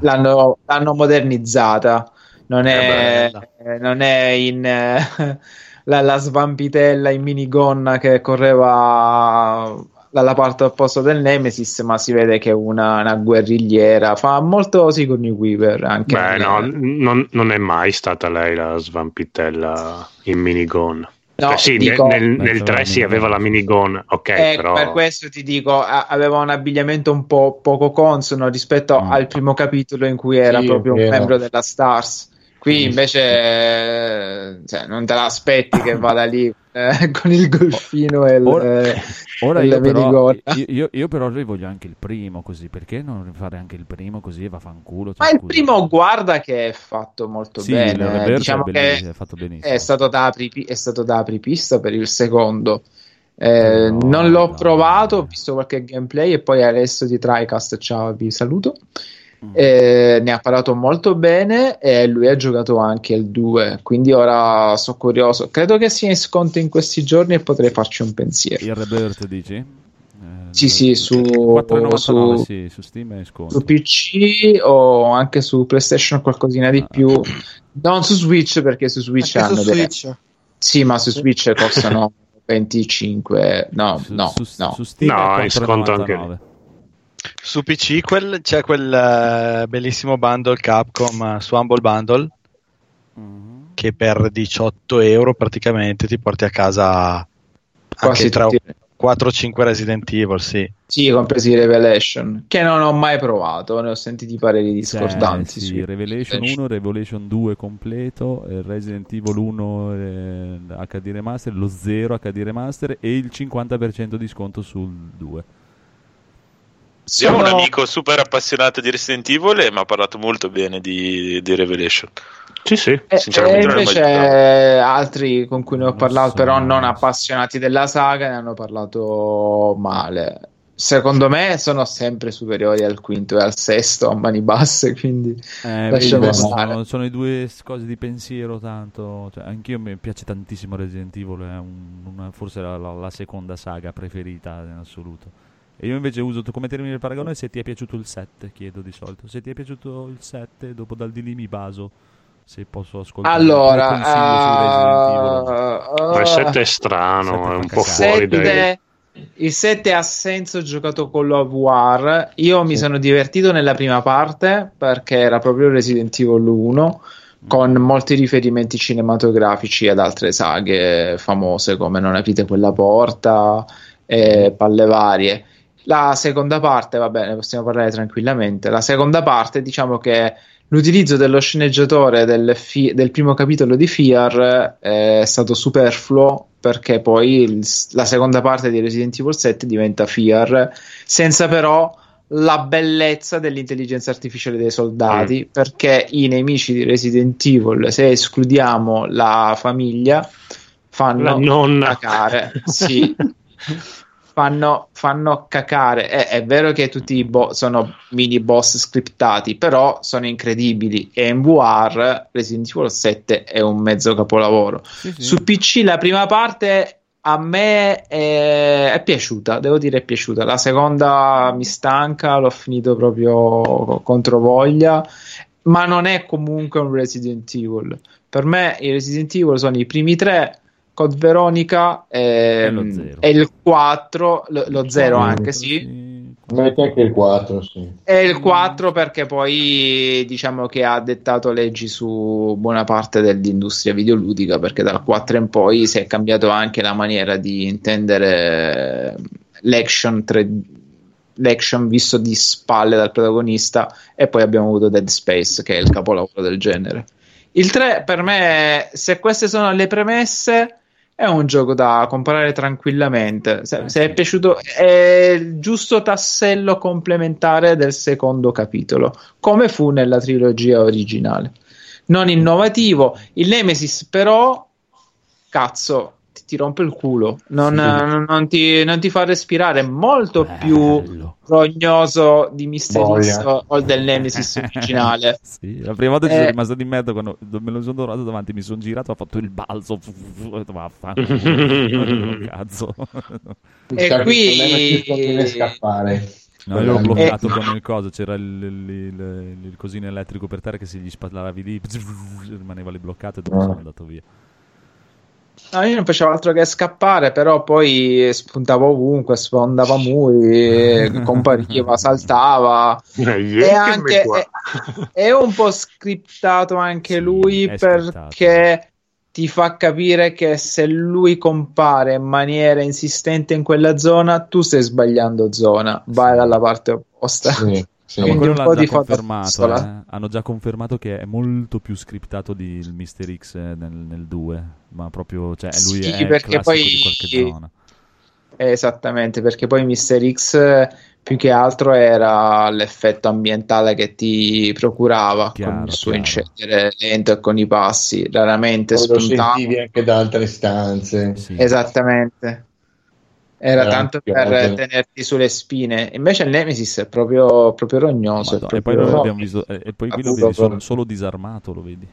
l'hanno, l'hanno modernizzata. Non è, eh, non è in eh, [LAUGHS] la, la svampitella in minigonna che correva dalla parte opposta del Nemesis, ma si vede che è una, una guerrigliera. Fa molto Sigourney Weaver anche. Beh, no, non, non è mai stata lei la svampitella in minigun. No, Eh sì, dico- nel, nel, Beh, nel 3 sì aveva la minigun, ok, Eh, però... Per questo ti dico, a- aveva un abbigliamento un po' poco consono rispetto al primo capitolo in cui era Sì, proprio un vero. membro della Stars. Qui invece eh, cioè, non te l'aspetti che vada lì [LAUGHS] eh, con il golfino e il, Ora- eh, Ora io la però, io, io- io però rivoglio anche il primo così, perché non fare anche il primo così e va fanculo? Ma Cioè, il scusa. primo guarda che è fatto molto Sì, il bene. Rebirth Diciamo è che è fatto benissimo. è stato da, apripi- è stato da apripista per il secondo. Eh, non l'ho provato, ho visto qualche gameplay e poi adesso di TriCast, ciao, vi saluto. Mm. Eh, ne ha parlato molto bene e lui ha giocato anche il 2, quindi ora sono curioso. Credo che sia in sconto in questi giorni e potrei farci un pensiero. Il Rebirth dici? Sì, sì, su, 4,99 su, sì, su Steam è sconto. su PC o anche su PlayStation qualcosina di più. Non su Switch perché su Switch Anche su hanno delle- Switch. Sì, ma su Switch costano [LAUGHS] 25. No, no, no. su Steam No, è in sconto 4,99. anche Su PC quel- c'è quel eh, bellissimo bundle Capcom eh, su Humble Bundle che per 18 euro praticamente ti porti a casa Quasi anche tra tutti. 4 o 5 Resident Evil, sì. Sì, compresi Revelation, che non ho mai provato, ne ho sentiti pareri discordanti. Eh, sì, Revelation 1, Revelation 2 completo, eh, Resident Evil 1 eh, HD Remaster, lo 0 HD Remaster e il 50% di sconto sul 2. Abbiamo un Sono- amico super appassionato di Resident Evil e mi ha parlato molto bene di, di Revelation. Sì, sì. E, e Sinceramente non l'ho mai invece eh, altri con cui ne ho parlato, però non appassionati della saga, ne hanno parlato male. Secondo me sono sempre superiori al quinto e al sesto a mani basse, quindi Eh, lasciamo vedi, stare. sono, sono i due cose di pensiero tanto. Cioè, anch'io mi piace tantissimo Resident Evil, è un- una- forse la, la- la seconda saga preferita in assoluto. E io invece uso come termine di paragone se ti è piaciuto il 7, chiedo di solito. Se ti è piaciuto il 7, dopo dal di lì mi baso. Se posso ascoltare il Allora, consiglio su Resident Evil. uh, Ma il 7 è strano, è un po' fuori dai... 7 il 7 ha senso giocato con Love War. Io mi sono divertito nella prima parte perché era proprio Resident Evil 1 con molti riferimenti cinematografici ad altre saghe famose come Non aprite quella porta e palle varie. La seconda parte, va bene, possiamo parlare tranquillamente. La seconda parte, diciamo che l'utilizzo dello sceneggiatore del, fi- del primo capitolo di Fear eh, è stato superfluo perché poi il- la seconda parte di Resident Evil 7 diventa Fear, senza però la bellezza dell'intelligenza artificiale dei soldati, perché i nemici di Resident Evil, se escludiamo la famiglia, fanno La nonna. cacare. Sì. [LAUGHS] fanno, fanno cacare. È, è vero che tutti i bo- sono mini boss scriptati, però sono incredibili. E in VR Resident Evil 7 è un mezzo capolavoro. Su PC la prima parte a me è, è piaciuta, devo dire è piaciuta. La seconda mi stanca, l'ho finito proprio contro voglia, ma non è comunque un Resident Evil. Per me i Resident Evil sono i primi tre, Code Veronica ehm, e, il 4, lo, lo 0 anche sì. Metti anche il 4, sì. E il 4 perché poi diciamo che ha dettato leggi su buona parte dell'industria videoludica perché dal 4 in poi si è cambiato anche la maniera di intendere l'action, tre- l'action visto di spalle dal protagonista e poi abbiamo avuto Dead Space che è il capolavoro del genere. Il 3 per me, se queste sono le premesse, è un gioco da comprare tranquillamente. Se, se è piaciuto, è il giusto tassello complementare del secondo capitolo, come fu nella trilogia originale. Non innovativo. Il Nemesis, però, cazzo, ti, ti rompe il culo. Non, Sì. non- non ti, non ti fa respirare. È molto più rognoso di Mystery X Boia. o del Nemesis [LAUGHS] originale. Sì, la prima volta ci sono Eh. rimasto di merda quando me lo sono trovato davanti, mi sono girato, ho fatto il balzo, ho detto vaffanculo, [LAUGHS] cazzo. E che qui- problema scappare. No, io l'ho Eh. bloccato con il coso, c'era il, il, il- il cosino elettrico per terra che se gli sparavi lì [LAUGHS] rimaneva lì bloccato e dopo Ah. sono andato via. No, io non facevo altro che scappare, però poi spuntava ovunque, sfondava [LAUGHS] muri, compariva, saltava. e anche è, è un po' scriptato anche lui è scriptato. perché ti fa capire che se lui compare in maniera insistente in quella zona, tu stai sbagliando zona, vai dalla parte opposta. No, ma quello un l'hanno po' già di confermato. eh. Hanno già confermato che è molto più scriptato di il Mister X eh, nel, nel 2. Ma proprio, cioè, lui Sì, è il perché classico poi- di qualche zona. Esattamente, perché poi Mister X più che altro era l'effetto ambientale che ti procurava con il suo incedere lento e con i passi, raramente Poi lo sentivi anche da altre stanze. Esattamente. Era Era tanto per alto. tenerti sulle spine. Invece il Nemesis è proprio, proprio rognoso. è E poi proprio- l'abbiamo visto, e e poi qui lo vedi solo, proprio- solo disarmato, lo vedi.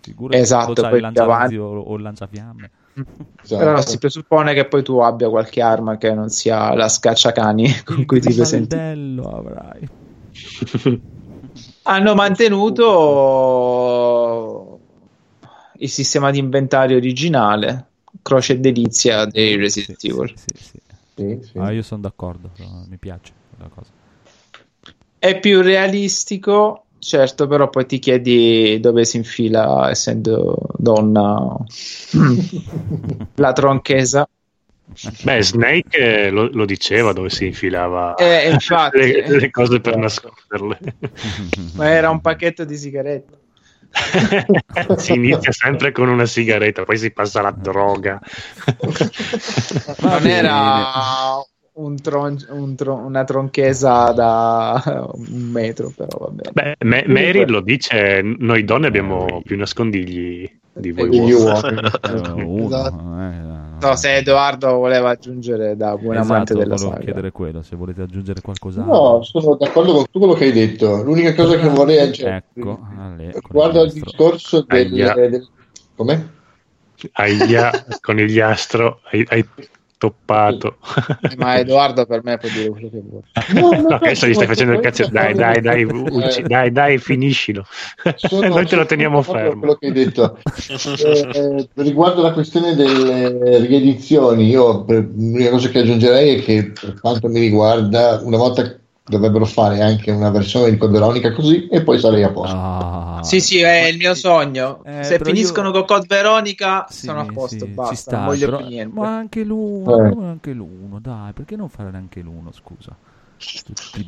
Figura Esatto, poi il più lanciarazzi avanti- o, o il lanciafiamme. [LAUGHS] Però si presuppone che poi tu abbia qualche arma che non sia la scacciacani [LAUGHS] con cui ti presenti. Avrai. [LAUGHS] Hanno mantenuto il sistema di inventario originale, croce e delizia dei Resident Evil. Ah, io sono d'accordo, mi piace la cosa. È più realistico, certo, però poi ti chiedi dove si infila, essendo donna, [LAUGHS] la tronchesa. Beh, Snake eh, lo, lo diceva dove si infilava Eh, infatti. [LAUGHS] le, le cose per nasconderle. Ma era un pacchetto di sigarette. [LAUGHS] si inizia sempre con una sigaretta, poi si passa alla droga. non era un tron- un tron- una tronchesa da un metro, però vabbè. Beh, Ma- Mary lo dice, noi donne abbiamo più nascondigli di voi uomini. Esatto. [LAUGHS] No, se Edoardo voleva aggiungere da buon amante esatto, della volevo saga. chiedere quello, se volete aggiungere qualcos'altro. No, sono d'accordo con tutto quello che hai detto. L'unica cosa che vorrei aggiungere Ecco, riguardo al discorso del, Aia. del- Come? Aia, conigliastro, hai, hai toppato. Ma Edoardo per me può dire quello che vuole. [LAUGHS] No, adesso gli stai facendo il cazzo. Dai, dai, dai, [LAUGHS] ucci- dai, dai, finiscilo. Sono- [LAUGHS] Noi te lo teniamo fermo. quello che hai detto. Eh, eh, riguardo la questione delle riedizioni, io per- l'unica cosa che aggiungerei è che per quanto mi riguarda, una volta dovrebbero fare anche una versione di Code Veronica così e poi sarei a posto. Ah, Sì, sì, è il mio sogno. Eh, Se finiscono io- con Code Veronica, Sì, sono a posto. sì, ci basta, sta, non voglio però- più niente. Ma anche l'uno, Eh. anche l'uno, dai, perché non fare neanche l'uno, scusa?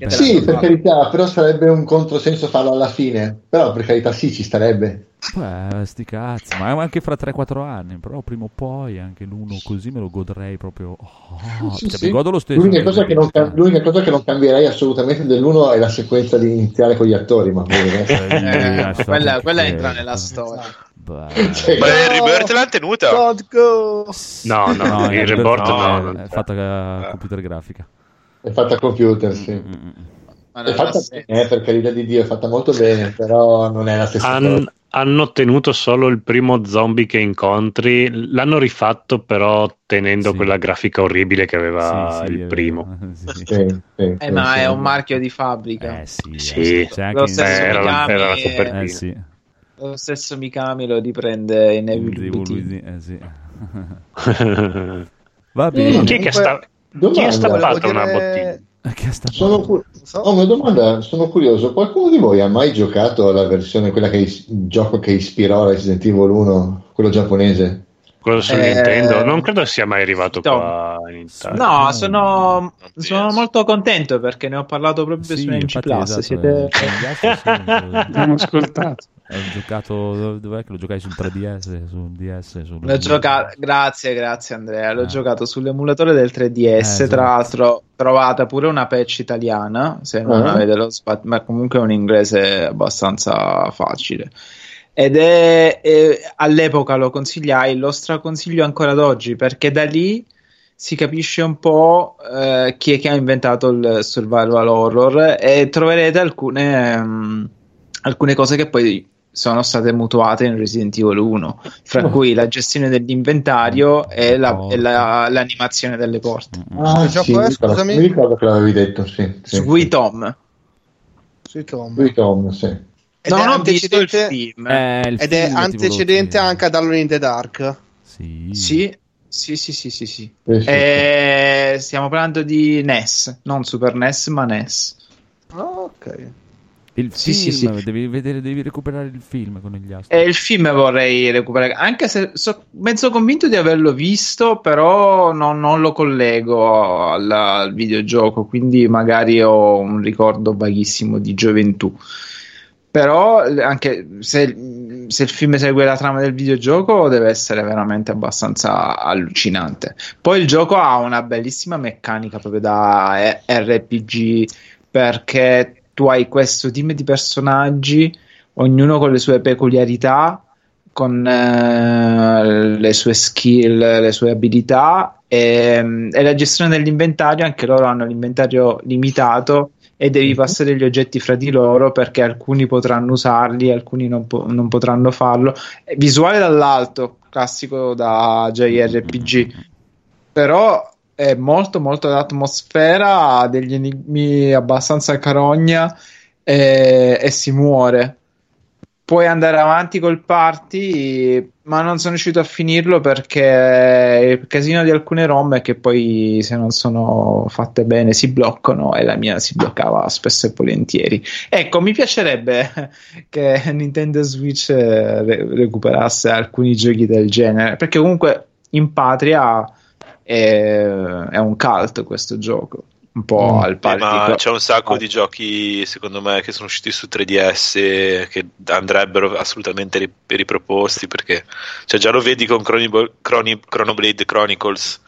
Sì, per carità, però sarebbe un controsenso farlo alla fine. Però per carità sì, ci starebbe. Beh, sti cazzi, ma anche fra 3-4 anni, però prima o poi anche l'uno così me lo godrei proprio. Oh, Sì, cioè, sì. mi godo lo stesso. L'unica cosa, che non, l'unica cosa che non cambierei assolutamente dell'uno è la sequenza di iniziale con gli attori, ma poi resto- Eh, [LAUGHS] lascia quella, quella entra nella storia. Cioè, Beh, il Rebirth l'hanno tenuta. God go! No, no, No, il report no, no. è- è fatta a computer grafica. È fatta a computer, sì. Mm, Ma È non fatta bene, eh, per carità di Dio, è fatta molto bene, però non è la stessa Han- cosa. Hanno tenuto solo il primo zombie che incontri, l'hanno rifatto però tenendo Sì. quella grafica orribile che aveva Sì, sì, il primo. [LAUGHS] Eh, sì, ma è un marchio di fabbrica. Eh sì, Sì. eh, c'è anche Lo stesso era la- Mikami, era la eh, copertina. eh sì, Lo stesso Mikami lo riprende in Evil eh sì. [LAUGHS] Va bene. Chi è che, sta, chi Domanda. ha stappato una bottiglia? Che sta- Sono, cu- una domanda, sono curioso. Qualcuno di voi ha mai giocato alla versione, quella che is- il gioco che ispirò Resident Evil 1, quello giapponese? Quello su Eh, Nintendo? Non credo sia mai arrivato Tom. qua in Italia. No, Eh, sono, non sono molto contento perché ne ho parlato proprio Sì, su infatti, Plus. esatto, Siete... eh, [LAUGHS] Abbiamo ascoltato. Ho giocato dov'è che lo giocai sul 3DS, sul DS, sul L'ho giocato, grazie, grazie Andrea. L'ho Eh. giocato sull'emulatore del 3DS. Eh, Tra esatto. l'altro, trovata pure una patch italiana. Se non Ah. avete lo spa- ma comunque è un inglese abbastanza facile. Ed è, eh, all'epoca lo consigliai, lo straconsiglio ancora ad oggi perché da lì si capisce un po' eh, chi è che ha inventato il survival horror e troverete alcune, mm, alcune cose che poi sono state mutuate in Resident Evil 1, fra Oh. cui la gestione dell'inventario e, la- e la- l'animazione delle porte. Ah, Che gioco sì, è, mi ricordo- scusami? Mi ricordo che l'avevi detto, sì. sì. Sui Tom. Sui Tom. Lui Tom, sì. Ed non è ho visto il antecedente- film. Eh, il Ed è film, tipo, antecedente anche ad Alone in the Dark. Sì. Sì, sì, sì, sì, sì, sì. Sì, sì, Eh, stiamo parlando di NES, non Super NES, ma NES. Ah, ok. Il Sì, film, sì, sì. Devi, vedere, devi recuperare il film con gli astri. E il film vorrei recuperare, anche se sono mezzo convinto di averlo visto, però non, non lo collego al, al videogioco, quindi magari ho un ricordo vaghissimo di gioventù. Però anche se, se il film segue la trama del videogioco deve essere veramente abbastanza allucinante. Poi il gioco ha una bellissima meccanica proprio da eh, RPG perché tu hai questo team di personaggi, ognuno con le sue peculiarità, con eh, le sue skill, le sue abilità e, e la gestione dell'inventario, anche loro hanno l'inventario limitato e devi passare gli oggetti fra di loro perché alcuni potranno usarli, alcuni non, po- non potranno farlo. Visuale dall'alto, classico da JRPG, però è molto molto l'atmosfera, ha degli enigmi abbastanza carogna e, e si muore. Puoi andare avanti col party, ma non sono riuscito a finirlo perché il casino di alcune ROM è che poi se non sono fatte bene si bloccano e la mia si bloccava spesso e volentieri. Ecco, mi piacerebbe [LAUGHS] che Nintendo Switch eh, re- recuperasse alcuni giochi del genere, perché comunque in patria è, è un cult questo gioco, un po' Mm. al Eh, pari ma di- c'è un sacco di giochi, secondo me, che sono usciti su 3DS che andrebbero assolutamente ri- riproposti perché cioè, già lo vedi con Chrono- Chrono- Chronoblade Chronicles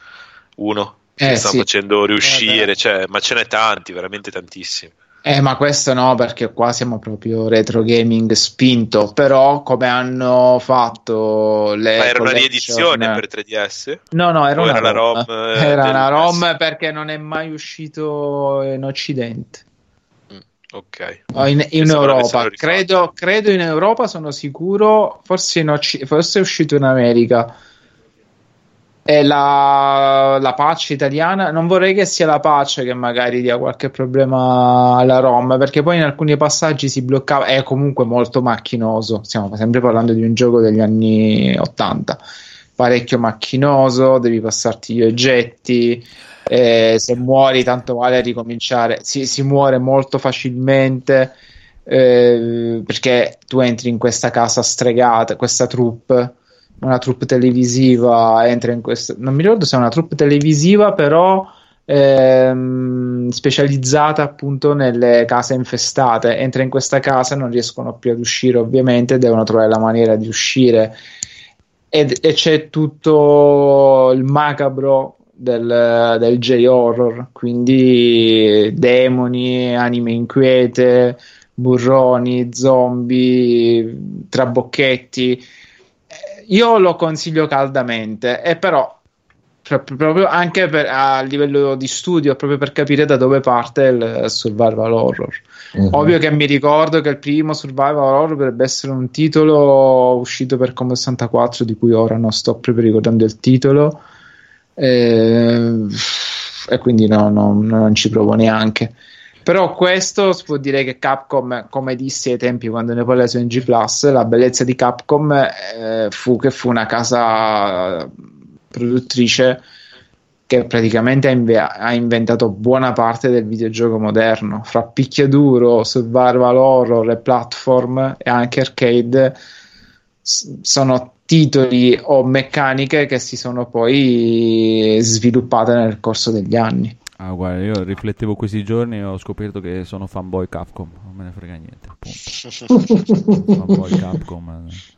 1 che Eh, stanno sì. facendo riuscire, Eh, cioè, ma ce n'è tanti, veramente tantissimi. Eh, ma questo no, perché qua siamo proprio retro gaming spinto. Però, come hanno fatto le. ma era una riedizione per 3DS? No, no, era una era ROM. ROM, eh, era una? ROM perché non è mai uscito in Occidente. Ok. O in, in Europa, credo, credo in Europa, sono sicuro. Forse, in Occ- forse è uscito in America. E la, la patch italiana, non vorrei che sia la patch che magari dia qualche problema alla ROM, perché poi in alcuni passaggi si bloccava, è comunque molto macchinoso. Stiamo sempre parlando di un gioco degli anni 80, parecchio macchinoso, devi passarti gli oggetti. eh, se muori, tanto vale ricominciare. Si, si muore molto facilmente eh, perché tu entri in questa casa stregata, questa troupe una troupe televisiva entra in questo non mi ricordo se è una troupe televisiva però ehm, specializzata appunto nelle case infestate. Entra in questa casa non riescono più ad uscire ovviamente devono trovare la maniera di uscire. Ed, e c'è tutto il macabro del, del J-horror quindi demoni anime inquiete burroni zombie trabocchetti io lo consiglio caldamente, e però pro- proprio anche per- a livello di studio, proprio per capire da dove parte il survival horror. Mhm. Ovvio che mi ricordo che il primo survival horror dovrebbe essere un titolo uscito per Commodore 64, di cui ora non sto proprio ricordando il titolo, eh, e quindi no, no, non ci provo neanche. Però questo si può dire che Capcom, come dissi ai tempi quando ne parlai su NG Plus, la bellezza di Capcom eh, fu che fu una casa produttrice che praticamente ha, inve- ha inventato buona parte del videogioco moderno, fra picchiaduro, survival horror e platform e anche arcade sono titoli o meccaniche che si sono poi sviluppate nel corso degli anni. Ah, guarda, io riflettevo questi giorni e ho scoperto che sono fanboy Capcom, non me ne frega niente, [LAUGHS] fanboy Capcom. eh.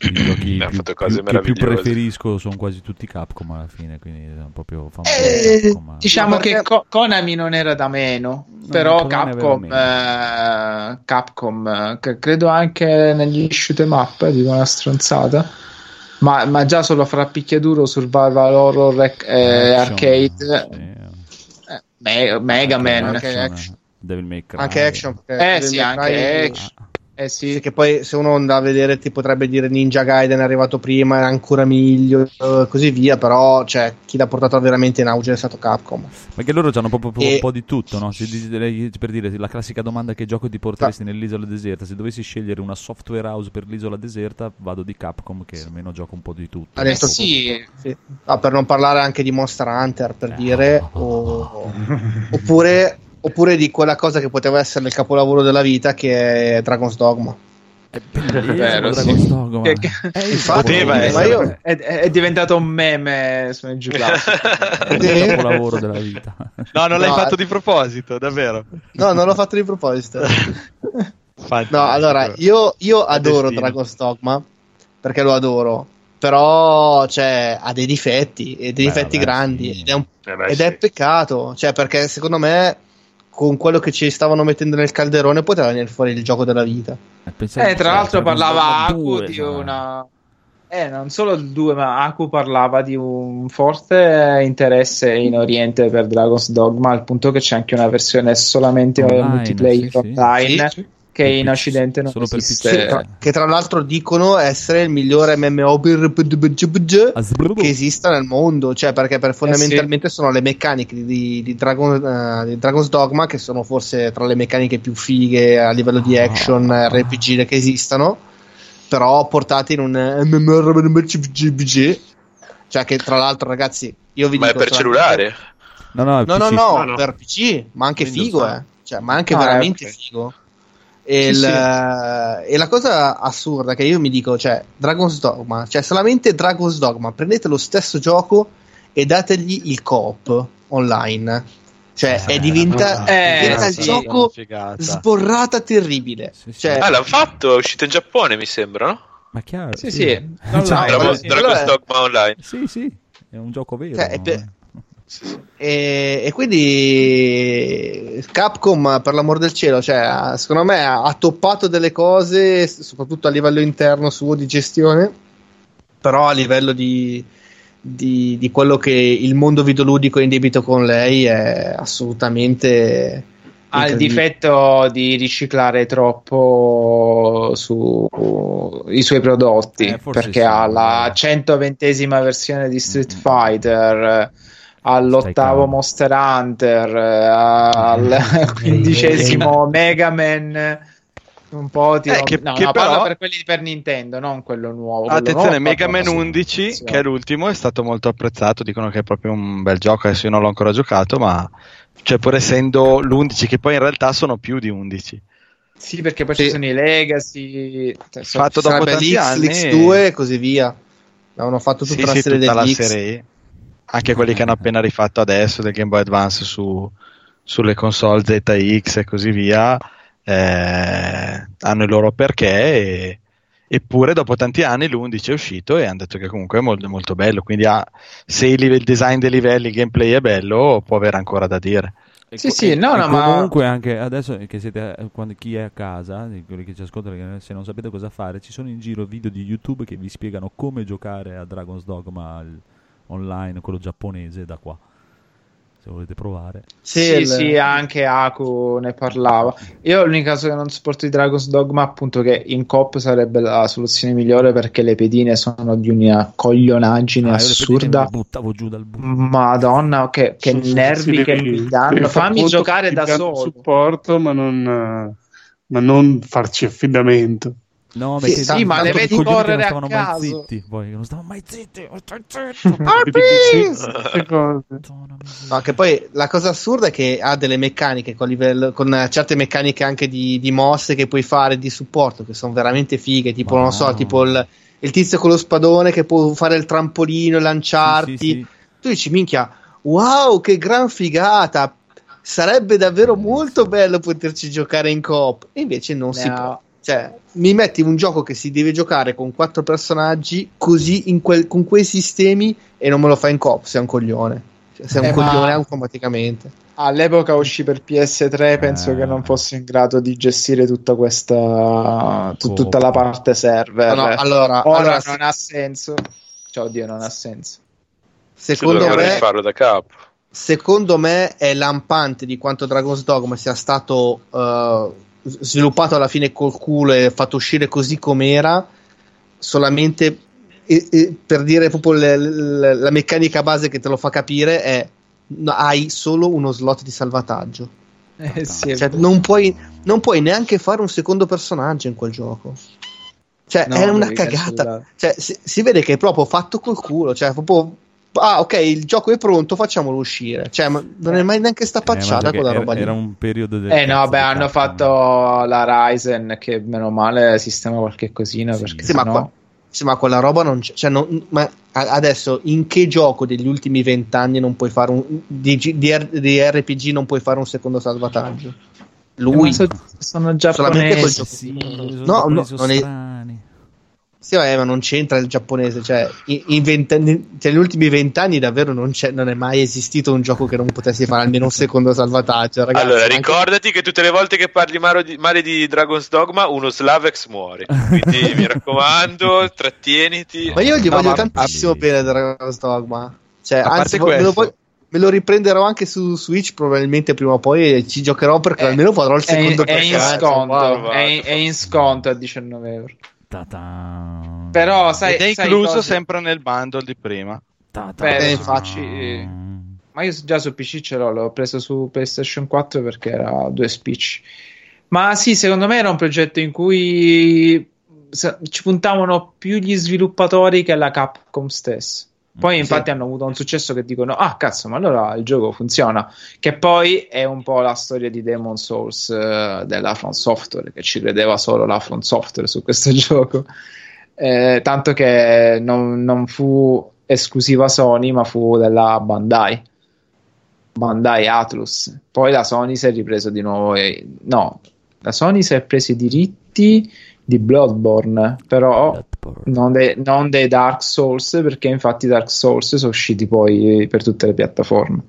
I giochi Ha più, fatto cose più- che più preferisco sono quasi tutti Capcom alla fine, quindi sono proprio Eh, Capcom. eh. diciamo che Co- Konami non era da meno, però Konami aveva Capcom, eh, Capcom eh, che credo anche negli shoot 'em up, eh, dico una stronzata, ma, ma già solo fra picchiaduro, survival horror e eh, arcade, sì. Me- Mega Man, anche Action, action. Devil May Cry. Anche action. eh Devil sì, May anche Cry- action, eh sì, Sì, che poi se uno andrà a vedere ti potrebbe dire Ninja Gaiden è arrivato prima, era ancora meglio e così via, però cioè, chi l'ha portato veramente in auge è stato Capcom. Perché loro hanno proprio E- un po' di tutto, no? Per dire la classica domanda che gioco ti porteresti nell'isola deserta, se dovessi scegliere una software house per l'isola deserta, vado di Capcom che almeno gioca un po' di tutto. Adesso Eh sì, Sì. Ah, per non parlare anche di Monster Hunter, per Eh. dire, o- oppure, oppure di quella cosa che poteva essere il capolavoro della vita che è Dragon's Dogma. È bellissimo vero, Dragon's sì. Dogma. Che- che- Eh, infatti, Poteva ma essere. io- è, è- diventato un meme su NG Plus. È il capolavoro della vita. No, non l'hai No, fatto eh. di proposito, davvero. No, non l'ho fatto di proposito. No, allora, io, io È adoro destino. Dragon's Dogma perché lo adoro, però cioè, ha dei difetti, e dei Beh, difetti vabbè, grandi, sì. ed, è, un- Eh beh, ed sì. è peccato, cioè, perché secondo me con quello che ci stavano mettendo nel calderone poteva venire fuori il gioco della vita. Eh, pensavo- Eh, tra l'altro parlava Aku 2, di sarà. una... Eh, non solo il 2, ma Aku parlava di un forte interesse in Oriente per Dragon's Dogma, al punto che c'è anche una versione solamente Online, multiplayer sì, sì. online, Sì, che Per in Occidente non solo per esiste. PC. Che tra, che tra l'altro dicono essere il migliore MMO per- che esista nel mondo, cioè perché per fondamentalmente sono le meccaniche di, di Dragon- eh, di Dragon's Dogma che sono forse tra le meccaniche più fighe a livello di action RPG che esistano, però portate in un MMORPG, cioè che tra l'altro ragazzi, io vi Ma è dico per solamente- cellulare? No, no, No, no, no, No, no. per PC, ma anche Windows, figo, no. eh. Cioè, ma anche Ah, veramente ok. figo. E, Sì, il- sì. e la cosa assurda che io mi dico, cioè, Dragon's Dogma, cioè solamente Dragon's Dogma, prendete lo stesso gioco e dategli il co-op online. Cioè, è diventa, Eh, diventa il sì, gioco sborrata terribile. Sì, sì. Cioè, Ah, l'hanno fatto, è uscito in Giappone, mi sembra, no? Ma chiaro. Sì, sì. Cioè, Dragon's Dogma Online. Sì, sì, è un gioco vero. Cioè, è per- E, e quindi Capcom, per l'amor del cielo, cioè, secondo me ha, ha toppato delle cose, soprattutto a livello interno suo di gestione, però a livello di, di, di quello che il mondo videoludico è in debito con lei è assolutamente Ha il difetto di riciclare troppo sui suoi prodotti Eh, perché sì, ha la vabbè. 120esima versione di Street Mm. Fighter all'ottavo. Monster Hunter eh, al [LAUGHS] quindicesimo Mega Man un po' ti Eh, che- no, che no, però- per quelli per Nintendo non quello nuovo quello Attenzione, nuovo Mega Man una 11, soddisfazione. che è l'ultimo, è stato molto apprezzato. Dicono che è proprio un bel gioco. Adesso io non l'ho ancora giocato, ma cioè, pur essendo l'11, che poi in realtà sono più di 11. sì perché poi Sì. ci sono i Legacy cioè, sono- Fatto dopo tanti l'X, anni. l'X2 e così via. Avevano fatto tutta Sì, la sì, serie tutta la degli X. serie. Anche quelli che hanno appena rifatto adesso del Game Boy Advance su- sulle console ZX e così via, eh, hanno il loro perché. E, eppure dopo tanti anni l'11 è uscito e hanno detto che comunque è molto, molto bello. Quindi ha- se il live- il design dei livelli, il gameplay è bello, può avere ancora da dire. Sì, sì, no, E no, ma comunque anche adesso che siete eh, quando chi è a casa, quelli che ci ascoltano, se non sapete cosa fare, ci sono in giro video di YouTube che vi spiegano come giocare a Dragon's Dogma il- online, quello giapponese da qua. Se volete provare. Sì, il- sì, anche Aku ne parlava. Io l'unica cosa che non sopporto di Dragon's Dogma appunto che in coop sarebbe la soluzione migliore perché le pedine sono di una coglionaggine Ah, le assurda. le buttavo giù dal bu- Madonna, che, che Sì, sì, nervi sì, che mi danno. Fammi giocare da solo. supporto, ma non, eh, ma non farci affidamento. No, Sì, perché sì, ma tanto le vedi correre non a stavano mai caso. zitti, poi non stavano mai [LAUGHS] zitti. No, che poi la cosa assurda è che ha delle meccaniche con, livello- con eh, certe meccaniche anche di, di mosse che puoi fare di supporto che sono veramente fighe. Tipo, non so, Wow. tipo il, il tizio con lo spadone che può fare il trampolino e lanciarti. Sì, sì, sì. Tu dici, minchia, wow, che gran figata! Sarebbe davvero molto bello poterci giocare in coop. E invece non si No. può. Cioè, mi metti un gioco che si deve giocare con quattro personaggi così in quel- con quei sistemi e non me lo fai in coop, sei un coglione. Cioè, sei un Eh, ma- coglione automaticamente. All'epoca uscì per PS3, penso Eh. che non fosse in grado di gestire tutta questa tu- Coop. tutta la parte server. No, no, allora, Ora allora, non ha senso. Cioè, oddio, non ha senso. secondo me, farlo da capo. secondo me è lampante di quanto Dragon's Dogma sia stato s- sviluppato alla fine col culo e fatto uscire così com'era solamente e- e per dire proprio le- le- la meccanica base che te lo fa capire è no, hai solo uno slot di salvataggio. Eh, sì, cioè, non, puoi, non puoi neanche fare un secondo personaggio in quel gioco. Cioè No, è una cagata. cioè, si, si vede che è proprio fatto col culo cioè proprio ah ok il gioco è pronto facciamolo uscire cioè ma non è mai neanche sta Eh, ma quella era, roba lì era un periodo del Eh no, beh, hanno fatto la Ryzen che meno male sistema qualche cosina Sì. perché Sì, ma, sennò- qua- sì, ma quella roba non c'è. Cioè, non- ma adesso in che gioco degli ultimi vent'anni non puoi fare un. Di, di di RPG non puoi fare un secondo salvataggio? Eh, Lui. ma so- sono giapponesi. gioco. Sì, sono No, no, non è-. Sì, vabbè, ma non c'entra il giapponese. Cioè, in, in vent'anni- cioè, negli ultimi vent'anni davvero non, c'è, non è mai esistito un gioco che non potessi fare almeno un secondo salvataggio. Ragazzi, allora, anche- ricordati che tutte le volte che parli male di, male di Dragon's Dogma, uno Slavex muore. Quindi mi raccomando, [LAUGHS] trattieniti. Ma io gli No, voglio ma- tantissimo bene Dragon's Dogma. Cioè, A parte anzi, me lo, questo- voglio- me lo riprenderò anche su Switch probabilmente prima o poi e ci giocherò perché Eh, almeno farò il È in, secondo è in personaggio. sconto, wow. è, in, è in sconto a 19 euro. Ta-ta. Però sai, Ed è sai incluso cosa? sempre nel bundle di prima. Ta-ta. Beh, Eh. PC Ma io già su PC ce l'ho, l'ho preso su PlayStation 4 perché era due spicci. Ma sì, secondo me era un progetto in cui ci puntavano più gli sviluppatori che la Capcom stessa. Poi infatti hanno avuto un successo che dicono, ah cazzo, ma allora il gioco funziona. Che poi è un po' la storia di Demon Souls eh, della Front Software, che ci credeva solo la Front Software su questo [LAUGHS] gioco. Eh, tanto che non, non fu esclusiva Sony, ma fu della Bandai. Bandai Atlus. Poi la Sony si è ripreso di nuovo. E, no, la Sony si è preso i diritti di Bloodborne, però Bloodborne. non, dei- non dei Dark Souls, perché infatti Dark Souls sono usciti poi per tutte le piattaforme,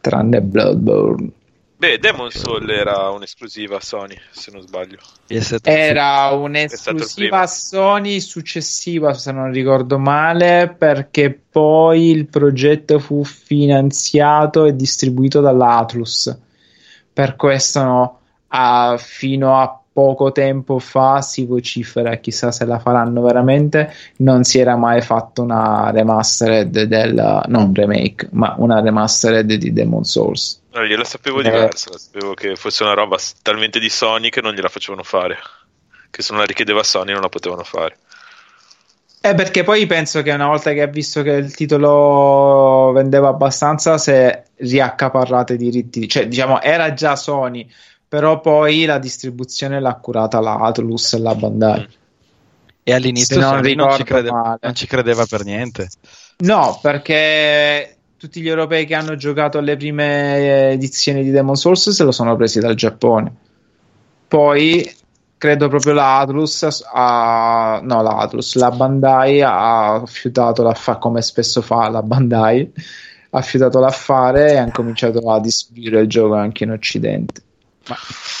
tranne Bloodborne. Beh, Demon Soul era un'esclusiva Sony, se non sbaglio. PS3. Era un'esclusiva. Sony successiva, se non ricordo male, perché poi il progetto fu finanziato e distribuito dalla Atlus. Per questo no, a- fino a poco tempo fa si vocifera, chissà se la faranno veramente, non si era mai fatto una remastered del, non remake, ma una remastered di Demon Souls. No, gliela sapevo Eh. diversa, sapevo che fosse una roba talmente di Sony che non gliela facevano fare. Che se non la richiedeva Sony non la potevano fare. Eh, perché poi penso che una volta che ha visto che il titolo vendeva abbastanza, si è riaccaparrate i diritti, cioè diciamo era già Sony, però poi la distribuzione l'ha curata la Atlus e la Bandai. E all'inizio non non ci, male. non ci credeva per niente. No, perché tutti gli europei che hanno giocato alle prime edizioni di Demon Souls se lo sono presi dal Giappone. Poi credo proprio la Atlus ha, no, la Atlus, la Bandai ha fiutato la fa come spesso fa la Bandai. affidato l'affare e hanno cominciato a distribuire il gioco anche in occidente.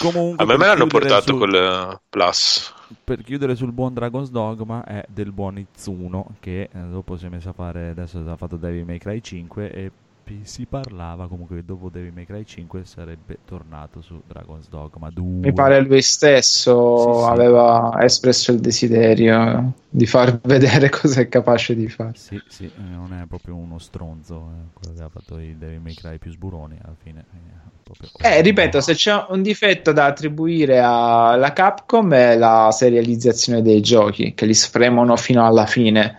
Comunque, A me me l'hanno portato su- col eh, Plus. per chiudere sul buon Dragon's Dogma è del buon Izzuno che eh, dopo si è messo a fare adesso ha fatto Devil May Cry 5 e pi- si parlava comunque che dopo Devil May Cry 5 sarebbe tornato su Dragon's Dogma 2 Mi pare lui stesso Sì, sì. aveva espresso il desiderio di far [LAUGHS] vedere cosa è capace di fare. sì sì eh, non è proprio uno stronzo eh, quello che ha fatto i Devil May Cry più sburoni alla fine eh, proprio- Eh, ripeto, se c'è un difetto da attribuire alla Capcom è la serializzazione dei giochi, che li spremono fino alla fine.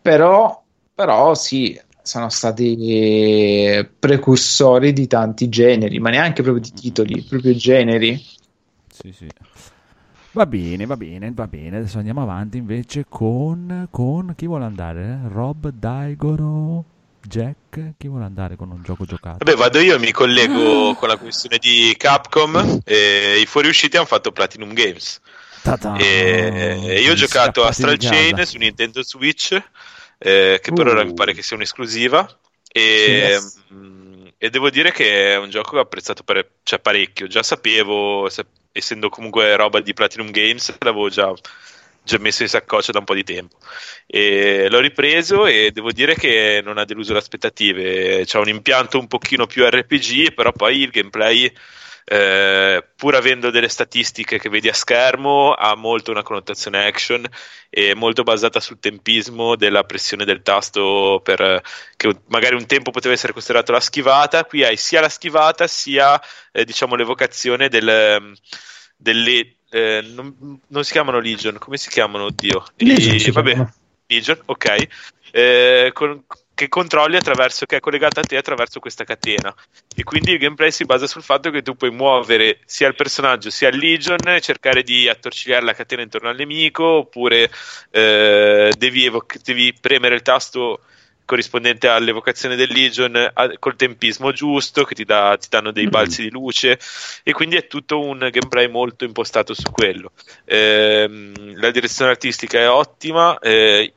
Però, però sì, sono stati precursori di tanti generi, ma neanche proprio di titoli, proprio generi. Sì, sì. Va bene, va bene, va bene. Adesso andiamo avanti invece con, con chi vuole andare? Rob, Daigoro, Jack? Chi vuole andare con un gioco giocato? Vabbè, vado io e mi Ah. collego con la questione di Capcom. E I fuoriusciti hanno fatto Platinum Games. Ta-ta! E io ho giocato Astral. Chain su Nintendo Switch, eh, che per Uh. ora mi pare che sia un'esclusiva. E, Yes. mm, e devo dire che è un gioco che ho apprezzato pare- cioè, parecchio. Già sapevo, se- essendo comunque roba di Platinum Games, l'avevo già, già messo in saccoccia da un po' di tempo. E l'ho ripreso e devo dire che non ha deluso le aspettative. C'ha un impianto un pochino più RPG, però poi il gameplay eh, pur avendo delle statistiche che vedi a schermo, ha molto una connotazione action e molto basata sul tempismo della pressione del tasto per, che magari un tempo poteva essere considerato la schivata, qui hai sia la schivata sia eh, diciamo l'evocazione del, delle eh, non, non si chiamano Legion, come si chiamano? Oddio. Legion I- si vabbè. Legion, ok. Eh, con- che controlli attraverso, che è collegata a te attraverso questa catena. E quindi il gameplay si basa sul fatto che tu puoi muovere sia il personaggio sia il Legion, cercare di attorcigliare la catena intorno al nemico, oppure eh, devi, evoc- devi premere il tasto corrispondente all'evocazione del Legion a- col tempismo giusto che ti, dà- ti danno dei balzi di luce. E quindi è tutto un gameplay molto impostato su quello. Ehm, la direzione artistica è ottima eh,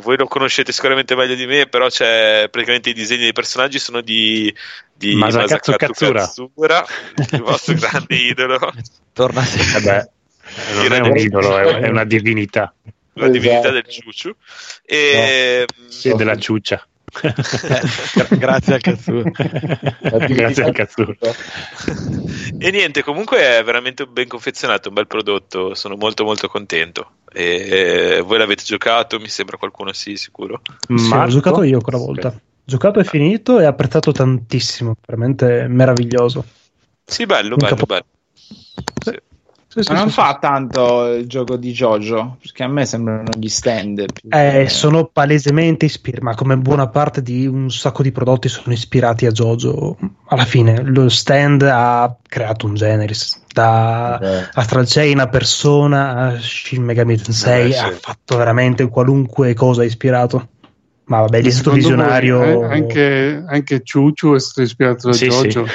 voi lo conoscete sicuramente meglio di me però c'è praticamente i disegni dei personaggi sono di, di Masakatsu Katsura. Katsura, il vostro grande [LAUGHS] idolo Torna sempre. Vabbè, non è un idolo, è, è una divinità. la divinità Esatto. del ciuciu e Sì, della ciuccia. Gra- grazie al cazzo. [LAUGHS] Grazie al cazzo. E niente, comunque è veramente ben confezionato, un bel prodotto, sono molto molto contento. E voi l'avete giocato, mi sembra qualcuno sì, sicuro. Sì, ho giocato io quella volta. Giocato e finito e apprezzato tantissimo, veramente meraviglioso. Sì, bello, Un bello, capo- bello. Sì. Sì, sì, Ma non sì, fa tanto il gioco di JoJo, perché a me sembrano gli stand. Eh, che- sono palesemente ispirati, ma come buona parte di un sacco di prodotti sono ispirati a JoJo. Alla fine, lo stand ha creato un generis. Da Eh, Astral Chain a Persona a Shin Megami Tensei Eh, sì. ha fatto veramente qualunque cosa ispirato. Ma vabbè, lì è stato Secondo voi, visionario. eh, anche, anche Ciuciu è stato ispirato da Sì, Jojo. [LAUGHS]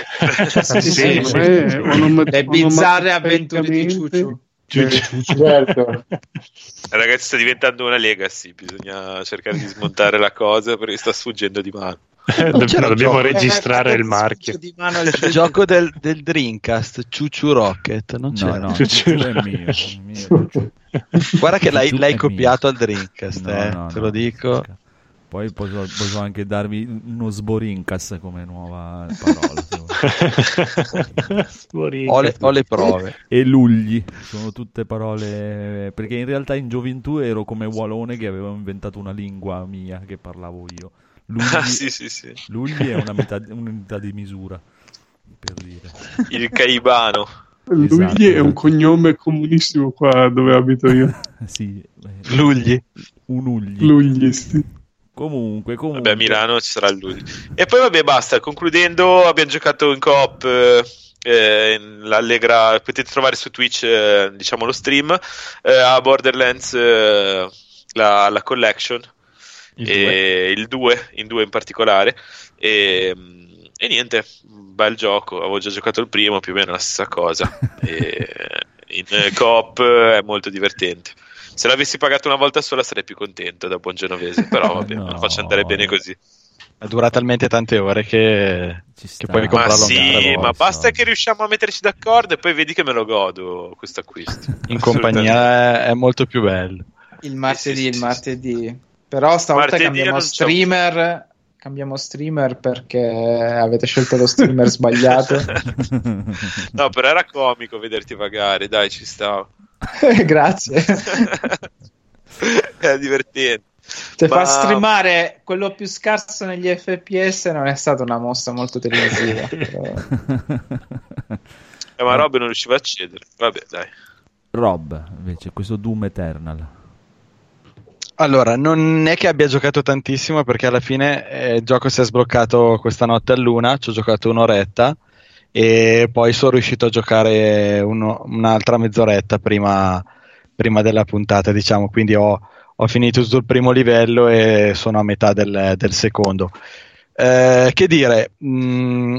sì. Sì, Sì, sì. me, onom- Le bizzarre avventure di onomatopicamente- Ciuciu. [LAUGHS] certo. Ragazzi, sta diventando una legacy, bisogna cercare di smontare la cosa perché sta sfuggendo di mano. C'era dobbiamo registrare il marchio. Di mano Il gioco del, del Dreamcast, Ciuciu Rocket, non No, c'era. no, Ciucciù. il è mio. [LAUGHS] Guarda che l'hai, l'hai copiato al Dreamcast, No, eh, no, te no. lo dico. Poi posso, posso anche darvi uno sborincas come nuova parola. [LAUGHS] Ho le, ho le prove. e lugli sono tutte parole perché in realtà in gioventù ero come Walone che avevo inventato una lingua mia che parlavo io. Lugli, Ah, sì, sì, sì. lugli è una metà- un'unità di misura per dire. Il Caibano. Esatto, è esatto. un cognome comunissimo qua dove abito io. [LAUGHS] sì, eh, Lugli. un ugli. Lugli, sì. Comunque, comunque. Vabbè, a Milano ci sarà lui. E poi, vabbè, basta. Concludendo, abbiamo giocato in coop. eh, eh, in l'Allegra, potete trovare su Twitch, eh, diciamo, lo stream. eh, a Borderlands, eh, la, la collection. Il e il 2 in 2 in particolare e, e niente bel gioco avevo già giocato il primo più o meno la stessa cosa [LAUGHS] e in eh, coop è molto divertente se l'avessi pagato una volta sola sarei più contento da buon genovese però [LAUGHS] vabbè No. faccio andare bene così dura talmente tante ore che, che puoi Ma comprarlo sì, online. ma basta che riusciamo a metterci d'accordo e poi vedi che me lo godo questo acquisto. [LAUGHS] In compagnia è, molto più bello. Il martedì, il martedì. Però stavolta Martedì cambiamo streamer. Cambiamo streamer perché avete scelto lo streamer sbagliato. [LAUGHS] No, però era comico vederti vagare, dai, ci stavo. [LAUGHS] Grazie. Era divertente. Cioè, Ma- far streamare quello più scarso negli FPS non è stata una mossa molto televisiva. [LAUGHS] però- Eh, ma Rob non riusciva a accedere. Vabbè, dai. Rob, invece, questo Doom Eternal. Allora, non è che abbia giocato tantissimo perché alla fine eh, il gioco si è sbloccato questa notte a luna, ci ho giocato un'oretta e poi sono riuscito a giocare uno- un'altra mezz'oretta prima, prima della puntata, diciamo, quindi ho, ho finito il primo livello e sono a metà del, del secondo. Eh, che dire, mh,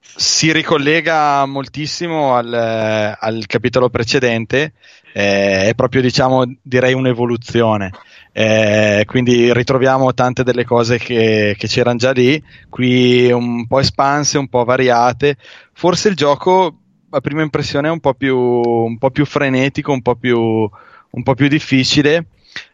si ricollega moltissimo al, al capitolo precedente, eh, è proprio diciamo direi un'evoluzione. Eh, quindi ritroviamo tante delle cose che, che c'erano già lì, qui un po' espanse, un po' variate. Forse il gioco a prima impressione è un po' più, un po' più frenetico, un po' più, un po' più difficile,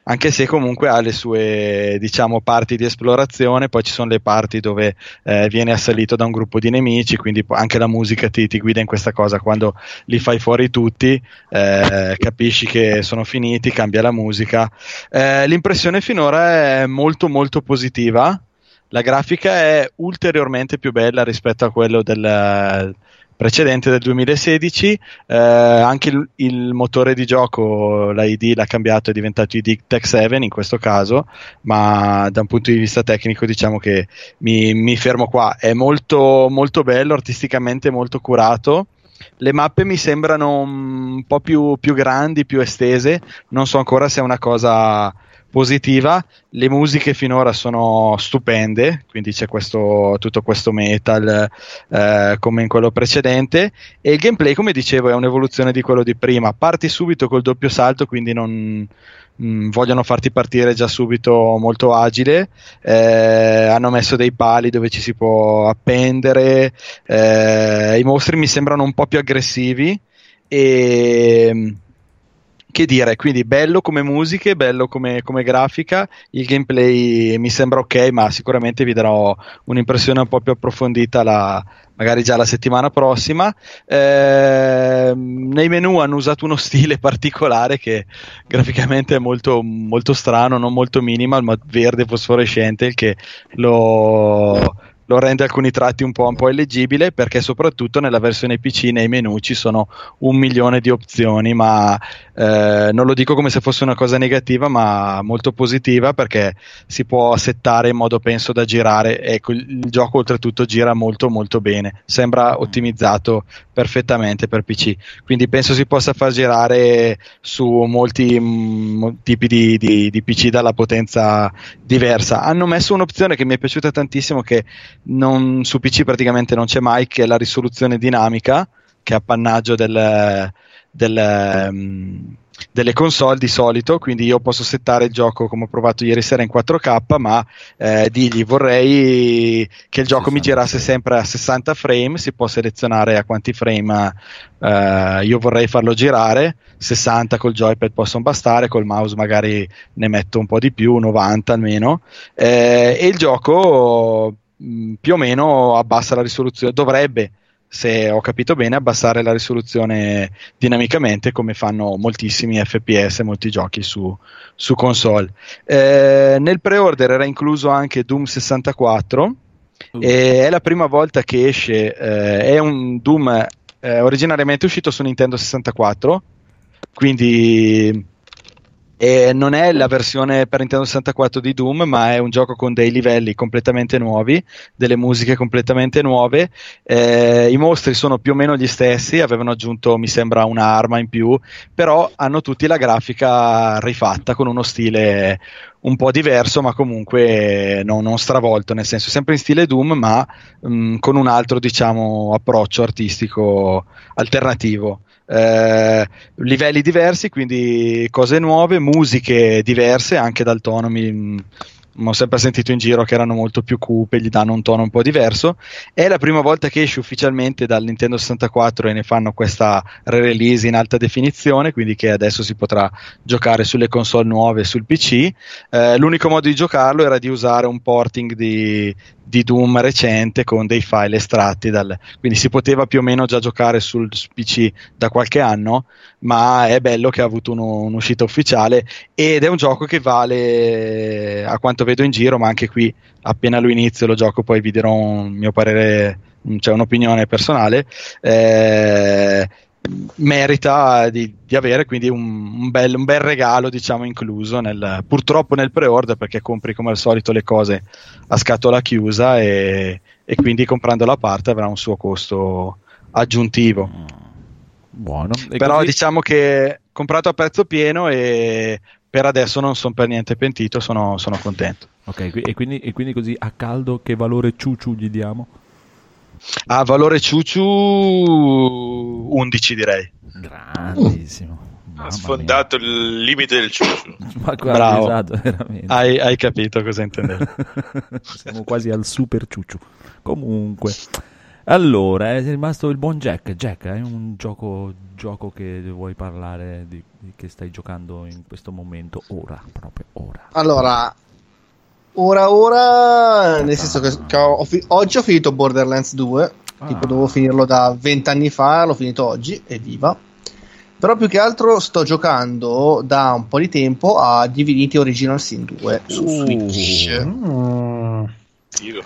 anche se comunque ha le sue diciamo parti di esplorazione, poi ci sono le parti dove eh, viene assalito da un gruppo di nemici, quindi anche la musica ti, ti guida in questa cosa, quando li fai fuori tutti eh, capisci che sono finiti, cambia la musica. Eh, l'impressione finora è molto molto positiva, la grafica è ulteriormente più bella rispetto a quello del precedente del 2016 eh, anche il, il motore di gioco l'ID l'ha cambiato è diventato ID Tech 7 in questo caso ma da un punto di vista tecnico diciamo che mi, mi fermo qua. È molto molto bello artisticamente molto curato. Le mappe mi sembrano un po' più, più grandi, più estese, non so ancora se è una cosa positiva. Le musiche finora sono stupende, quindi c'è questo, tutto questo metal eh, come in quello precedente. E il gameplay, come dicevo, è un'evoluzione di quello di prima. Parti subito col doppio salto, quindi non. mh, Vogliono farti partire già subito molto agile. Eh, hanno messo dei pali dove ci si può appendere. eh, I mostri mi sembrano un po' più aggressivi. E che dire, quindi bello come musiche, bello come, come grafica, il gameplay mi sembra ok, ma sicuramente vi darò un'impressione un po' più approfondita la- magari già la settimana prossima. Ehm, nei menu hanno usato uno [LAUGHS] stile particolare che graficamente è molto, molto strano, non molto minimal, ma verde fosforescente, il che lo lo rende alcuni tratti un po', un po' illeggibile perché soprattutto nella versione PC nei menu ci sono un milione di opzioni ma eh, non lo dico come se fosse una cosa negativa ma molto positiva perché si può settare in modo penso da girare ecco il, gioco oltretutto gira molto molto bene. Sembra ottimizzato perfettamente per PC quindi penso si possa far girare su molti mm, tipi di, di- di PC dalla potenza diversa. Hanno messo un'opzione che mi è piaciuta tantissimo che non- su PC praticamente non c'è mai che la risoluzione dinamica che è appannaggio del, del, mm, delle console di solito, quindi io posso settare il gioco come ho provato ieri sera in 4K, ma eh, digli vorrei che il gioco mi girasse sempre a 60 frame, si può selezionare a quanti frame eh, io vorrei farlo girare, 60 col joypad possono bastare, col mouse magari ne metto un po' di più, 90 almeno, eh, e il gioco mh, più o meno abbassa la risoluzione, dovrebbe se ho capito bene, abbassare la risoluzione dinamicamente come fanno moltissimi FPS, molti giochi su, su console. Eh, nel pre-order era incluso anche Doom 64 e è la prima volta che esce, eh, è un Doom eh, originariamente uscito su Nintendo 64, quindi e non è la versione per Nintendo 64 di Doom, ma è un gioco con dei livelli completamente nuovi, delle musiche completamente nuove. Eh, I mostri sono più o meno gli stessi, avevano aggiunto, mi sembra, un'arma in più, però hanno tutti la grafica rifatta con uno stile un po' diverso, ma comunque no- non stravolto, nel senso sempre in stile Doom, ma mh, con un altro, diciamo, approccio artistico alternativo. Eh, livelli diversi, quindi cose nuove, musiche diverse, anche da autonomi, mh, ma ho sempre sentito in giro che erano molto più cupe, gli danno un tono un po' diverso. È la prima volta che esce ufficialmente dal Nintendo 64 e ne fanno questa re-release in alta definizione, quindi che adesso si potrà giocare sulle console nuove e sul PC. Eh, l'unico modo di giocarlo era di usare un porting di, di Doom recente con dei file estratti dal, quindi si poteva più o meno già giocare sul PC da qualche anno ma è bello che ha avuto uno- un'uscita ufficiale ed è un gioco che vale a quanto vedo in giro ma anche qui appena lo inizio lo gioco poi vi dirò un mio parere cioè un'opinione personale eh, merita di, di avere quindi un, un bel, un bel regalo diciamo incluso nel, purtroppo nel pre-order perché compri come al solito le cose a scatola chiusa e, e quindi comprando la parte avrà un suo costo aggiuntivo Buono. E però così- diciamo che comprato a prezzo pieno e per adesso non sono per niente pentito sono, sono contento Ok, e quindi, e quindi così a caldo che valore ciuciu gli diamo? A valore ciuciu 11 direi Grandissimo. Ha sfondato il limite del ciuccio. [LAUGHS] Ma guarda, Bravo. esatto, veramente. hai, hai capito cosa intendevo [LAUGHS] Siamo quasi al super ciucciu. Comunque, allora è rimasto il buon Jack. Jack, hai un gioco, gioco che vuoi parlare di, di- che stai giocando in questo momento? Ora, proprio ora. Allora, ora ora, nel senso che, che ho oggi ho finito Borderlands 2, tipo dovevo finirlo da 20 anni fa, l'ho finito oggi, evviva. Però più che altro sto giocando da un po' di tempo a Divinity Original Sin 2 su Switch. Figo.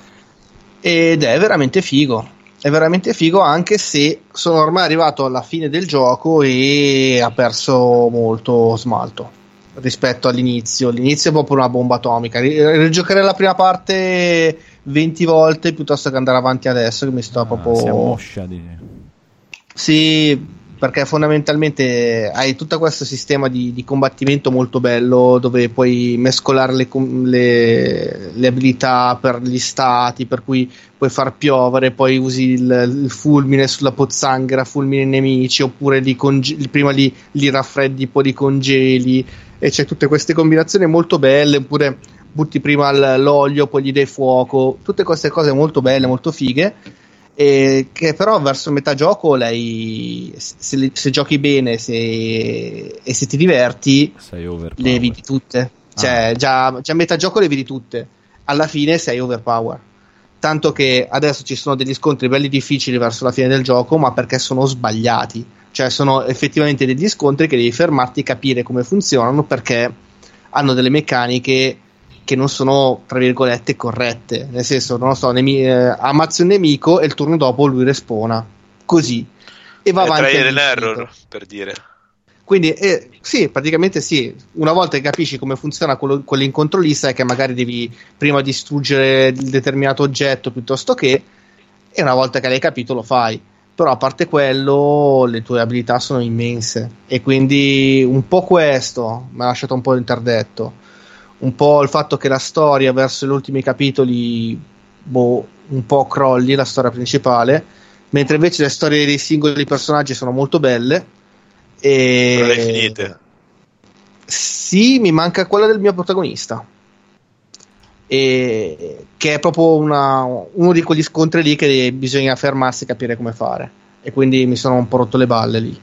Ed è veramente figo. È veramente figo anche se sono ormai arrivato alla fine del gioco e ha perso molto smalto rispetto all'inizio. L'inizio è proprio una bomba atomica. Ri- Rigiocare la prima parte 20 volte piuttosto che andare avanti adesso che mi sto proprio... Si ammoscia di... Sì, perché fondamentalmente hai tutto questo sistema di, di combattimento molto bello dove puoi mescolare le, le- le abilità per gli stati, per cui puoi far piovere, poi usi il, il fulmine sulla pozzanghera, fulmine i nemici, oppure li conge- prima li, li raffreddi, poi li congeli, e c'è tutte queste combinazioni molto belle, oppure butti prima l'olio, poi gli dai fuoco, tutte queste cose molto belle, molto fighe e che però verso metà gioco lei se, se giochi bene se, e se ti diverti le vedi tutte. Cioè già, già a metà gioco le vedi tutte. Alla fine sei overpower. Tanto che adesso ci sono degli scontri belli difficili verso la fine del gioco ma perché sono sbagliati cioè sono effettivamente degli scontri che devi fermarti capire come funzionano perché hanno delle meccaniche che non sono tra virgolette corrette nel senso non lo so nemi- eh, ammazzi un nemico e il turno dopo lui respona così e va È avanti trial and all'infinito. error, per dire. Quindi eh, sì, praticamente sì, una volta che capisci come funziona quello- quell'incontro lì, sai che magari devi prima distruggere il determinato oggetto piuttosto che, e una volta che l'hai capito lo fai. Però a parte quello, le tue abilità sono immense e quindi un po' questo mi ha lasciato un po' interdetto. Un po' il fatto che la storia verso gli ultimi capitoli, boh, un po' crolli la storia principale, mentre invece le storie dei singoli personaggi sono molto belle. E... Non le finite. Sì, mi manca quella del mio protagonista. E... Che è proprio una- uno di quegli scontri lì che bisogna fermarsi e capire come fare. E quindi mi sono un po' rotto le balle lì.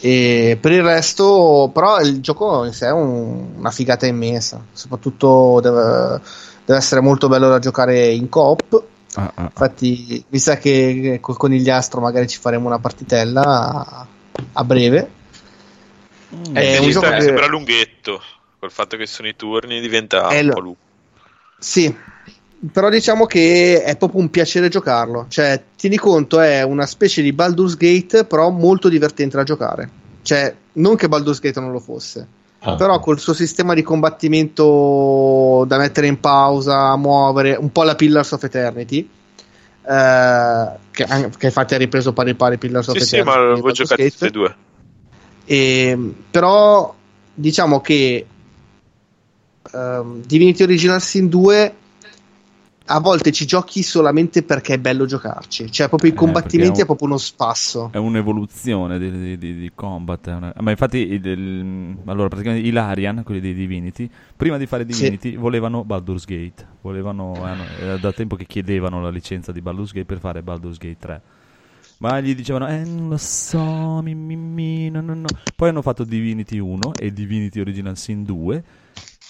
E per il resto, però, il gioco in sé è un- una figata immensa. Soprattutto deve, deve essere molto bello da giocare in coop. Ah, ah, ah. Infatti, mi sa che col conigliastro magari ci faremo una partitella a, a breve. Eh, È un mi gioco che- sembra lunghetto. Col fatto che sono i turni diventa È un lo- po' lungo. Sì, però diciamo che è proprio un piacere giocarlo. Cioè, tieni conto, è una specie di Baldur's Gate, però molto divertente da giocare. Cioè, non che Baldur's Gate non lo fosse, Ah. però col suo sistema di combattimento da mettere in pausa, muovere, un po' la Pillars of Eternity. eh, che, che infatti ha ripreso pari pari Pillars of Sì, sì, Eternity. ma l'ho Baldur's giocato Gate. tutte e due. E, però diciamo che ehm, Divinity Original Sin 2 a volte ci giochi solamente perché è bello giocarci. Cioè, proprio i Eh, combattimenti perché è è, un- proprio uno spasso. È un'evoluzione di, di- di- combat. è una- Ma infatti, il- il- allora, praticamente i Larian, quelli dei Divinity, prima di fare Sì. Divinity, volevano Baldur's Gate. Volevano, hanno- era da tempo che chiedevano la licenza di Baldur's Gate per fare Baldur's Gate 3. Ma gli dicevano, eh, non lo so, mi, mi, mi, no, no, no. Poi hanno fatto Divinity 1 e Divinity Original Sin 2.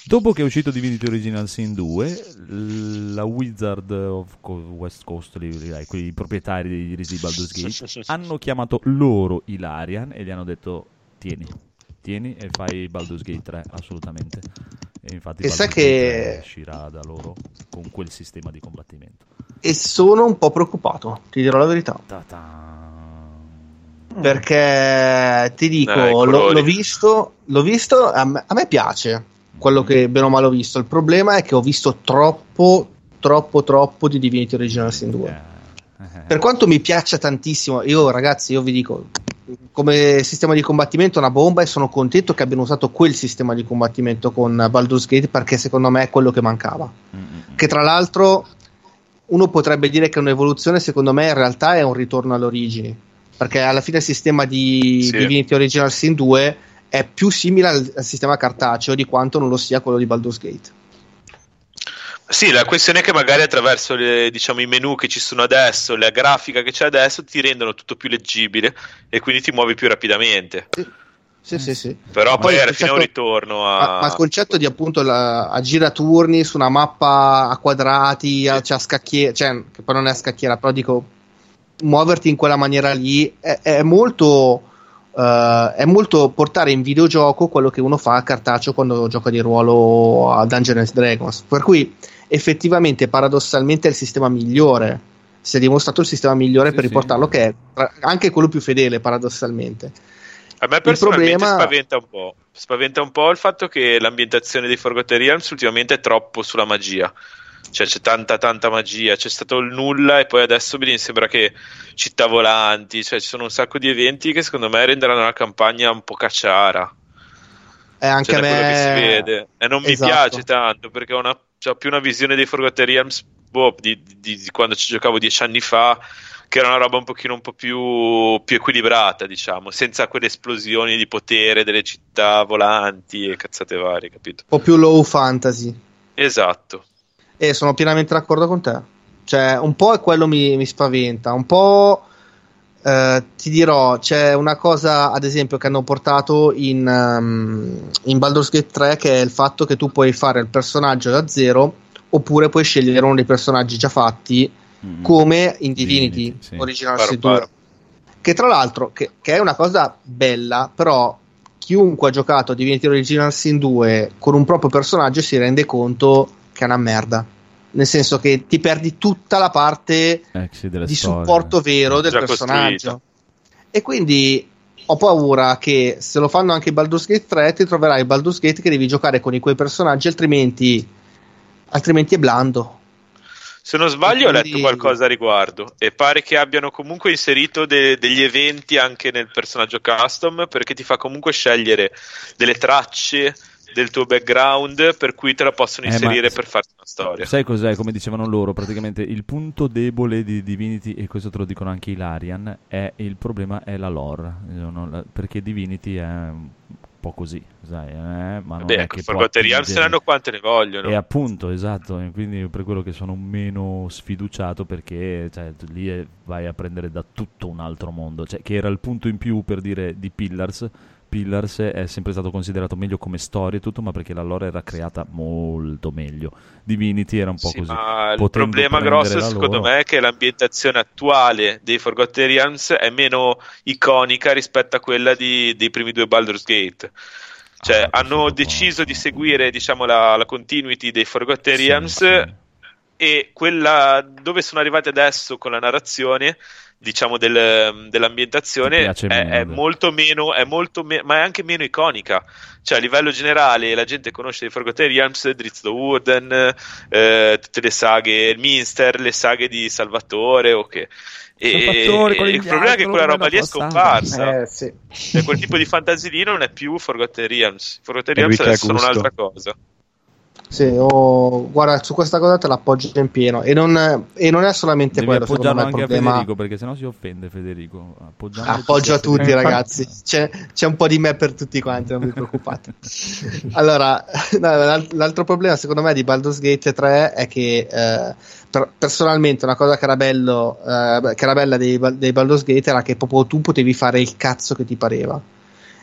Dopo che è uscito Divinity Original Sin 2, l- la Wizard of West Coast, lì, lì, dai, quei proprietari di, Baldur's Gate, [LAUGHS] hanno chiamato loro Ilarian e gli hanno detto tieni, tieni e fai Baldur's Gate 3 assolutamente. E infatti E sai Baldur's che- 3 uscirà da loro con quel sistema di combattimento. E sono un po' preoccupato, ti dirò la verità. Perché ti dico, Eh, i l'ho, l'ho visto, l'ho visto a, me, a me piace quello che bene o male ho visto. Il problema è che ho visto troppo, troppo, troppo di Divinity Original Sin 2. [LAUGHS] Per quanto mi piaccia tantissimo, io ragazzi, io vi dico, come sistema di combattimento è una bomba e sono contento che abbiano usato quel sistema di combattimento con Baldur's Gate perché secondo me è quello che mancava. Che tra l'altro uno potrebbe dire che è un'evoluzione, secondo me in realtà è un ritorno alle origini. Perché alla fine il sistema di Sì. Divinity Original Sin 2 è più simile al, al sistema cartaceo di quanto non lo sia quello di Baldur's Gate. Sì, la questione è che magari attraverso le- diciamo, i menu che ci sono adesso, la grafica che c'è adesso, ti rendono tutto più leggibile e quindi ti muovi più rapidamente. Sì, sì, sì. Però Ma poi alla fine è un ritorno Ma, a... ma il concetto di appunto la, a giraturni su una mappa a quadrati, a, cioè a scacchiera, cioè che poi non è a scacchiera, però dico muoverti in quella maniera lì è, è molto eh, è molto portare in videogioco quello che uno fa a cartaceo quando gioca di ruolo a Dungeons Dragons. Per cui effettivamente paradossalmente è il sistema migliore. Si è dimostrato il sistema migliore per riportarlo, che è tra- anche quello più fedele, paradossalmente. A me personalmente problema- spaventa un po'. Spaventa un po' il fatto che l'ambientazione di Forgotten Realms ultimamente è troppo sulla magia. Cioè c'è tanta tanta magia, c'è stato il nulla e poi adesso mi sembra che città volanti, cioè ci sono un sacco di eventi che secondo me renderanno la campagna un po' cacciara. È anche Cioè, a me quello che si vede. E non mi Esatto. piace tanto perché ho, una, ho più una visione dei Forgotten Realms boh, di, di- di quando ci giocavo dieci anni fa, che era una roba un pochino un po' più, più equilibrata, diciamo, senza quelle esplosioni di potere delle città volanti e cazzate varie, capito? un po' più low fantasy. Esatto. E sono pienamente d'accordo con te. Cioè, un po' è quello mi, mi spaventa, un po' eh, ti dirò, c'è una cosa, ad esempio, che hanno portato in, um, in Baldur's Gate 3 che è il fatto che tu puoi fare il personaggio da zero oppure puoi scegliere uno dei personaggi già fatti come in Divinity, sì. Original Sin 2. paro. Che tra l'altro, che, che è una cosa bella, però chiunque ha giocato a Divinity Original Sin 2 con un proprio personaggio si rende conto che è una merda. Nel senso che ti perdi tutta la parte Eh, sì, di storie. supporto vero del personaggio. costruito. E quindi ho paura che se lo fanno anche in Baldur's Gate 3 ti troverai Baldur's Gate che devi giocare con i quei personaggi, altrimenti, altrimenti è blando. Se non sbaglio, ho Quindi- letto qualcosa a riguardo e pare che abbiano comunque inserito de- degli eventi anche nel personaggio custom perché ti fa comunque scegliere delle tracce del tuo background per cui te la possono Eh, ma- inserire per farti una storia. Sai cos'è? Come dicevano loro, praticamente il punto debole di Divinity, e questo te lo dicono anche i Larian, è il problema è la lore. Perché Divinity è un po' così, sai, eh, ma non Vabbè, è ecco, che Forgotten attingere- ne hanno quante ne vogliono. E appunto, esatto, quindi per quello che sono meno sfiduciato perché cioè, lì è- vai a prendere da tutto un altro mondo, cioè, che era il punto in più per dire di Pillars. Pillars è sempre stato considerato meglio come storia e tutto, ma perché la lore era creata molto meglio. Divinity era un po' Sì, così. il problema grosso secondo loro- me è che l'ambientazione attuale dei Forgotten Realms è meno iconica rispetto a quella di- dei primi due Baldur's Gate. Cioè, Ah, hanno deciso di seguire diciamo, la, la continuity dei Forgotten Realms e quella dove sono arrivati adesso con la narrazione diciamo del- dell'ambientazione è, è molto meno, è molto me- ma è anche meno iconica. Cioè a livello generale la gente conosce i Forgotten Realms Drizzt Do'Urden eh, tutte le saghe il Minster le saghe di Salvatore ok. E, e il problema è che quella roba lì è scomparsa. Eh, sì. Cioè, quel tipo di fantasy lì non è più Forgotten Realms. Forgotten Realms gusto. un'altra cosa Sì, oh, guarda, su questa cosa te l'appoggio in pieno. E non, e non è solamente Devi quello, appoggiarlo anche a problema. Federico perché sennò si offende Federico. Appoggio a tutti Eh, ragazzi. C'è, c'è un po' di me per tutti quanti, non vi preoccupate. [LAUGHS] allora, [LAUGHS] l'altro problema, secondo me, di Baldur's Gate 3 è che eh, per- personalmente una cosa che era, bello, eh, che era bella dei, dei Baldur's Gate era che proprio tu potevi fare il cazzo che ti pareva.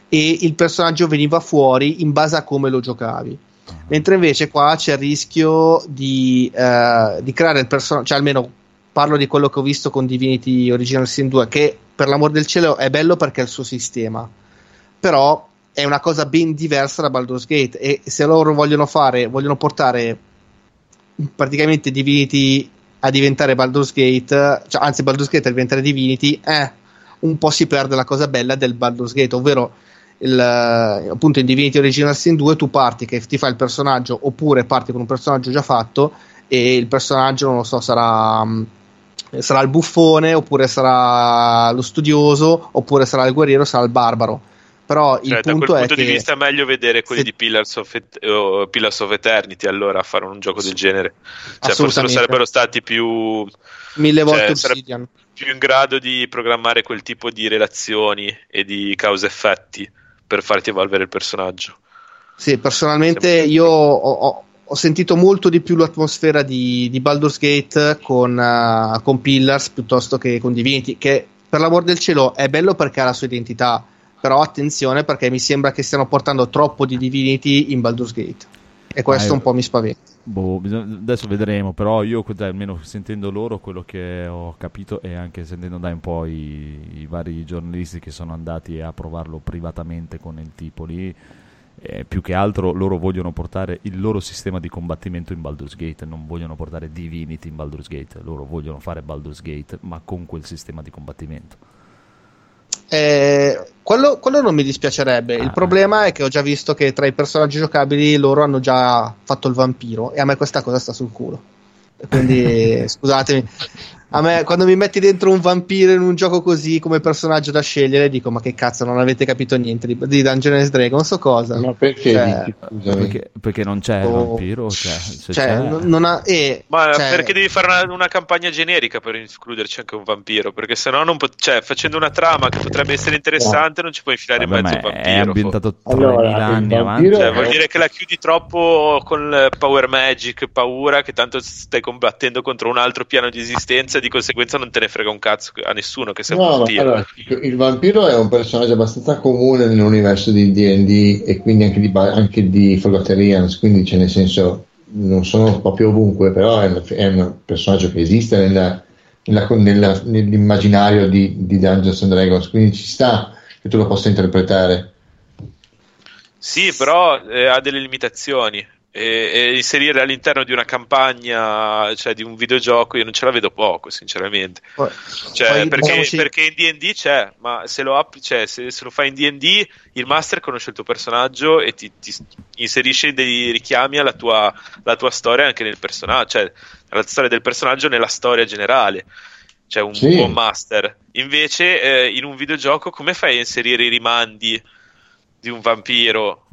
E il personaggio veniva fuori in base a come lo giocavi. Mentre invece qua c'è il rischio di, eh, di creare il personaggio, cioè almeno parlo di quello che ho visto con Divinity Original Sin 2, che per l'amor del cielo è bello perché è il suo sistema, però è una cosa ben diversa da Baldur's Gate e se loro vogliono fare, vogliono portare praticamente Divinity a diventare Baldur's Gate, cioè, anzi Baldur's Gate a diventare Divinity, eh, un po' si perde la cosa bella del Baldur's Gate, ovvero il, eh, appunto in Divinity Original Sin 2 tu parti che ti fai il personaggio oppure parti con un personaggio già fatto e il personaggio non lo so sarà mm, sarà il buffone oppure sarà lo studioso oppure sarà il guerriero sarà il barbaro. Però Cioè, il da punto quel è punto che di vista è meglio vedere quelli di Pillars of, Et- o Pillars of Eternity allora a fare un gioco del genere. Cioè, forse sarebbero stati più, mille volte cioè, sareb- Obsidian. più in grado di programmare quel tipo di relazioni e di cause-effetti per farti evolvere il personaggio. Sì, personalmente io ho, ho- ho sentito molto di più l'atmosfera di, di Baldur's Gate con, eh, con Pillars piuttosto che con Divinity, che per l'amor del cielo è bello perché ha la sua identità, però attenzione perché mi sembra che stiano portando troppo di Divinity in Baldur's Gate e questo Ah, un po' mi spaventa. Boh, bisogna- adesso vedremo, però io dai, almeno sentendo loro quello che ho capito e anche sentendo dai un po' i, i vari giornalisti che sono andati a provarlo privatamente con il tipo lì, eh, più che altro loro vogliono portare il loro sistema di combattimento in Baldur's Gate, non vogliono portare Divinity in Baldur's Gate, loro vogliono fare Baldur's Gate ma con quel sistema di combattimento. Eh, quello, quello non mi dispiacerebbe. Ah. Il problema è che ho già visto che tra i personaggi giocabili loro hanno già fatto il vampiro e a me questa cosa sta sul culo. Quindi [LAUGHS] scusatemi, a me quando mi metti dentro un vampiro in un gioco così come personaggio da scegliere, dico: Ma che cazzo, non avete capito niente di, di Dungeons and Dragons o cosa? Ma perché Cioè? Perché, perché non c'è il Oh. vampiro? Cioè, cioè, c'è- non- ha. eh, Ma cioè, perché devi fare una, una campagna generica per includerci anche un vampiro? Perché sennò non pot- cioè, facendo una trama che potrebbe essere interessante, non ci puoi infilare Vabbè, in mezzo un è vampiro. ambientato Allora, 3000 il anni avanti. Cioè, vuol dire che la chiudi troppo con power magic, paura, che tanto stai combattendo contro un altro piano di esistenza di conseguenza non te ne frega un cazzo a nessuno che un No, ma vampiro. allora, il vampiro è un personaggio abbastanza comune nell'universo di D&D e quindi anche di, anche di Forgotten quindi c'è nel senso non sono proprio ovunque, però è, un- è un personaggio che esiste nella- nella- nella- nell'immaginario di, di Dungeons and Dragons, quindi ci sta che tu lo possa interpretare. Sì, però eh, ha delle limitazioni. E, e inserire all'interno di una campagna, cioè di un videogioco, io non ce la vedo poco, sinceramente. poi- Cioè, poi perché, diciamoci- perché in DD c'è, ma se lo, app- cioè, se, se lo fai in DD, il master conosce il tuo personaggio e ti, ti inserisce dei richiami alla tua, alla tua storia anche nel personaggio, cioè alla storia del personaggio nella storia generale. Cioè, un Sì. buon master. Invece, eh, in un videogioco, come fai a inserire i rimandi di un vampiro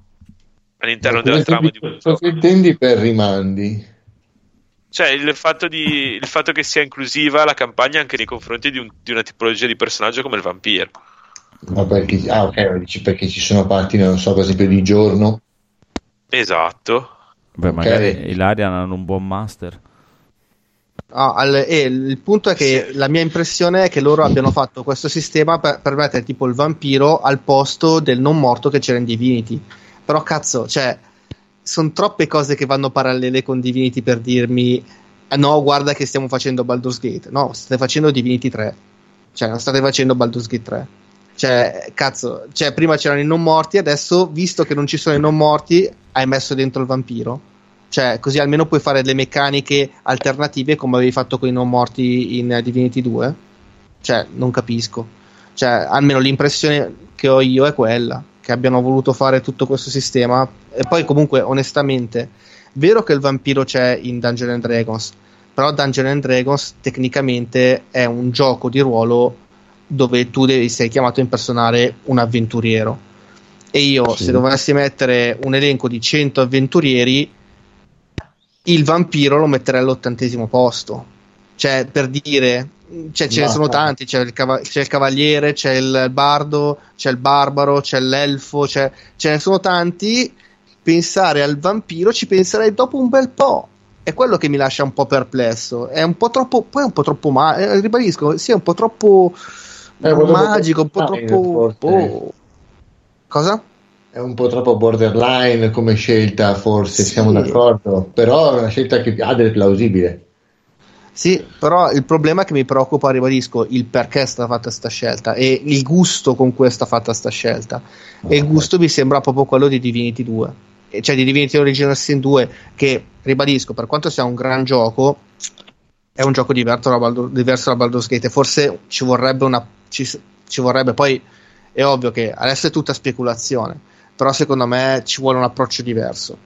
all'interno della trama di un cosa intendi per rimandi? Cioè, il fatto, di, il fatto che sia inclusiva la campagna anche nei confronti di, un- di una tipologia di personaggio come il vampiro. Ma perché, ah, ok, dici perché ci sono parti, non so, per esempio di giorno. Esatto. Beh, magari Ilarian hanno un buon master. Ah, al- e il punto è che la mia impressione è che loro abbiano fatto questo sistema per, per mettere tipo il vampiro al posto del non morto che c'era in Divinity. Però cazzo, cioè, sono troppe cose che vanno parallele con Divinity per dirmi "Ah, no, guarda che stiamo facendo Baldur's Gate. No, state facendo Divinity 3. Cioè, non state facendo Baldur's Gate 3. Cioè, cazzo, cioè, prima c'erano i non morti, adesso, visto che non ci sono i non morti, hai messo dentro il vampiro. Cioè, così almeno puoi fare le meccaniche alternative come avevi fatto con i non morti in eh, Divinity 2. Cioè, non capisco. Cioè, almeno l'impressione che ho io è quella, che abbiano voluto fare tutto questo sistema. E poi comunque, onestamente, vero che il vampiro c'è in Dungeons and Dragons, però Dungeons and Dragons tecnicamente è un gioco di ruolo dove tu devi, sei chiamato a impersonare un avventuriero. E io, Sì. se dovessi mettere un elenco di 100 avventurieri, il vampiro lo metterei all'ottantesimo posto. Cioè, per dire, cioè, ce ne No. sono tanti: c'è il, cava- c'è il cavaliere, c'è il bardo, c'è il barbaro, c'è l'elfo, c'è- ce ne sono tanti. Pensare al vampiro ci penserei dopo un bel po'. È quello che mi lascia un po' perplesso. È un po' troppo, poi è un po' troppo ma- eh, ribadisco, sì, è un po' troppo po' magico, un po' borderline, troppo. oh. Cosa? È un po' troppo borderline come scelta, forse Sì. siamo d'accordo, però è una scelta che ha del plausibile. Sì, però il problema che mi preoccupa, ribadisco, il perché è stata fatta questa scelta e il gusto con cui è stata fatta questa scelta. E il gusto mi sembra proprio quello di Divinity 2, E cioè di Divinity Original Sin 2, che ribadisco, per quanto sia un gran gioco, è un gioco diverso da, Baldur- diverso da Baldur's Gate forse ci vorrebbe una. Ci, ci vorrebbe poi. È ovvio che adesso è tutta speculazione, però secondo me ci vuole un approccio diverso.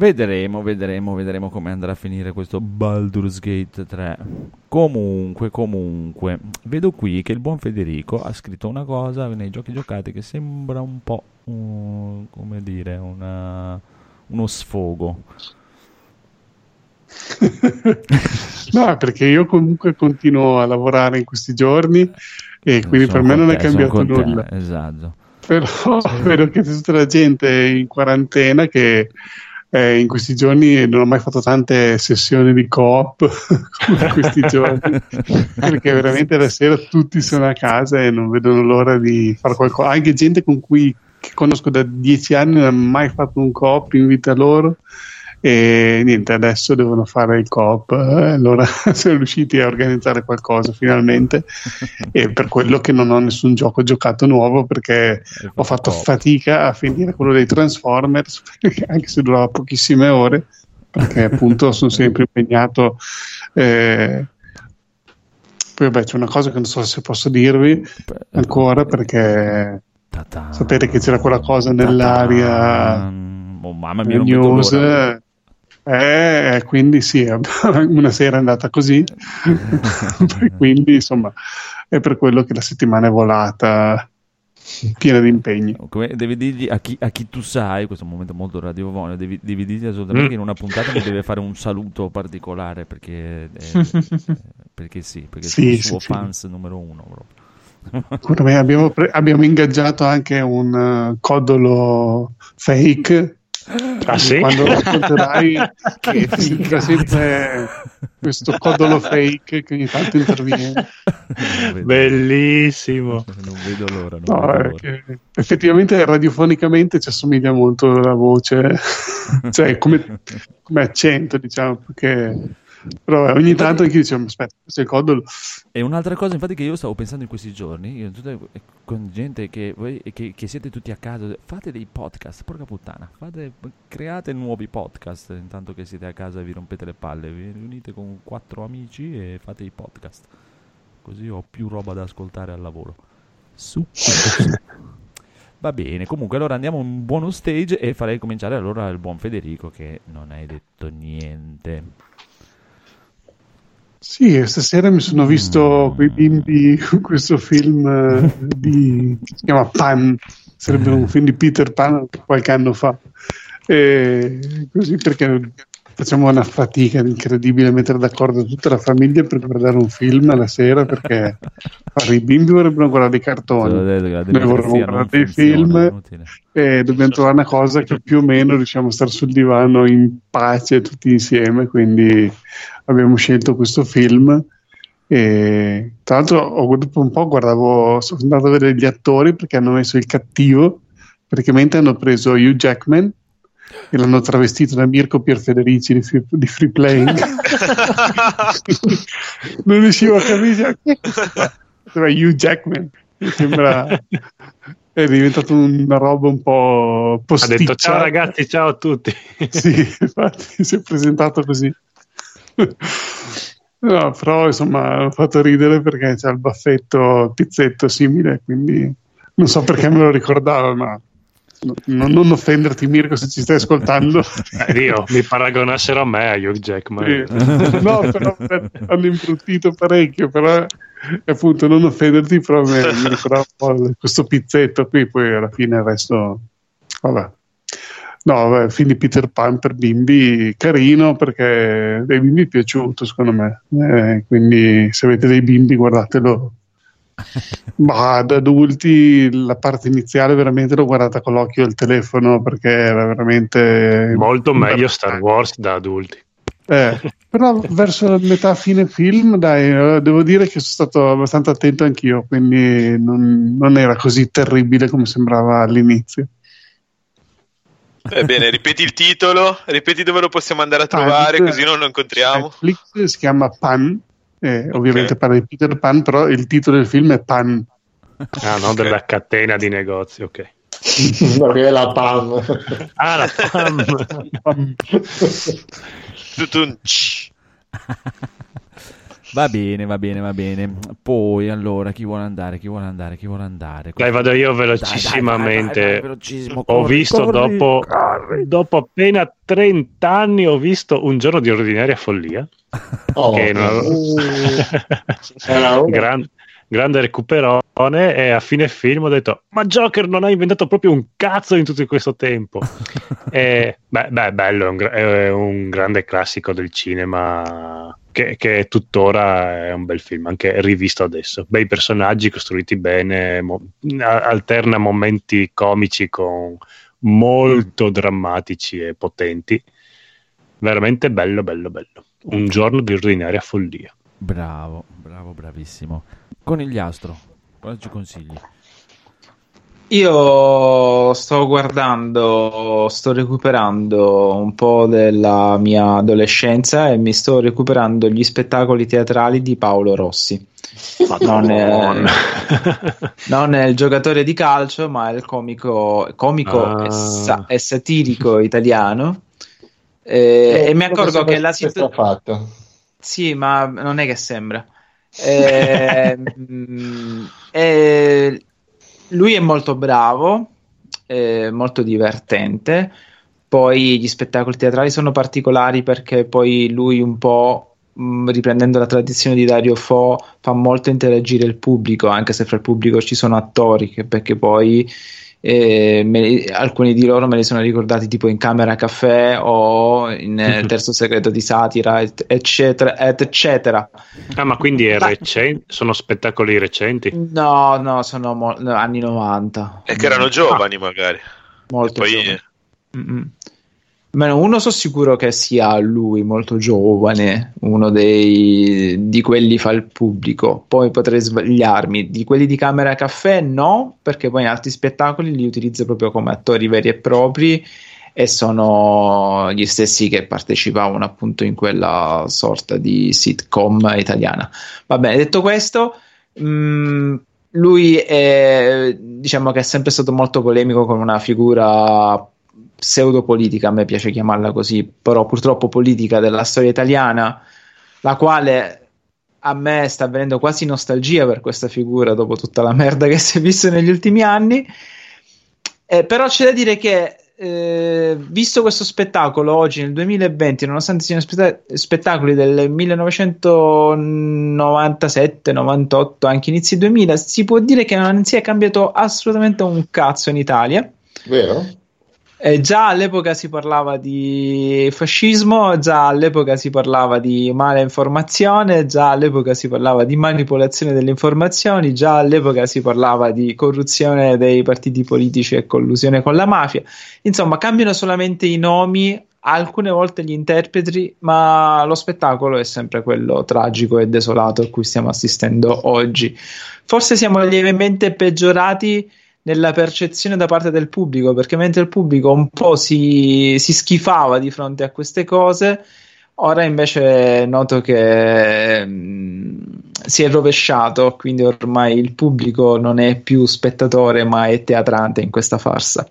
Vedremo, vedremo, vedremo come andrà a finire questo Baldur's Gate 3. Comunque, comunque, vedo qui che il buon Federico ha scritto una cosa nei giochi giocati che sembra un po', uh, come dire, una- uno sfogo. [LAUGHS] No, perché io comunque continuo a lavorare in questi giorni e quindi per me non è te, sono cambiato te, nulla. Esatto. Però [LAUGHS] vedo che c'è tutta la gente in quarantena che eh, in questi giorni non ho mai fatto tante sessioni di coop [LAUGHS] come in questi giorni [LAUGHS] perché veramente la sera tutti sono a casa e non vedono l'ora di fare qualcosa. Anche gente con cui che conosco da dieci anni non ha mai fatto un coop in vita loro e niente, adesso devono fare il coop. eh, allora [LAUGHS] siamo riusciti a organizzare qualcosa finalmente e per quello che non ho nessun gioco giocato nuovo perché ho fatto fatica a finire quello dei Transformers [LAUGHS] anche se durava pochissime ore perché appunto sono sempre impegnato eh, poi vabbè c'è una cosa che non so se posso dirvi ancora perché sapete che c'era quella cosa nell'aria Oh, mamma mia, news. Eh, quindi sì [LAUGHS] una sera è andata così [LAUGHS] quindi insomma è per quello che la settimana è volata piena di impegni Come devi dirgli a chi, a chi tu sai, questo è un momento molto radiofonico, devi, devi dirgli assolutamente Mm. che in una puntata mi deve fare un saluto particolare perché, eh, [LAUGHS] perché sì, perché Sì, sono il sì, suo sì. fans numero uno proprio. Abbiamo, pre- abbiamo ingaggiato anche un eh, codolo fake. Ah, sì? Quando [LAUGHS] lo ascolterai, che sentirà sempre questo codolo fake che ogni tanto interviene. Bellissimo. Non vedo l'ora. Non No, vedo l'ora. che effettivamente radiofonicamente ci assomiglia molto la voce, [LAUGHS] cioè come, come accento, diciamo, perché però ogni tanto anche io dicevo, aspetta, questo è il codolo. E un'altra cosa, infatti, che io stavo pensando in questi giorni, io, tutte- con gente che, voi, che, che siete tutti a casa, fate dei podcast, porca puttana, fate, create nuovi podcast intanto che siete a casa e vi rompete le palle, vi riunite con quattro amici e fate i podcast, così ho più roba da ascoltare al lavoro. Su. [LAUGHS] Va bene, comunque allora andiamo un buono stage e farei cominciare allora il buon Federico che non hai detto niente. Sì, stasera mi sono visto quei bimbi con questo film eh, di, che si chiama Pan, sarebbe un film di Peter Pan qualche anno fa. E così perché facciamo una fatica incredibile a mettere d'accordo tutta la famiglia per guardare un film alla sera perché [LAUGHS] i bimbi vorrebbero guardare dei cartoni, noi vorremmo guardare dei film e dobbiamo trovare una cosa che più o meno riusciamo a stare sul divano in pace tutti insieme, quindi abbiamo scelto questo film. E tra l'altro ho, dopo un po' guardavo, sono andato a vedere gli attori perché hanno messo il cattivo, praticamente hanno preso Hugh Jackman e l'hanno travestito da Mirko Pierfederici di Free, di free Playing. [LAUGHS] non riuscivo a capire. Era Hugh Jackman, mi sembra è diventato una roba un po' Ha posticcia. detto ciao ragazzi, ciao a tutti. Sì, infatti si è presentato così. No, però insomma ho fatto ridere perché c'è il baffetto pizzetto simile, quindi non so perché me lo ricordava, ma no- non offenderti Mirko se ci stai ascoltando. [LAUGHS] Eh, io mi paragonassero a me, a Hugh Jackman. Sì. No, però hanno imbruttito parecchio, però appunto non offenderti, però mi, mi po' questo pizzetto qui, poi alla fine il resto, vabbè. No, il film di Peter Pan per bimbi, carino perché ai bimbi è piaciuto secondo me, Eh, quindi se avete dei bimbi guardatelo. [LAUGHS] Ma ad adulti la parte iniziale veramente l'ho guardata con l'occhio al telefono perché era veramente... Molto meglio Star Wars da adulti. Eh, però verso la metà fine film, dai, eh, devo dire che sono stato abbastanza attento anch'io, quindi non, non era così terribile come sembrava all'inizio. Va bene, ripeti il titolo, ripeti dove lo possiamo andare a trovare, Pan, così non lo incontriamo. Netflix si chiama Pan, eh, ovviamente parla di Peter Pan, però il titolo del film è Pan. Ah, no, della catena di negozi, ok. Perché è la PAM. Ah, la PAM. [LAUGHS] Tutunci. Va bene, va bene, va bene. Poi allora chi vuole andare? Chi vuole andare? Chi vuole andare? Dai, vado io Dai, dai, velocissimamente. dai, dai, velocissimo, ho corri, visto corri, dopo, dopo appena 30 anni, ho visto un giorno di ordinaria follia. [LAUGHS] Oh. che non avevo-. Gran- grande recuperone e a fine film ho detto ma Joker non ha inventato proprio un cazzo in tutto questo tempo [LAUGHS] e, beh, beh, bello è un, è un grande classico del cinema che, che tuttora è un bel film anche rivisto adesso bei personaggi costruiti bene mo- alterna momenti comici con molto drammatici e potenti veramente bello bello bello un giorno di ordinaria follia Bravo, bravo, bravissimo. Conigliastro, cosa ci consigli? Io sto guardando, sto recuperando un po' della mia adolescenza e mi sto recuperando gli spettacoli teatrali di Paolo Rossi. Non è, [LAUGHS] non è il giocatore di calcio, ma è il comico, comico Ah. e, sa- e satirico italiano. Eh, e mi accorgo che la situazione. fatto. Sì, ma non è che sembra. Eh, [LAUGHS] eh, lui è molto bravo, è molto divertente. Poi gli spettacoli teatrali sono particolari perché poi lui un po', mm, riprendendo la tradizione di Dario Fo, fa molto interagire il pubblico, anche se fra il pubblico ci sono attori, che- perché poi me- alcuni di loro me li sono ricordati tipo in Camera Caffè o in eh, Il Terzo Segreto di Satira, et- eccetera, et- eccetera. Ah, ma quindi è recen- sono spettacoli recenti? No, no, sono mo- anni 90. E che erano giovani, magari. Molto Poi giovani. Mm-mm. Almeno uno sono sicuro che sia lui molto giovane, uno dei, di quelli fa il pubblico. Poi potrei sbagliarmi. Di quelli di Camera Caffè no, perché poi in altri spettacoli li utilizza proprio come attori veri e propri e sono gli stessi che partecipavano appunto in quella sorta di sitcom italiana. Va bene, detto questo, mm, lui è, diciamo che è sempre stato molto polemico con una figura pseudopolitica, a me piace chiamarla così, però purtroppo politica della storia italiana, la quale a me sta venendo quasi nostalgia per questa figura dopo tutta la merda che si è vista negli ultimi anni. Eh, però c'è da dire che eh, visto questo spettacolo oggi nel 2020, nonostante siano spetta- spettacoli del 1997-98, anche inizi 2000, si può dire che non si è cambiato assolutamente un cazzo in Italia. Vero? Eh, già all'epoca si parlava di fascismo, già all'epoca si parlava di mala informazione, già all'epoca si parlava di manipolazione delle informazioni, già all'epoca si parlava di corruzione dei partiti politici e collusione con la mafia. Insomma, cambiano solamente i nomi, alcune volte gli interpreti, ma lo spettacolo è sempre quello tragico e desolato a cui stiamo assistendo oggi. Forse siamo lievemente peggiorati nella percezione da parte del pubblico, perché mentre il pubblico un po' si, si schifava di fronte a queste cose, ora invece noto che mm, si è rovesciato, quindi ormai il pubblico non è più spettatore, ma è teatrante in questa farsa.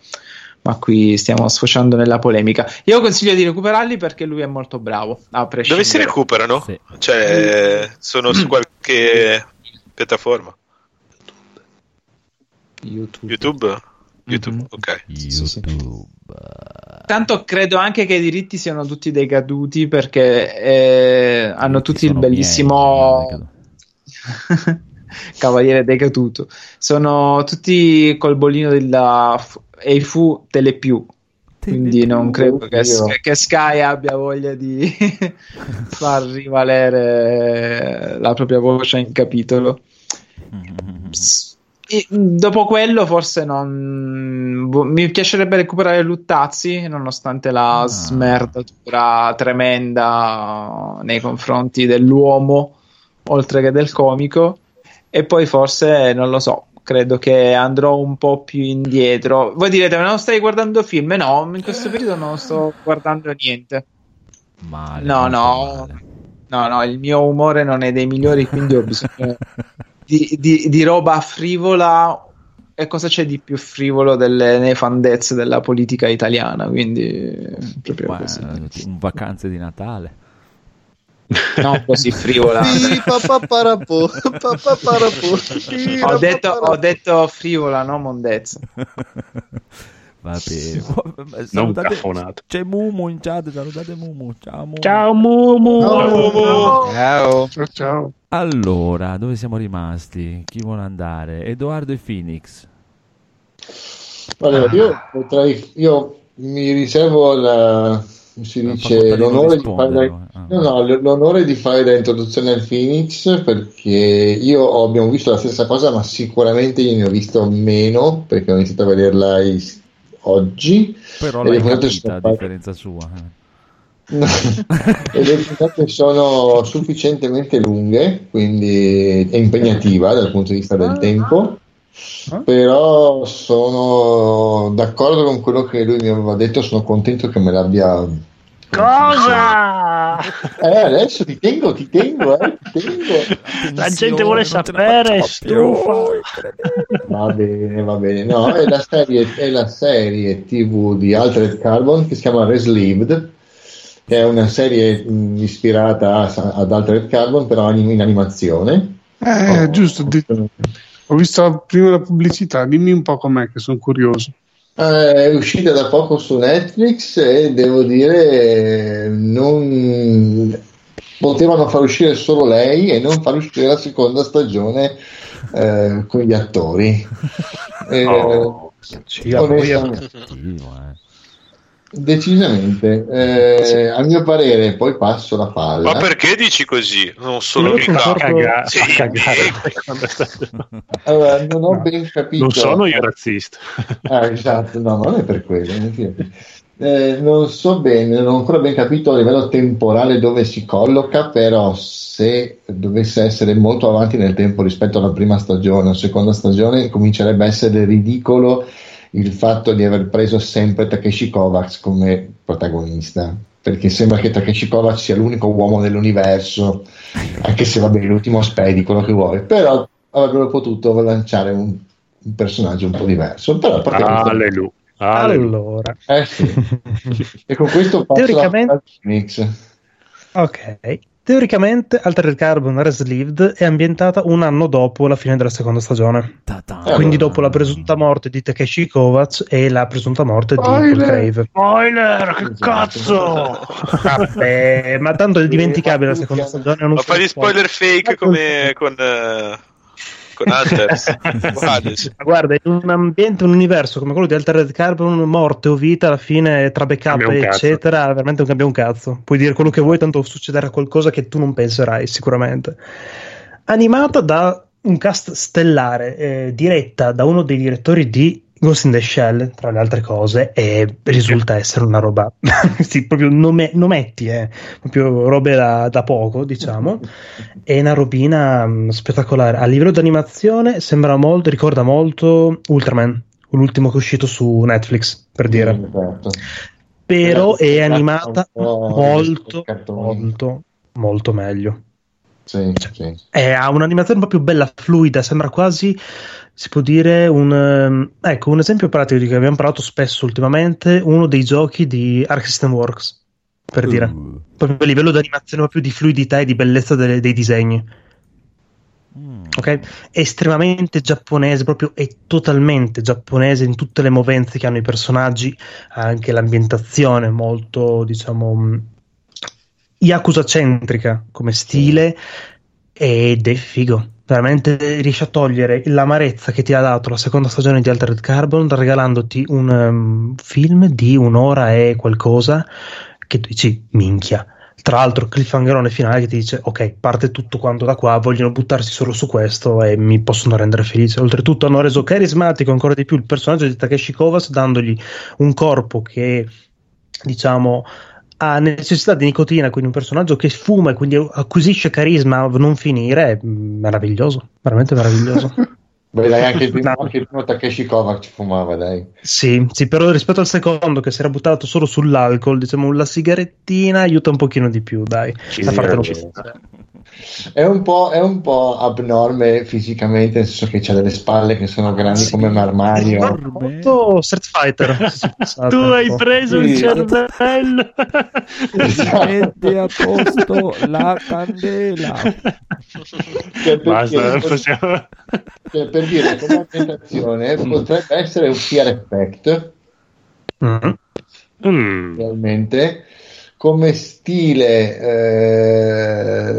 Ma qui stiamo sfociando nella polemica. Io consiglio di recuperarli perché lui è molto bravo. A Dove si recuperano? Cioè, sono su [CLEARS THROAT] qualche piattaforma? YouTube. YouTube? YouTube, ok. Tanto credo anche che i diritti siano tutti decaduti perché eh, hanno tutti il bellissimo [LAUGHS] Cavaliere decaduto. Sono tutti col bollino della Eifu Telepiù. quindi non credo che, che Sky abbia voglia di [LAUGHS] far rivalere la propria voce in capitolo. E, dopo quello forse non boh, mi piacerebbe recuperare Luttazzi nonostante la smerdatura tremenda nei confronti dell'uomo oltre che del comico. E poi forse non lo so credo che andrò un po' più indietro. Voi direte ma non stai guardando film? No in questo periodo non sto guardando niente. Male, no no. male. no no il mio umore non è dei migliori quindi ho [LAUGHS] bisogno di, di- di roba frivola e cosa c'è di più frivolo delle nefandezze della politica italiana? Quindi proprio Guarda, così. un vacanze di Natale. non così frivola. Ho, detto, ho detto frivola no mondezza [LAUGHS] Va bene. [LAUGHS] Non Salutate-. C'è Mumu in chat, salutate Mumu. Ciao Mumu. Ciao Mumu. ciao Ciao, ciao. Allora, dove siamo rimasti? Chi vuole andare? Edoardo e Phoenix. Allora, io potrei, io mi riservo la, si La dice, l'onore di fare la, ah. no, no, l'onore di fare da introduzione al Phoenix perché io ho- abbiamo visto la stessa cosa, ma sicuramente io ne ho visto meno perché ho iniziato a vederla is- oggi. Però l'hai capita, sono a differenza sua. eh. e [LAUGHS] le puntate sono sufficientemente lunghe, quindi è impegnativa dal punto di vista del tempo. Però sono d'accordo con quello che lui mi aveva detto, sono contento che me l'abbia. Cosa? Eh, adesso ti tengo, ti tengo, eh, ti tengo. La gente vuole sapere, stufa. Va bene, va bene. No, è la serie, è la serie TV di Altered Carbon che si chiama Reslived, che è una serie mh, ispirata a- ad Altered Carbon, però anim- in animazione. Eh, Oh. giusto. di- Ho visto prima la pubblicità, dimmi un po' com'è che sono curioso. Eh, È uscita da poco su Netflix e devo dire non potevano far uscire solo lei e non far uscire la seconda stagione eh, con gli attori. [LAUGHS] Eh, Oh, eh. Decisamente, eh, a mio parere, poi passo la palla. Ma perché dici così? Non solo Io mica. concordo- Caga- Sì, sì. Allora, [LAUGHS] non ho ben capito. Non sono io razzista. Ah, esatto, no, non è per quello. Eh, non so bene, non ho ancora ben capito a livello temporale dove si colloca, però se dovesse essere molto avanti nel tempo rispetto alla prima stagione o seconda stagione, comincerebbe a essere ridicolo il fatto di aver preso sempre Takeshi Kovacs come protagonista. Perché sembra che Takeshi Kovacs sia l'unico uomo dell'universo, anche se va bene, l'ultimo spedi, quello che vuoi, però avrebbero potuto lanciare un, un personaggio un po' diverso. Però il protagonista- Alleluia. Alleluia. Allora, eh sì. [LAUGHS] e con questo passo Teoricamente- al Phoenix. ok. Teoricamente Altered Carbon Reslived è ambientata un anno dopo la fine della seconda stagione. Ta-ta. Quindi dopo la presunta morte di Takeshi Kovacs e la presunta morte di Paul Spoiler! Crave. Spoiler, che Esatto. cazzo! Vabbè, ma tanto è dimenticabile la seconda stagione. non Ma fa fai gli spoiler fake come con, eh, con Hunters. [LAUGHS] Ma Guarda, in un ambiente, un universo come quello di Altered Carbon, morte o vita, alla fine tra backup un cazzo. eccetera, veramente non cambia un cazzo. Puoi dire quello che vuoi, tanto succederà qualcosa che tu non penserai sicuramente. Animata da un cast stellare, eh, diretta da uno dei direttori di Ghost in the Shell, tra le altre cose, e risulta essere una roba, [LAUGHS] sì, proprio nome, nometti, eh, proprio robe da, da poco, diciamo. È una robina mh, spettacolare. A livello di animazione sembra molto, ricorda molto Ultraman, l'ultimo che è uscito su Netflix, per dire. Esatto. Però Eh, è un animata po' molto, molto, molto meglio. Sì, sì. Eh, ha un'animazione proprio bella, fluida, sembra quasi, si può dire, un, ehm, ecco, un esempio pratico di cui abbiamo parlato spesso ultimamente, uno dei giochi di Arc System Works, per dire, Uh. proprio a livello di animazione, proprio di fluidità e di bellezza delle- dei disegni. Mm. È estremamente giapponese, proprio è totalmente giapponese in tutte le movenze che hanno i personaggi, anche l'ambientazione molto, diciamo, mh, Yakuza centrica come stile ed è figo. Veramente riesce a togliere l'amarezza che ti ha dato la seconda stagione di Altered Carbon regalandoti un um, film di un'ora e qualcosa che tu dici minchia. Tra l'altro, cliffhangerone finale che ti dice: Ok, parte tutto quanto da qua. Vogliono buttarsi solo su questo e mi possono rendere felice. Oltretutto, hanno reso carismatico ancora di più il personaggio di Takeshi Kovas, dandogli un corpo che diciamo ha necessità di nicotina, quindi un personaggio che fuma e quindi acquisisce carisma a non finire, è meraviglioso, veramente meraviglioso. [LAUGHS] Beh, dai, anche il primo, anche il primo Takeshi Kovac ci fumava, dai. Sì, sì, però rispetto al secondo che si era buttato solo sull'alcol, diciamo la sigarettina aiuta un pochino di più, dai. Sì, a fartelo sì. È un, po', è un po' abnorme fisicamente, nel senso che ha delle spalle che sono grandi come un armadio. Molto Street Fighter. Tu hai preso Sì. il cervello. Metti a posto la candela. Cioè, per Basta, dire- possiamo- cioè, per dire come ambientazione potrebbe essere un fear effect Mm. Mm. Come stile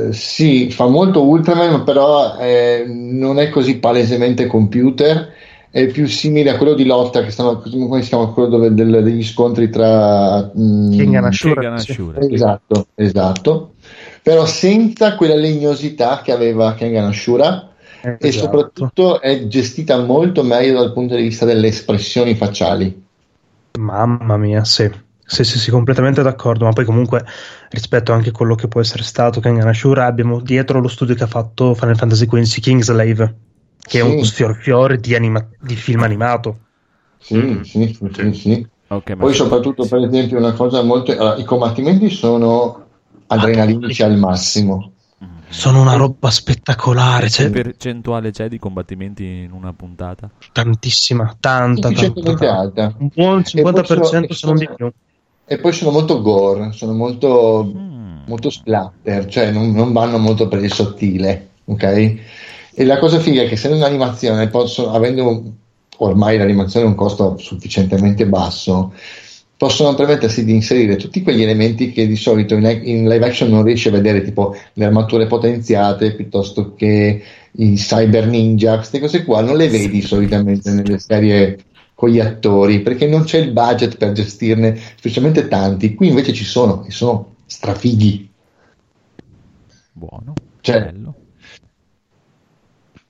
eh, sì fa molto Ultraman però eh, non è così palesemente computer è più simile a quello di lotta che stanno come si chiama quello dove del- degli scontri tra mm, Kengan Ashura, esatto esatto però senza quella legnosità che aveva Kengan Ashura e Esatto. soprattutto è gestita molto meglio dal punto di vista delle espressioni facciali. Mamma mia, sì. Sì, sì, sì, completamente d'accordo, ma poi comunque rispetto anche a quello che può essere stato Kengan Ashura, abbiamo dietro lo studio che ha fatto Final Fantasy XV Kingslave, che è Sì. uno sfiorfiore di, anima- di film animato. Sì, sì, sì, sì, sì. Ok, ma Poi soprattutto per esempio una cosa molto... allora, I combattimenti sono adrenalinici al massimo. Sono una roba spettacolare, che cioè percentuale c'è di combattimenti in una puntata? tantissima, tanta, tanta, tanta. Un buon E poi 50% sono- se non di più. E poi sono molto gore, sono molto, Mm. molto splatter, cioè non, non vanno molto per il sottile, ok? E la cosa figa è che se in un'animazione, possono, avendo ormai l'animazione un costo sufficientemente basso, possono permettersi di inserire tutti quegli elementi che di solito in, in live action non riesci a vedere, tipo le armature potenziate piuttosto che i cyber ninja, queste cose qua non le vedi solitamente nelle serie con gli attori perché non c'è il budget per gestirne specialmente tanti. Qui invece ci sono e sono strafighi. Buono. Cioè, Bello.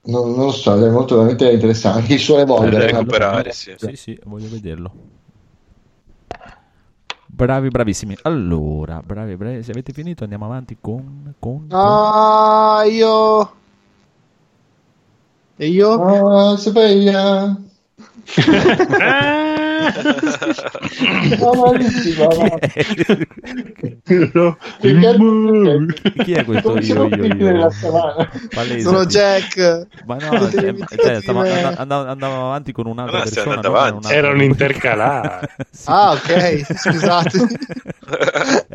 non, non lo so, è molto veramente interessante. Anche il suo è una- recuperare, sì. Sì, sì, voglio vederlo. Bravi, bravissimi. Allora, bravi, bravi. Se avete finito, andiamo avanti con. con, con- Ah, io. E io? Ah, sveglia. [LAUGHS] ah! Chi è questo io, sono io, io? Palese. Sono Jack. Ma no, cioè, cioè, stavo- me. and- and- andavamo avanti con un'altra No, persona. non Era un intercalare. [LAUGHS] Sì. Ah, ok, scusate.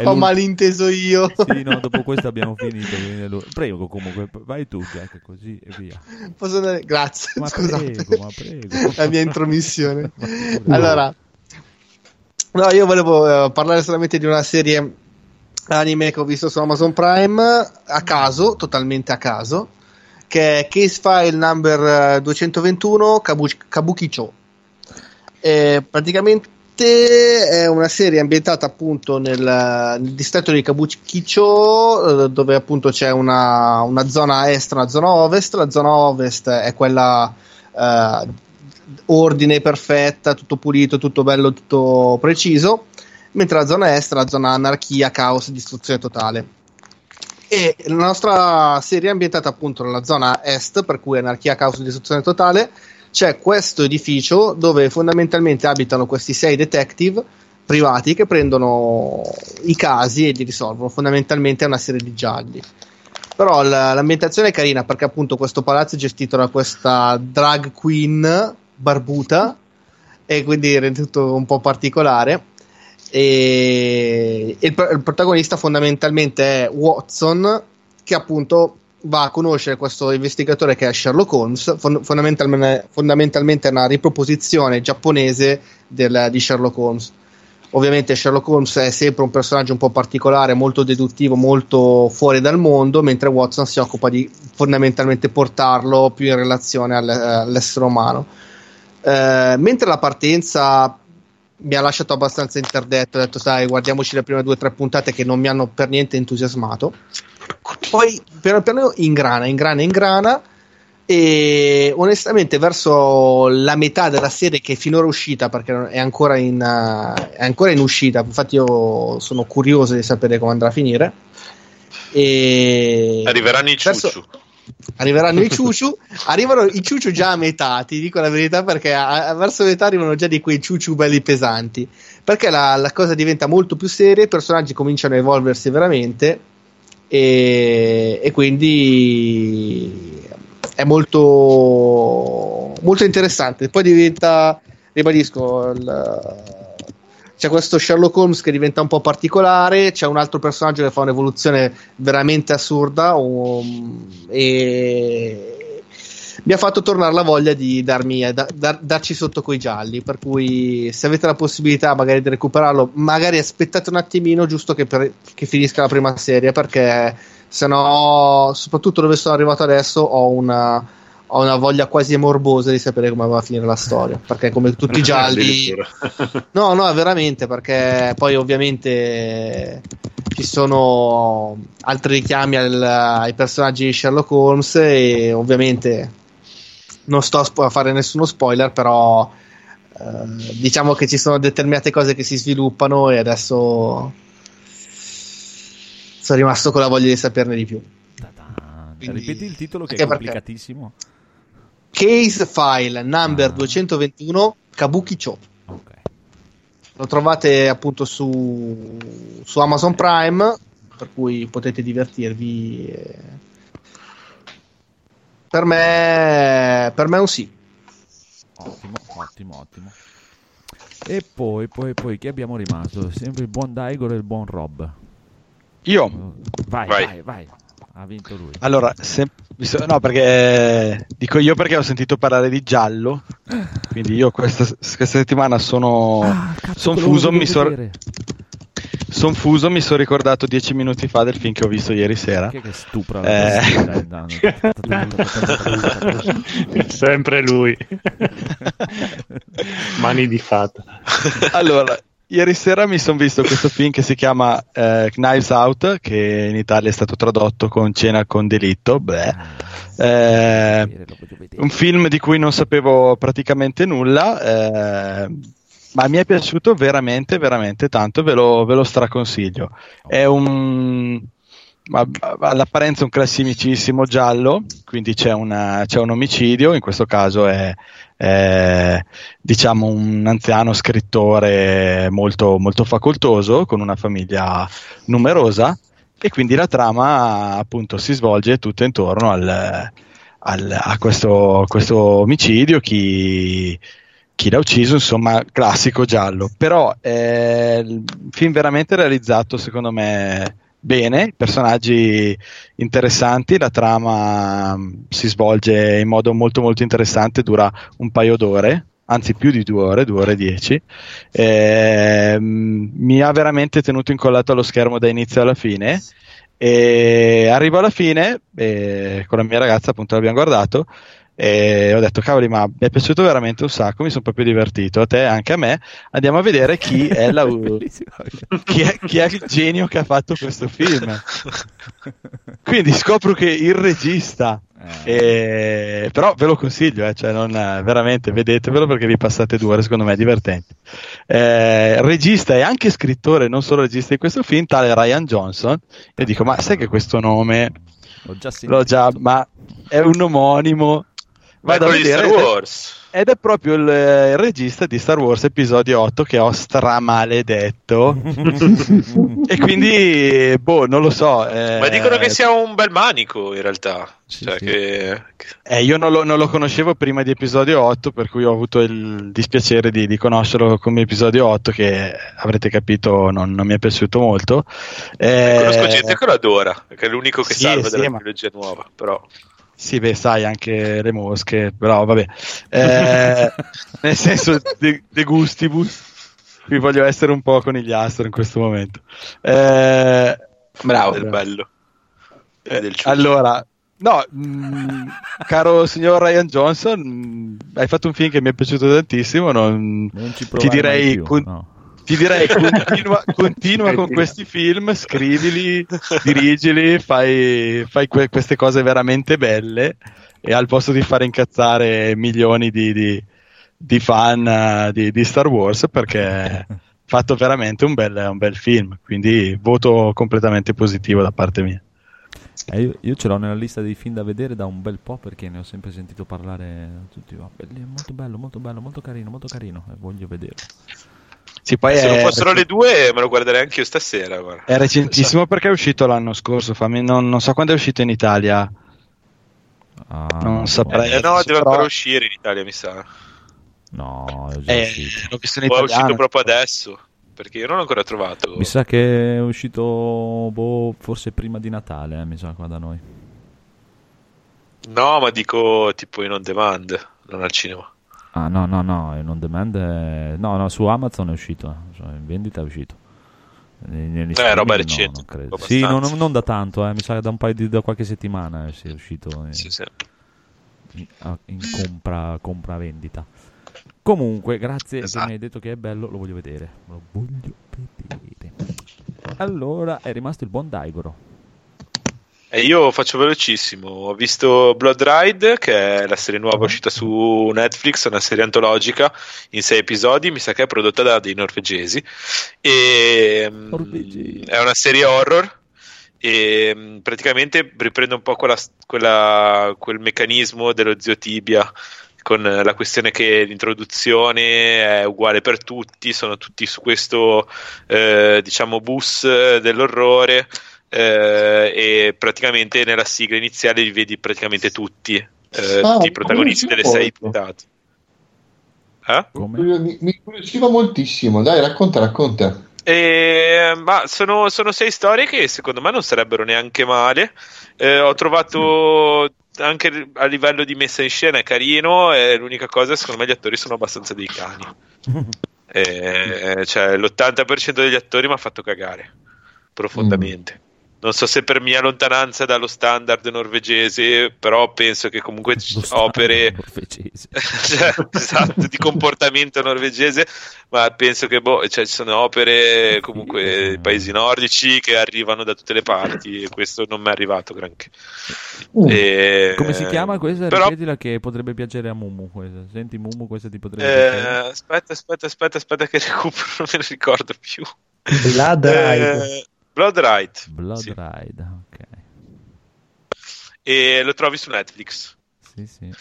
Ho malinteso io. Sì, no, dopo questo abbiamo finito. Prego, comunque, vai tu, Jack, così e via. Posso andare? Grazie, Ma scusate. prego, ma prego. La mia intromissione. Figurati. Allora, no, io volevo eh, parlare solamente di una serie anime che ho visto su Amazon Prime a caso, totalmente a caso, che è Case File number eh, 221 Kabu- Kabukicho. Eh, praticamente è una serie ambientata appunto nel, nel distretto di Kabukicho, eh, dove appunto c'è una, una zona est e una zona ovest. La zona ovest è quella eh, ordine perfetta, tutto pulito, tutto bello, tutto preciso, mentre la zona est è la zona anarchia, caos distruzione totale. E la nostra serie è ambientata appunto nella zona est, per cui anarchia, caos distruzione totale. C'è questo edificio dove fondamentalmente abitano questi sei detective privati che prendono i casi e li risolvono. Fondamentalmente è una serie di gialli. Però la- l'ambientazione è carina perché appunto questo palazzo è gestito da questa drag queen barbuta e quindi rende tutto un po' particolare. E il, il protagonista fondamentalmente è Watson che appunto va a conoscere questo investigatore che è Sherlock Holmes, fon- fondamentalmente, fondamentalmente è una riproposizione giapponese del- di Sherlock Holmes. ovviamente Sherlock Holmes è sempre un personaggio un po' particolare, molto deduttivo, molto fuori dal mondo, mentre Watson si occupa di fondamentalmente portarlo più in relazione all- all'essere umano. Eh, mentre la partenza mi ha lasciato abbastanza interdetto, ho detto sai guardiamoci le prime due o tre puntate che non mi hanno per niente entusiasmato, poi piano piano ingrana, ingrana, ingrana e onestamente verso la metà della serie che è finora uscita perché è ancora in, uh, è ancora in uscita infatti io sono curioso di sapere come andrà a finire e Arriveranno i verso- ciucciu. Arriveranno i [LAUGHS] ciuciu. Arrivano i ciuciu già a metà ti dico la verità perché a- a- verso metà arrivano già di quei ciuciu belli pesanti. Perché la, la cosa diventa molto più seria i personaggi cominciano a evolversi veramente e, e quindi è molto molto interessante. Poi diventa ribadisco il- c'è questo Sherlock Holmes che diventa un po' particolare c'è un altro personaggio che fa un'evoluzione veramente assurda um, e mi ha fatto tornare la voglia di darmi, da- dar- darci sotto coi gialli per cui se avete la possibilità magari di recuperarlo magari aspettate un attimino giusto che, per- che finisca la prima serie perché se no soprattutto dove sono arrivato adesso ho una ho una voglia quasi morbosa di sapere come va a finire la storia perché come tutti i [LAUGHS] gialli. No, no, veramente, perché poi ovviamente ci sono altri richiami al- ai personaggi di Sherlock Holmes e ovviamente non sto a fare nessuno spoiler, però eh, diciamo che ci sono determinate cose che si sviluppano e adesso sono rimasto con la voglia di saperne di più. Quindi- Ripeti il titolo che è Anche perché- complicatissimo. Case File number Ah. 221 Kabuki Cho. Lo trovate appunto su, su Amazon Prime, per cui potete divertirvi. eh. Per me, per me è un sì. Ottimo, ottimo, ottimo. E poi, poi, poi, chi abbiamo rimasto? Sempre il buon Daigor e il buon Rob. Io? Vai, Vai. vai, vai. Ha vinto lui. Allora, se- no, perché dico io perché ho sentito parlare di giallo, quindi io questa, questa settimana sono son quello fuso, mi sono son fuso, mi sono ricordato dieci minuti fa del film che ho visto ieri sera. Che stupra la Eh? Sempre lui. Mani di fata. allora, ieri sera mi sono visto questo film che si chiama eh, Knives Out, che in Italia è stato tradotto con Cena con delitto. Beh. Eh, un film di cui non sapevo praticamente nulla, eh, ma mi è piaciuto veramente, veramente tanto. Ve lo, ve lo straconsiglio. È un. all'apparenza un classimicissimo giallo, quindi c'è, una- c'è un omicidio, in questo caso è, è, diciamo un anziano scrittore molto, molto facoltoso con una famiglia numerosa e quindi la trama appunto si svolge tutta intorno al, al- a questo, questo omicidio, chi, chi l'ha ucciso, insomma, classico giallo. Però è il film veramente realizzato, secondo me, bene, personaggi interessanti, la trama mh, si svolge in modo molto molto interessante, dura un paio d'ore. Anzi, più di due ore, due ore e dieci. Ehm, mi ha veramente tenuto incollato allo schermo da inizio alla fine. E arrivo alla fine, e con la mia ragazza, appunto, l'abbiamo guardato. E ho detto, cavoli, ma mi è piaciuto veramente un sacco, mi sono proprio divertito. A te, anche a me. Andiamo a vedere chi è, la, [LAUGHS] [LAUGHS] chi è, chi è il genio che ha fatto questo film. Quindi scopro che il regista, eh, però ve lo consiglio, eh, cioè non, veramente vedetevelo perché vi passate due ore, secondo me, divertenti. Eh, regista e anche scrittore, non solo regista di questo film, tale Ryan Johnson. Io dico, ma sai che questo nome L'ho già sentito. l'ho già, ma è un omonimo. Vado a vedere Star ed è- Wars. ed è proprio il, il regista di Star Wars episodio 8 che ho stramaledetto. [LAUGHS] e quindi, boh, non lo so. eh, Ma dicono che sia un bel manico in realtà. Cioè che... eh, io non lo, non lo conoscevo prima di episodio 8, per cui ho avuto il dispiacere di, di conoscerlo come episodio 8, che avrete capito non, non mi è piaciuto molto. Eh, Conosco gente che lo adora, che è l'unico che sì, salva sì, della ma- trilogia nuova. Però Sì, beh, sai, anche le mosche, però vabbè. Eh, [LAUGHS] nel senso, de, de gustibus. qui voglio essere un po' conigliastro in questo momento. Eh, Bravo. Del bello. eh, allora, no, mh, caro signor Ryan Johnson, mh, hai fatto un film che mi è piaciuto tantissimo. Non, Non ci ti direi, più, con- no. Ti direi [LAUGHS] continua, continua con questi film, scrivili, dirigili, fai, fai que- queste cose veramente belle e al posto di fare incazzare milioni di, di- di fan eh, di, di Star Wars perché ha fatto veramente un bel, un bel film, quindi voto completamente positivo da parte mia. Eh, io, io ce l'ho nella lista dei film da vedere da un bel po' perché ne ho sempre sentito parlare tutti. "Oh, molto bello, molto bello, molto carino, molto carino. E voglio vederlo. Sì, poi Se è, non fossero le due, me lo guarderei anche io stasera. guarda. è recentissimo perché è uscito l'anno scorso, fammi- non, non so quando è uscito in Italia. Ah, Non saprei. Eh, no, deve però- ancora uscire in Italia, mi sa. No, è già Eh, uscito. l'ho visto in O è italiano. uscito proprio adesso. Perché io non l'ho ancora trovato. Mi sa che è uscito boh, forse prima di Natale, eh, mi sa qua da noi. No, ma dico tipo in on demand, non al cinema. Ah no, no, no, in on demand è- No, no, su Amazon è uscito. Cioè, in vendita è uscito. Negli- Eh, roba no, recente, non credo. abbastanza. Sì, non, non da tanto, eh, mi sa che da un paio di da qualche settimana eh, è uscito eh, Sì, sì. in, in compra, compra vendita. Comunque, grazie Esatto. che mi hai detto che è bello, lo voglio vedere. Lo voglio vedere. Allora, è rimasto il buon Daigoro. E io faccio velocissimo. Ho visto Blood Ride, che è la serie nuova uscita su Netflix, una serie antologica in sei episodi. Mi sa che è prodotta da dei norvegesi. E, mm, Norvegesi. è una serie horror. E mm, praticamente riprende un po' quella- quella- quel meccanismo dello zio Tibia con la questione che l'introduzione è uguale per tutti, sono tutti su questo eh, diciamo bus eh, dell'orrore eh, e praticamente nella sigla iniziale li vedi praticamente tutti, eh, Ah, tutti i protagonisti delle sei puntate. Eh? Mi, mi incuriosiva moltissimo. Dai, racconta, racconta. Eh, ma sono, sono sei storie che secondo me non sarebbero neanche male. Eh, ho trovato anche a livello di messa in scena è carino. E l'unica cosa, è, secondo me, gli attori sono abbastanza dei cani. [LAUGHS] Eh, cioè, l'80% degli attori mi ha fatto cagare profondamente. Non so se per mia lontananza dallo standard norvegese, però penso che comunque c- opere [LAUGHS] cioè, esatto, di comportamento norvegese, ma penso che boh, cioè, ci sono opere comunque dei paesi nordici che arrivano da tutte le parti e questo non mi è arrivato granché. E- Come si chiama questa? Però, Ripetila che potrebbe piacere a Mumu. Questa. Senti Mumu, questa ti potrebbe piacere. eh, aspetta, aspetta, aspetta, aspetta che recupero, non me ne ricordo più. Blood Ride. Eh, Blood Ride. Blood sì. Ride, ok. E lo trovi su Netflix. Sì, sì.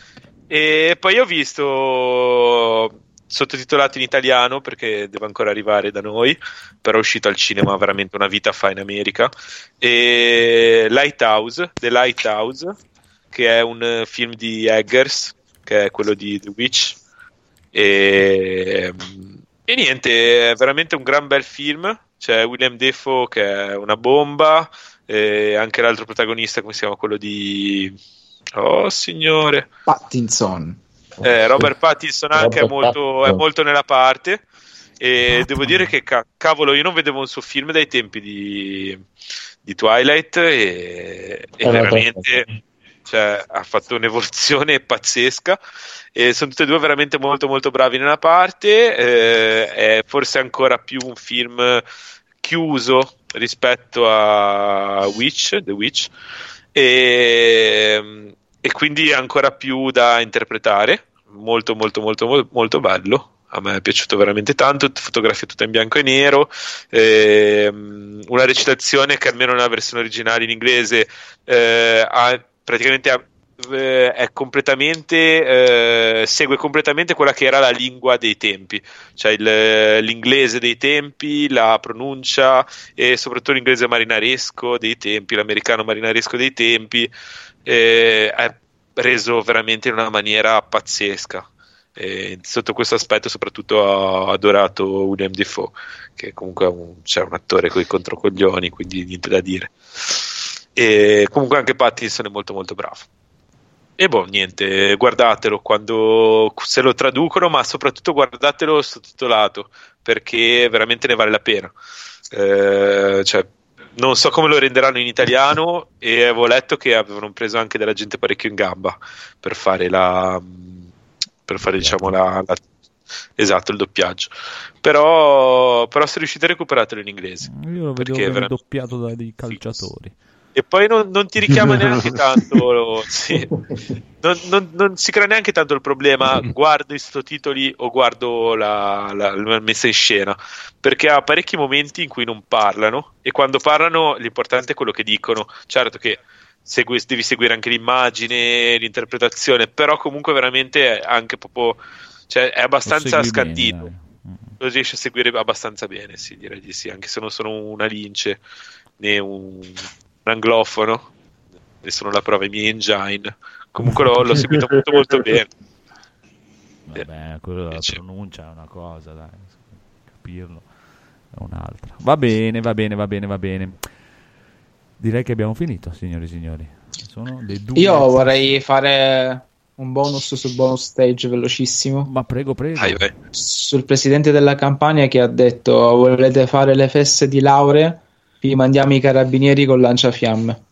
E poi ho visto sottotitolato in italiano perché deve ancora arrivare da noi, però è uscito al cinema veramente una vita fa in America. E Lighthouse, The Lighthouse, che è un film di Eggers, che è quello di The Witch. E, e niente, è veramente un gran bel film. C'è William Defoe che è una bomba, e anche l'altro protagonista, come si chiama quello di. Oh signore, Pattinson. eh, Robert Pattinson anche è Robert molto, è Pattinson. molto nella parte. E devo dire che ca- cavolo, io non vedevo un suo film dai tempi di, di Twilight e, e Eh, veramente cioè, ha fatto un'evoluzione [LAUGHS] pazzesca. E sono tutti e due veramente molto molto bravi nella parte. eh, è forse ancora più un film chiuso rispetto a Witch, The Witch, e, e quindi ancora più da interpretare. Molto, molto, molto, molto, bello. A me è piaciuto veramente tanto. Fotografia tutta in bianco e nero. ehm, una recitazione che almeno nella versione originale in inglese eh, ha praticamente eh, è completamente eh, segue completamente quella che era la lingua dei tempi, cioè il- l'inglese dei tempi, la pronuncia e soprattutto l'inglese marinaresco dei tempi, l'americano marinaresco dei tempi, eh, è reso veramente in una maniera pazzesca. E sotto questo aspetto, soprattutto ho adorato William Defoe, che comunque è un, cioè, un attore con i controcoglioni, quindi niente da dire. E comunque anche Pattinson è molto molto bravo. E boh, niente, guardatelo quando se lo traducono, ma soprattutto guardatelo sottotitolato perché veramente ne vale la pena. Eh, cioè, non so come lo renderanno in italiano e avevo letto che avevano preso anche della gente parecchio in gamba per fare la per fare diciamo la, la- esatto il doppiaggio però, però se riuscite a recuperatelo in inglese Io lo vedo perché che è veramente- doppiato da dei calciatori. E poi non, non ti richiama neanche [LAUGHS] tanto sì. [LAUGHS] non, non- non si crea neanche tanto il problema guardo i sottotitoli o guardo la, la- la messa in scena perché ha parecchi momenti in cui non parlano e quando parlano l'importante è quello che dicono. Certo che segui- devi seguire anche l'immagine l'interpretazione però comunque veramente è anche proprio cioè è abbastanza bene, scandito. lo riesci a seguire abbastanza bene sì direi di sì anche se non sono una lince né un anglofono ne sono la prova i miei engine comunque l'ho, l'ho seguito molto molto bene Vabbè, quello della pronuncia è una cosa, dai, capirlo è un'altra. Va bene, va bene, va bene, va bene. Direi che abbiamo finito, signori e signori. Sono le due. Io vorrei fare un bonus sul bonus stage velocissimo. Ma prego, prego. Sul presidente della campagna che ha detto volete fare le feste di laurea? Vi mandiamo i carabinieri con lanciafiamme.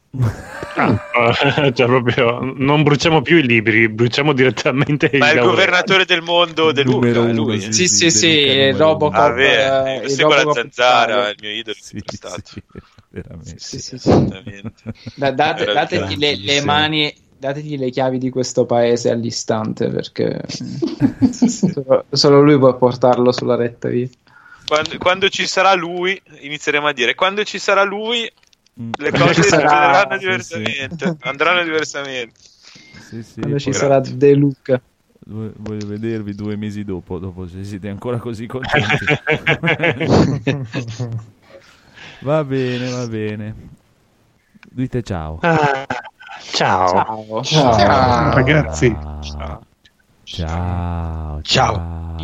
Ah, [LAUGHS] cioè proprio non bruciamo più i libri, bruciamo direttamente i ma il governatore del mondo De Luca è lui Sì, sì, sì, il Robocop. Ah, eh, il seguo la zanzara il mio idolo è sempre stato veramente Sì, sì, sì. Da- date- dategli le, le mani, dategli le chiavi di questo paese all'istante perché [LAUGHS] solo, solo lui può portarlo sulla retta via. Quando, quando ci sarà lui inizieremo a dire quando ci sarà lui le cose sarà- succederanno sì, diversamente andranno diversamente Sì, sì, Quando ci sarà De Luca. Due- Voglio vedervi due mesi dopo, dopo se siete ancora così contenti. [LAUGHS] va bene, va bene. Dite ciao. Ah, ciao. Ciao. Ciao, ragazzi. Ciao. Ciao. Ciao.